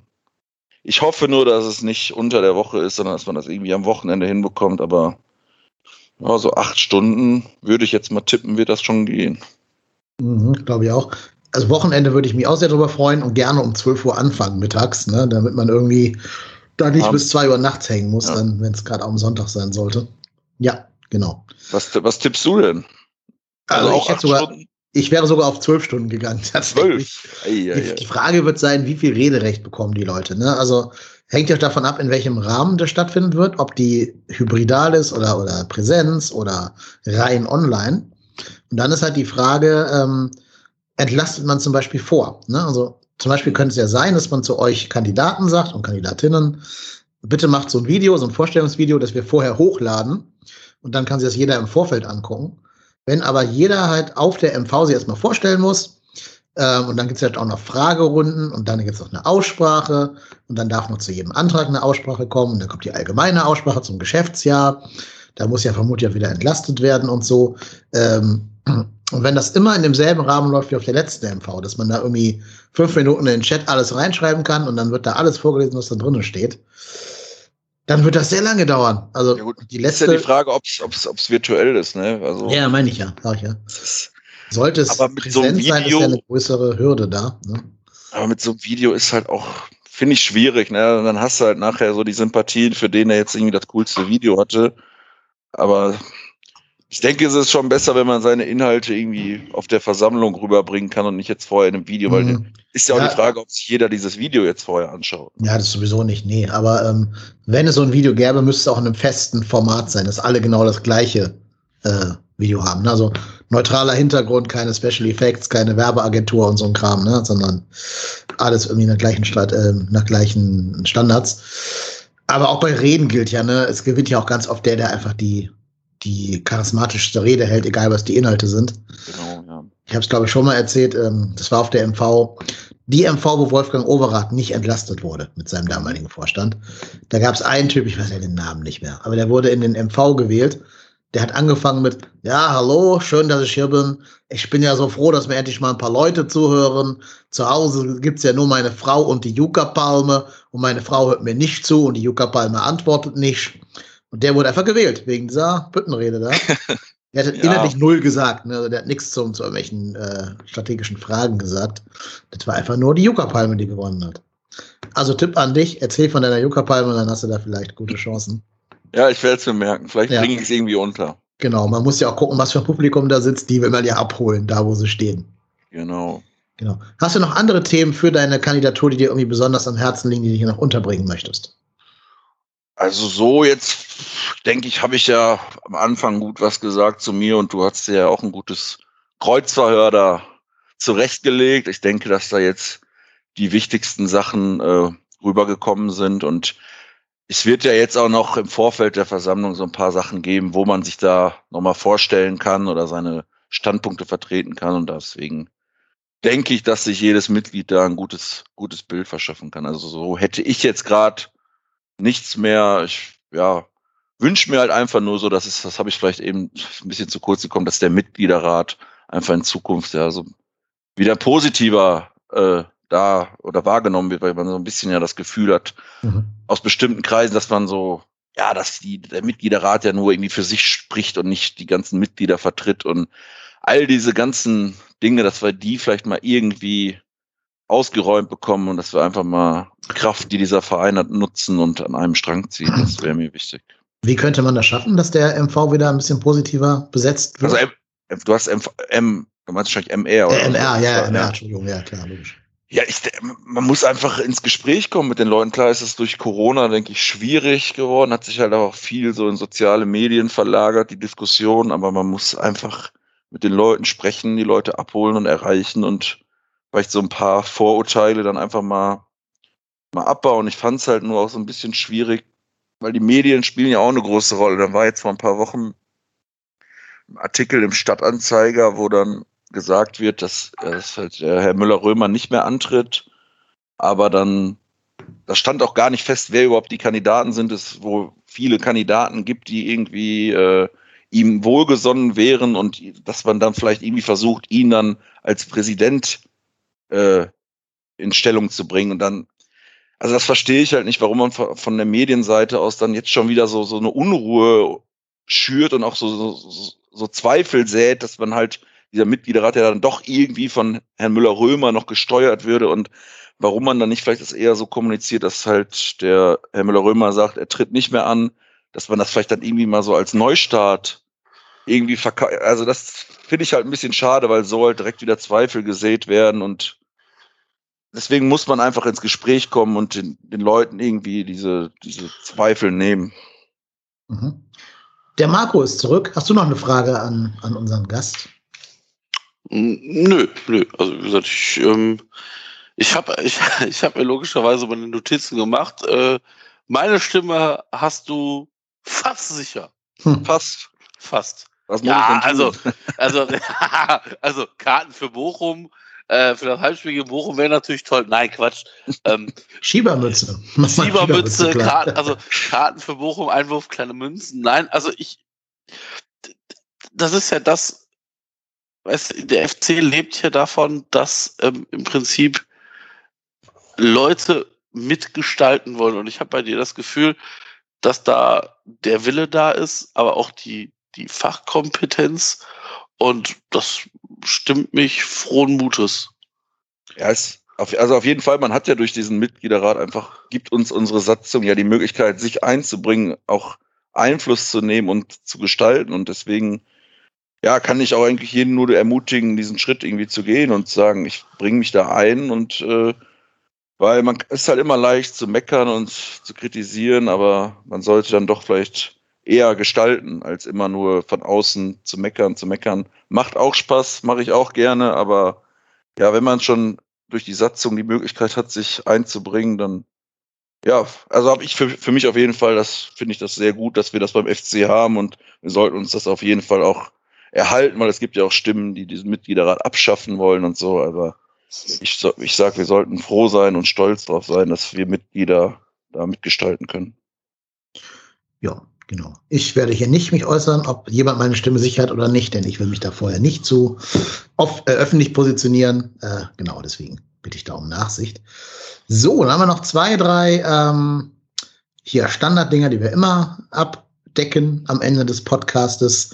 ich hoffe nur, dass es nicht unter der Woche ist, sondern dass man das irgendwie am Wochenende hinbekommt. Aber ja, so acht Stunden würde ich jetzt mal tippen, wird das schon gehen. Mhm, Glaube ich auch. Also Wochenende würde ich mich auch sehr darüber freuen und gerne um 12 Uhr anfangen mittags, ne, damit man irgendwie da nicht um, bis 2 Uhr nachts hängen muss, ja. dann, wenn es gerade am Sonntag sein sollte. Ja, genau. Was, was tippst du denn? Also, also ich hätte sogar, Stunden? ich wäre sogar auf zwölf Stunden gegangen. [LAUGHS] Tatsächlich. Die, die, Frage wird sein, wie viel Rederecht bekommen die Leute. Ne? Also hängt ja davon ab, in welchem Rahmen das stattfinden wird, ob die hybridal ist oder, oder Präsenz oder rein online. Und dann ist halt die Frage, ähm, entlastet man zum Beispiel vor? Ne? Also zum Beispiel könnte es ja sein, dass man zu euch Kandidaten sagt und Kandidatinnen, bitte macht so ein Video, so ein Vorstellungsvideo, das wir vorher hochladen und dann kann sich das jeder im Vorfeld angucken. Wenn aber jeder halt auf der MV sich erstmal vorstellen muss, ähm, und dann gibt es halt auch noch Fragerunden und dann gibt es noch eine Aussprache und dann darf noch zu jedem Antrag eine Aussprache kommen. Und dann kommt die allgemeine Aussprache zum Geschäftsjahr. Da muss ja vermutlich auch wieder entlastet werden und so. Ähm, und wenn das immer in demselben Rahmen läuft wie auf der letzten MV, dass man da irgendwie fünf Minuten in den Chat alles reinschreiben kann und dann wird da alles vorgelesen, was da drinnen steht, dann wird das sehr lange dauern. Also ja gut, die letzte. Ist ja die Frage, ob es virtuell ist, ne? Also, ja, meine ich ja, sag ich ja. Sollte es aber mit so einem Video, sein, ist ja eine größere Hürde da. Ne? Aber mit so einem Video ist halt auch, finde ich, schwierig, ne? Und dann hast du halt nachher so die Sympathien, für den er jetzt irgendwie das coolste Video hatte. Aber ich denke, es ist schon besser, wenn man seine Inhalte irgendwie auf der Versammlung rüberbringen kann und nicht jetzt vorher in einem Video, mhm. weil ist ja auch ja. die Frage, ob sich jeder dieses Video jetzt vorher anschaut. Ja, das sowieso nicht, nee. Aber ähm, wenn es so ein Video gäbe, müsste es auch in einem festen Format sein, dass alle genau das gleiche äh, Video haben. Ne? Also neutraler Hintergrund, keine Special Effects, keine Werbeagentur und so ein Kram, ne? sondern alles irgendwie nach gleichen, Stadt, äh, nach gleichen Standards. Aber auch bei Reden gilt ja, ne, es gewinnt ja auch ganz oft der, der einfach die die charismatischste Rede hält, egal was die Inhalte sind. Genau, ja. Ich habe es, glaube ich, schon mal erzählt, ähm, das war auf der MV, die MV, wo Wolfgang Overath nicht entlastet wurde mit seinem damaligen Vorstand. Da gab es einen Typ, ich weiß ja den Namen nicht mehr, aber der wurde in den MV gewählt. Der hat angefangen mit, ja, hallo, schön, dass ich hier bin. Ich bin ja so froh, dass mir endlich mal ein paar Leute zuhören. Zu Hause gibt's ja nur meine Frau und die Yucca-Palme und meine Frau hört mir nicht zu und die Yucca-Palme antwortet nicht. Und der wurde einfach gewählt, wegen dieser Büttenrede da. [LAUGHS] Der hat ja. inhaltlich null gesagt, ne? Also der hat nichts zu, zu irgendwelchen äh, strategischen Fragen gesagt. Das war einfach nur die Yucca-Palme, die gewonnen hat. Also Tipp an dich, erzähl von deiner Yucca-Palme, dann hast du da vielleicht gute Chancen. Ja, ich werde es mir merken. Vielleicht ja. bringe ich es irgendwie unter. Genau, man muss ja auch gucken, was für ein Publikum da sitzt. Die will man ja abholen, da wo sie stehen. Genau. Genau. Hast du noch andere Themen für deine Kandidatur, die dir irgendwie besonders am Herzen liegen, die du hier noch unterbringen möchtest? Also so jetzt, denke ich, habe ich ja am Anfang gut was gesagt zu mir und du hast ja auch ein gutes Kreuzverhör da zurechtgelegt. Ich denke, dass da jetzt die wichtigsten Sachen äh, rübergekommen sind und es wird ja jetzt auch noch im Vorfeld der Versammlung so ein paar Sachen geben, wo man sich da nochmal vorstellen kann oder seine Standpunkte vertreten kann und deswegen denke ich, dass sich jedes Mitglied da ein gutes, gutes Bild verschaffen kann. Also so hätte ich jetzt gerade nichts mehr. Ich ja, wünsche mir halt einfach nur so, dass es, das habe ich vielleicht eben ein bisschen zu kurz gekommen, dass der Mitgliederrat einfach in Zukunft ja so wieder positiver äh, da oder wahrgenommen wird, weil man so ein bisschen ja das Gefühl hat, mhm. aus bestimmten Kreisen, dass man so, ja, dass die, der Mitgliederrat ja nur irgendwie für sich spricht und nicht die ganzen Mitglieder vertritt und all diese ganzen Dinge, dass wir die vielleicht mal irgendwie ausgeräumt bekommen und dass wir einfach mal Kraft, die dieser Verein hat, nutzen und an einem Strang ziehen. Das wäre mir wichtig. Wie könnte man das schaffen, dass der MV wieder ein bisschen positiver besetzt wird? Also du hast, MV, M, Du meinst wahrscheinlich MR oder? Äh, MR, so. ja, MR, Entschuldigung, ja, klar, logisch. Ja, ich, man muss einfach ins Gespräch kommen mit den Leuten. Klar ist es durch Corona, denke ich, schwierig geworden, hat sich halt auch viel so in soziale Medien verlagert, die Diskussion, aber man muss einfach mit den Leuten sprechen, die Leute abholen und erreichen und vielleicht so ein paar Vorurteile dann einfach mal, mal abbauen. Ich fand es halt nur auch so ein bisschen schwierig, weil die Medien spielen ja auch eine große Rolle. Da war jetzt vor ein paar Wochen ein Artikel im Stadtanzeiger, wo dann gesagt wird, dass, dass halt Herr Müller-Römer nicht mehr antritt, aber dann, da stand auch gar nicht fest, wer überhaupt die Kandidaten sind, es wo viele Kandidaten gibt, die irgendwie äh, ihm wohlgesonnen wären und dass man dann vielleicht irgendwie versucht, ihn dann als Präsident äh, in Stellung zu bringen und dann also das verstehe ich halt nicht, warum man von der Medienseite aus dann jetzt schon wieder so, so eine Unruhe schürt und auch so, so, so Zweifel sät, dass man halt dieser Mitgliederrat ja dann doch irgendwie von Herrn Müller-Römer noch gesteuert würde und warum man dann nicht vielleicht das eher so kommuniziert, dass halt der Herr Müller-Römer sagt, er tritt nicht mehr an, dass man das vielleicht dann irgendwie mal so als Neustart irgendwie verkauft. Also das finde ich halt ein bisschen schade, weil so halt direkt wieder Zweifel gesät werden und deswegen muss man einfach ins Gespräch kommen und den, den Leuten irgendwie diese, diese Zweifel nehmen. Mhm. Der Marco ist zurück. Hast du noch eine Frage an, an unseren Gast? Nö, nö. Also wie gesagt, ich, ähm, ich habe [LAUGHS] ich, ich hab mir logischerweise meine Notizen gemacht. Äh, meine Stimme hast du fast sicher. Hm. Fast. Fast. Was ja, also, [LAUGHS] also, [LAUGHS] also Karten für Bochum, äh, für das Heimspiel gegen Bochum wäre natürlich toll. Nein, Quatsch. Ähm, [LAUGHS] [LAUGHS] Schiebermütze. Schiebermütze, Karten, also Karten für Bochum, Einwurf, kleine Münzen. Nein, also ich, das ist ja das, weißt, der FC lebt ja davon, dass ähm, im Prinzip Leute mitgestalten wollen. Und ich habe bei dir das Gefühl, dass da der Wille da ist, aber auch die, die Fachkompetenz. Und das stimmt mich frohen Mutes. Ja, es, also auf jeden Fall, man hat ja durch diesen Mitgliederrat einfach, gibt uns unsere Satzung ja die Möglichkeit, sich einzubringen, auch Einfluss zu nehmen und zu gestalten. Und deswegen, ja, kann ich auch eigentlich jeden nur ermutigen, diesen Schritt irgendwie zu gehen und zu sagen, ich bringe mich da ein und äh, weil man ist halt immer leicht zu meckern und zu kritisieren, aber man sollte dann doch vielleicht eher gestalten, als immer nur von außen zu meckern, zu meckern. Macht auch Spaß, mache ich auch gerne, aber ja, wenn man schon durch die Satzung die Möglichkeit hat, sich einzubringen, dann ja, also habe ich für, für mich auf jeden Fall, das finde ich das sehr gut, dass wir das beim FC haben und wir sollten uns das auf jeden Fall auch erhalten, weil es gibt ja auch Stimmen, die diesen Mitgliederrat abschaffen wollen und so, aber ich, ich sage, wir sollten froh sein und stolz darauf sein, dass wir Mitglieder da mitgestalten können. Ja, genau. Ich werde hier nicht mich äußern, ob jemand meine Stimme sichert oder nicht, denn ich will mich da vorher nicht zu oft, äh, öffentlich positionieren. Äh, genau, deswegen bitte ich da um Nachsicht. So, dann haben wir noch zwei, drei ähm, hier Standarddinger, die wir immer abdecken am Ende des Podcastes.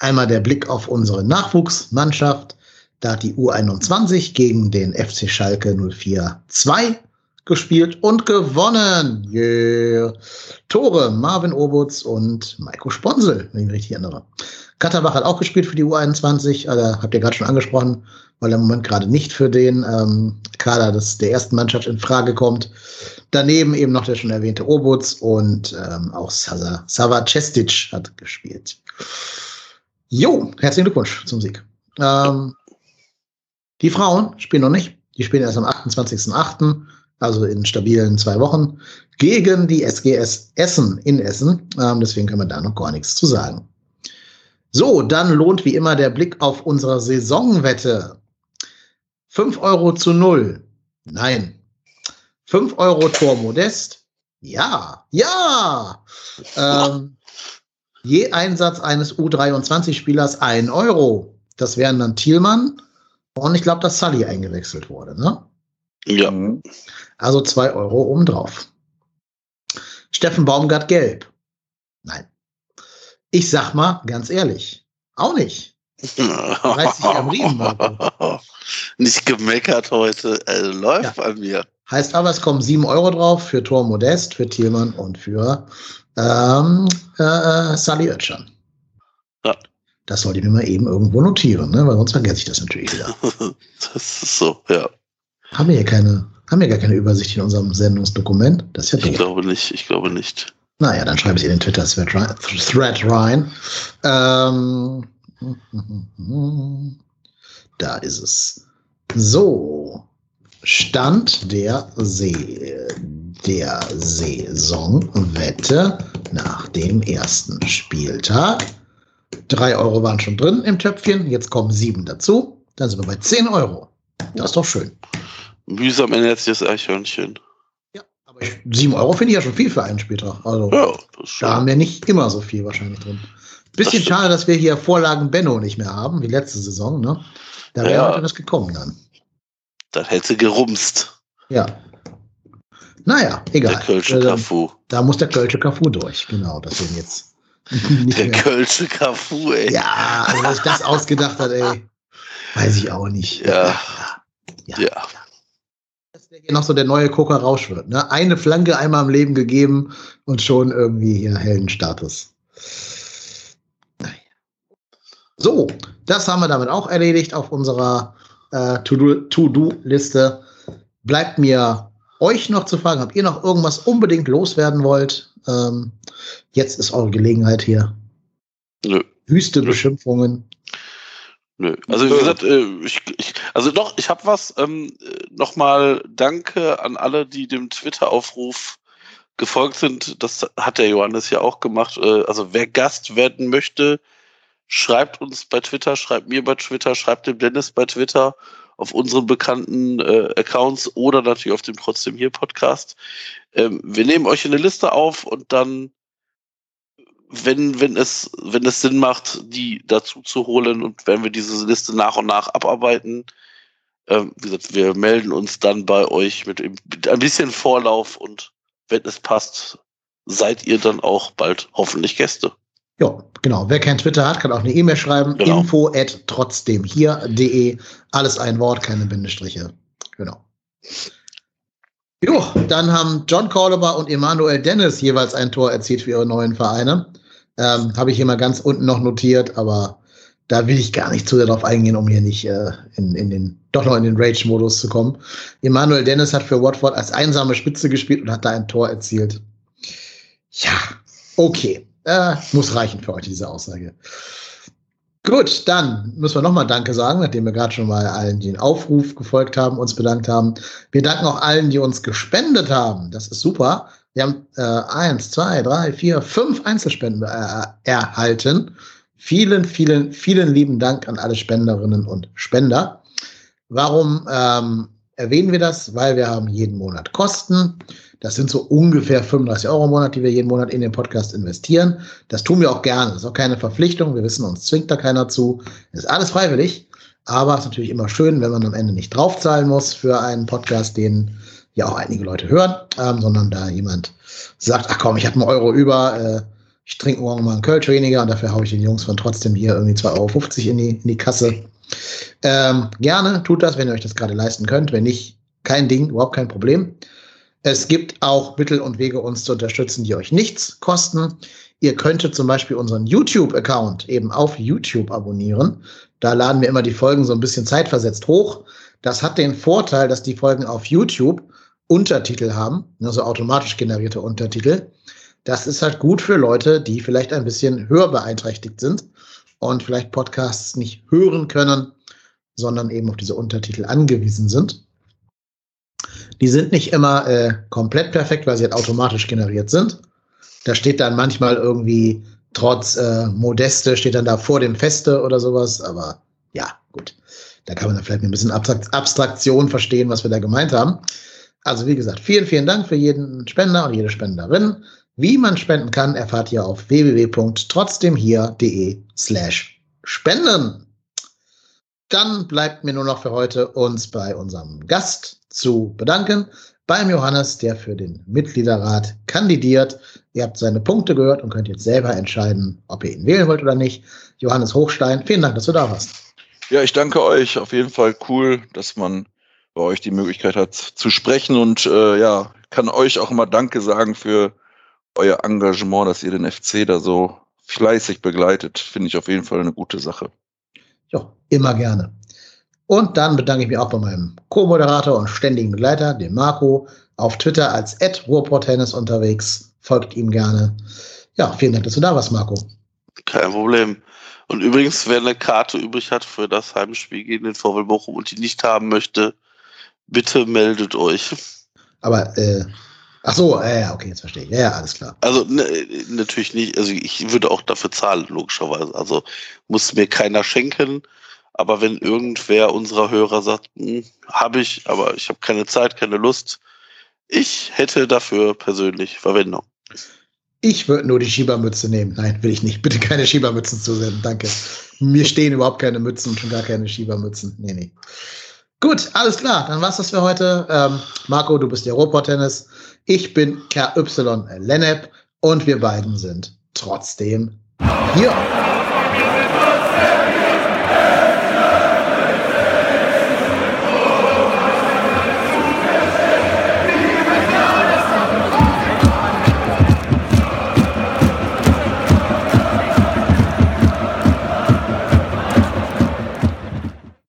Einmal der Blick auf unsere Nachwuchsmannschaft. Da hat die U21 gegen den FC Schalke 04-2 gespielt und gewonnen. Yeah. Tore Marvin Obutz und Maiko Sponsel, wenn ich mich richtig erinnere. Katterbach hat auch gespielt für die U21, also habt ihr gerade schon angesprochen, weil er im Moment gerade nicht für den ähm, Kader des, der ersten Mannschaft in Frage kommt. Daneben eben noch der schon erwähnte Obutz und ähm, auch Sava, Sava Cestic hat gespielt. Jo, herzlichen Glückwunsch zum Sieg. Ähm, die Frauen spielen noch nicht. Die spielen erst am 28.08., also in stabilen zwei Wochen, gegen die SGS Essen in Essen. Ähm, deswegen können wir da noch gar nichts zu sagen. So, dann lohnt wie immer der Blick auf unsere Saisonwette. 5 Euro zu 0. Nein. 5 Euro Tor Modest. Ja, ja. Ähm, je Einsatz eines U23-Spielers 1 Euro. Das wären dann Thielmann, und ich glaube, dass Sully eingewechselt wurde, ne? Ja. Also zwei Euro obendrauf. Steffen Baumgart gelb. Nein. Ich sag mal, ganz ehrlich, auch nicht. Reißt sich am Riemen, Marco. [LAUGHS] Nicht gemeckert heute. Also läuft Ja. bei mir. Heißt aber, es kommen sieben Euro drauf für Tor Modest, für Thielmann und für ähm, äh, Sully Oetschan. Ja. Das sollte ich mir mal eben irgendwo notieren, ne? weil sonst vergesse ich das natürlich wieder. [LAUGHS] das ist so, ja. Haben wir hier keine, haben wir gar keine Übersicht in unserem Sendungsdokument? Das ist ja Ich glaube nicht, ich glaube nicht. Naja, dann schreibe ich in den Twitter-Thread rein. Thread rein. Ähm, da ist es. So. Stand der, See, der Saisonwette nach dem ersten Spieltag. Drei Euro waren schon drin im Töpfchen, jetzt kommen sieben dazu. Dann sind wir bei zehn Euro. Das ist doch schön. Mühsam ernährt sich das Eichhörnchen. Ja, aber ich, sieben Euro finde ich ja schon viel für einen Spieltag. Also Ja, das ist da haben wir nicht immer so viel wahrscheinlich drin. Bisschen stimmt. schade, dass wir hier Vorlagen Benno nicht mehr haben, wie letzte Saison. Ne? Da wäre Ja. heute was gekommen dann. Das hätte gerumst. Ja. Naja, egal. Der Kölsche Äh, Cafu. Da muss der Kölsche Cafu durch. Genau, deswegen jetzt. [LAUGHS] nicht Der mehr. Kölsche Cafu, ey. Ja, also was ich das ausgedacht hat, ey. Weiß ich auch nicht. Ja. ja. Ja. Der hier noch so der neue Coca Rausch wird. Ne? Eine Flanke einmal im Leben gegeben und schon irgendwie hier Heldenstatus. Naja. So, das haben wir damit auch erledigt auf unserer äh, To-Do- To-Do-Liste. Bleibt mir euch noch zu fragen, habt ihr noch irgendwas unbedingt loswerden wollt? Ähm, jetzt ist eure Gelegenheit hier. Nö. Wüste Beschimpfungen. Nö. Also wie gesagt, äh, ich, ich, also doch, ich habe was. Ähm, äh, Nochmal Danke an alle, die dem Twitter-Aufruf gefolgt sind. Das hat der Johannes ja auch gemacht. Äh, Also wer Gast werden möchte, schreibt uns bei Twitter, schreibt mir bei Twitter, schreibt dem Dennis bei Twitter auf unseren bekannten äh, Accounts oder natürlich auf dem Trotzdem hier Podcast. Ähm, wir nehmen euch in eine Liste auf und dann wenn, wenn es, wenn es Sinn macht, die dazu zu holen und wenn wir diese Liste nach und nach abarbeiten, ähm, wie gesagt, wir melden uns dann bei euch mit, mit ein bisschen Vorlauf und wenn es passt, seid ihr dann auch bald hoffentlich Gäste. Ja, genau. Wer kein Twitter hat, kann auch eine E-Mail schreiben. Genau. Info at trotzdem hier.de. Alles ein Wort, keine Bindestriche. Genau. Jo, dann haben John Cordoba und Emanuel Dennis jeweils ein Tor erzielt für ihre neuen Vereine. Ähm, Habe ich hier mal ganz unten noch notiert, aber da will ich gar nicht zu sehr drauf eingehen, um hier nicht äh, in, in den, doch noch in den Rage-Modus zu kommen. Emanuel Dennis hat für Watford als einsame Spitze gespielt und hat da ein Tor erzielt. Ja, okay. Äh, muss reichen für heute, diese Aussage. Gut, dann müssen wir nochmal Danke sagen, nachdem wir gerade schon mal allen, die den Aufruf gefolgt haben, uns bedankt haben. Wir danken auch allen, die uns gespendet haben. Das ist super. Wir haben äh, eins, zwei, drei, vier, fünf Einzelspenden äh, erhalten. Vielen, vielen, vielen lieben Dank an alle Spenderinnen und Spender. Warum ähm, erwähnen wir das? Weil wir haben jeden Monat Kosten. Das sind so ungefähr 35 Euro im Monat, die wir jeden Monat in den Podcast investieren. Das tun wir auch gerne. Das ist auch keine Verpflichtung. Wir wissen, uns zwingt da keiner zu. Das ist alles freiwillig. Aber es ist natürlich immer schön, wenn man am Ende nicht draufzahlen muss für einen Podcast, den ja auch einige Leute hören, ähm, sondern da jemand sagt, ach komm, ich habe einen Euro über, äh, ich trinke morgen mal einen Kölsch weniger und dafür haue ich den Jungs von trotzdem hier irgendwie 2,50 Euro in die, in die Kasse. Ähm, gerne tut das, wenn ihr euch das gerade leisten könnt. Wenn nicht, kein Ding, überhaupt kein Problem. Es gibt auch Mittel und Wege, uns zu unterstützen, die euch nichts kosten. Ihr könntet zum Beispiel unseren YouTube-Account eben auf YouTube abonnieren. Da laden wir immer die Folgen so ein bisschen zeitversetzt hoch. Das hat den Vorteil, dass die Folgen auf YouTube Untertitel haben, also automatisch generierte Untertitel. Das ist halt gut für Leute, die vielleicht ein bisschen hörbeeinträchtigt sind und vielleicht Podcasts nicht hören können, sondern eben auf diese Untertitel angewiesen sind. Die sind nicht immer äh, komplett perfekt, weil sie halt automatisch generiert sind. Da steht dann manchmal irgendwie trotz äh, Modeste steht dann da vor dem Feste oder sowas, aber ja, gut. Da kann man dann vielleicht ein bisschen Abstrakt Abstraktion verstehen, was wir da gemeint haben. Also wie gesagt, vielen, vielen Dank für jeden Spender und jede Spenderin. Wie man spenden kann, erfahrt ihr auf www.trotzdemhier.de slash spenden. Dann bleibt mir nur noch für heute uns bei unserem Gast zu bedanken. Beim Johannes, der für den Mitgliederrat kandidiert. Ihr habt seine Punkte gehört und könnt jetzt selber entscheiden, ob ihr ihn wählen wollt oder nicht. Johannes Hochstein, vielen Dank, dass du da warst. Ja, ich danke euch. Auf jeden Fall cool, dass man bei euch die Möglichkeit hat zu sprechen und äh, ja, kann euch auch immer Danke sagen für euer Engagement, dass ihr den FC da so fleißig begleitet. Finde ich auf jeden Fall eine gute Sache. Ja, immer gerne. Und dann bedanke ich mich auch bei meinem Co-Moderator und ständigen Begleiter, dem Marco, auf Twitter als Ruhrporttennis unterwegs. Folgt ihm gerne. Ja, vielen Dank, dass du da warst, Marco. Kein Problem. Und übrigens, wer eine Karte übrig hat für das Heimspiel gegen den VW Bochum und die nicht haben möchte, bitte meldet euch. Aber, äh, ach so, ja, okay, jetzt verstehe ich. Ja, ja, alles klar. Also ne, natürlich nicht, also ich würde auch dafür zahlen, logischerweise. Also muss mir keiner schenken. Aber wenn irgendwer unserer Hörer sagt, hm, habe ich, aber ich habe keine Zeit, keine Lust, ich hätte dafür persönlich Verwendung. Ich würde nur die Schiebermütze nehmen. Nein, will ich nicht. Bitte keine Schiebermützen zusenden. Danke. Mir stehen überhaupt keine Mützen und schon gar keine Schiebermützen. Nee, nee. Gut, alles klar. Dann war's das für heute. Ähm, Marco, du bist der Robot-Tennis. Ich bin KY Lennep und wir beiden sind trotzdem hier.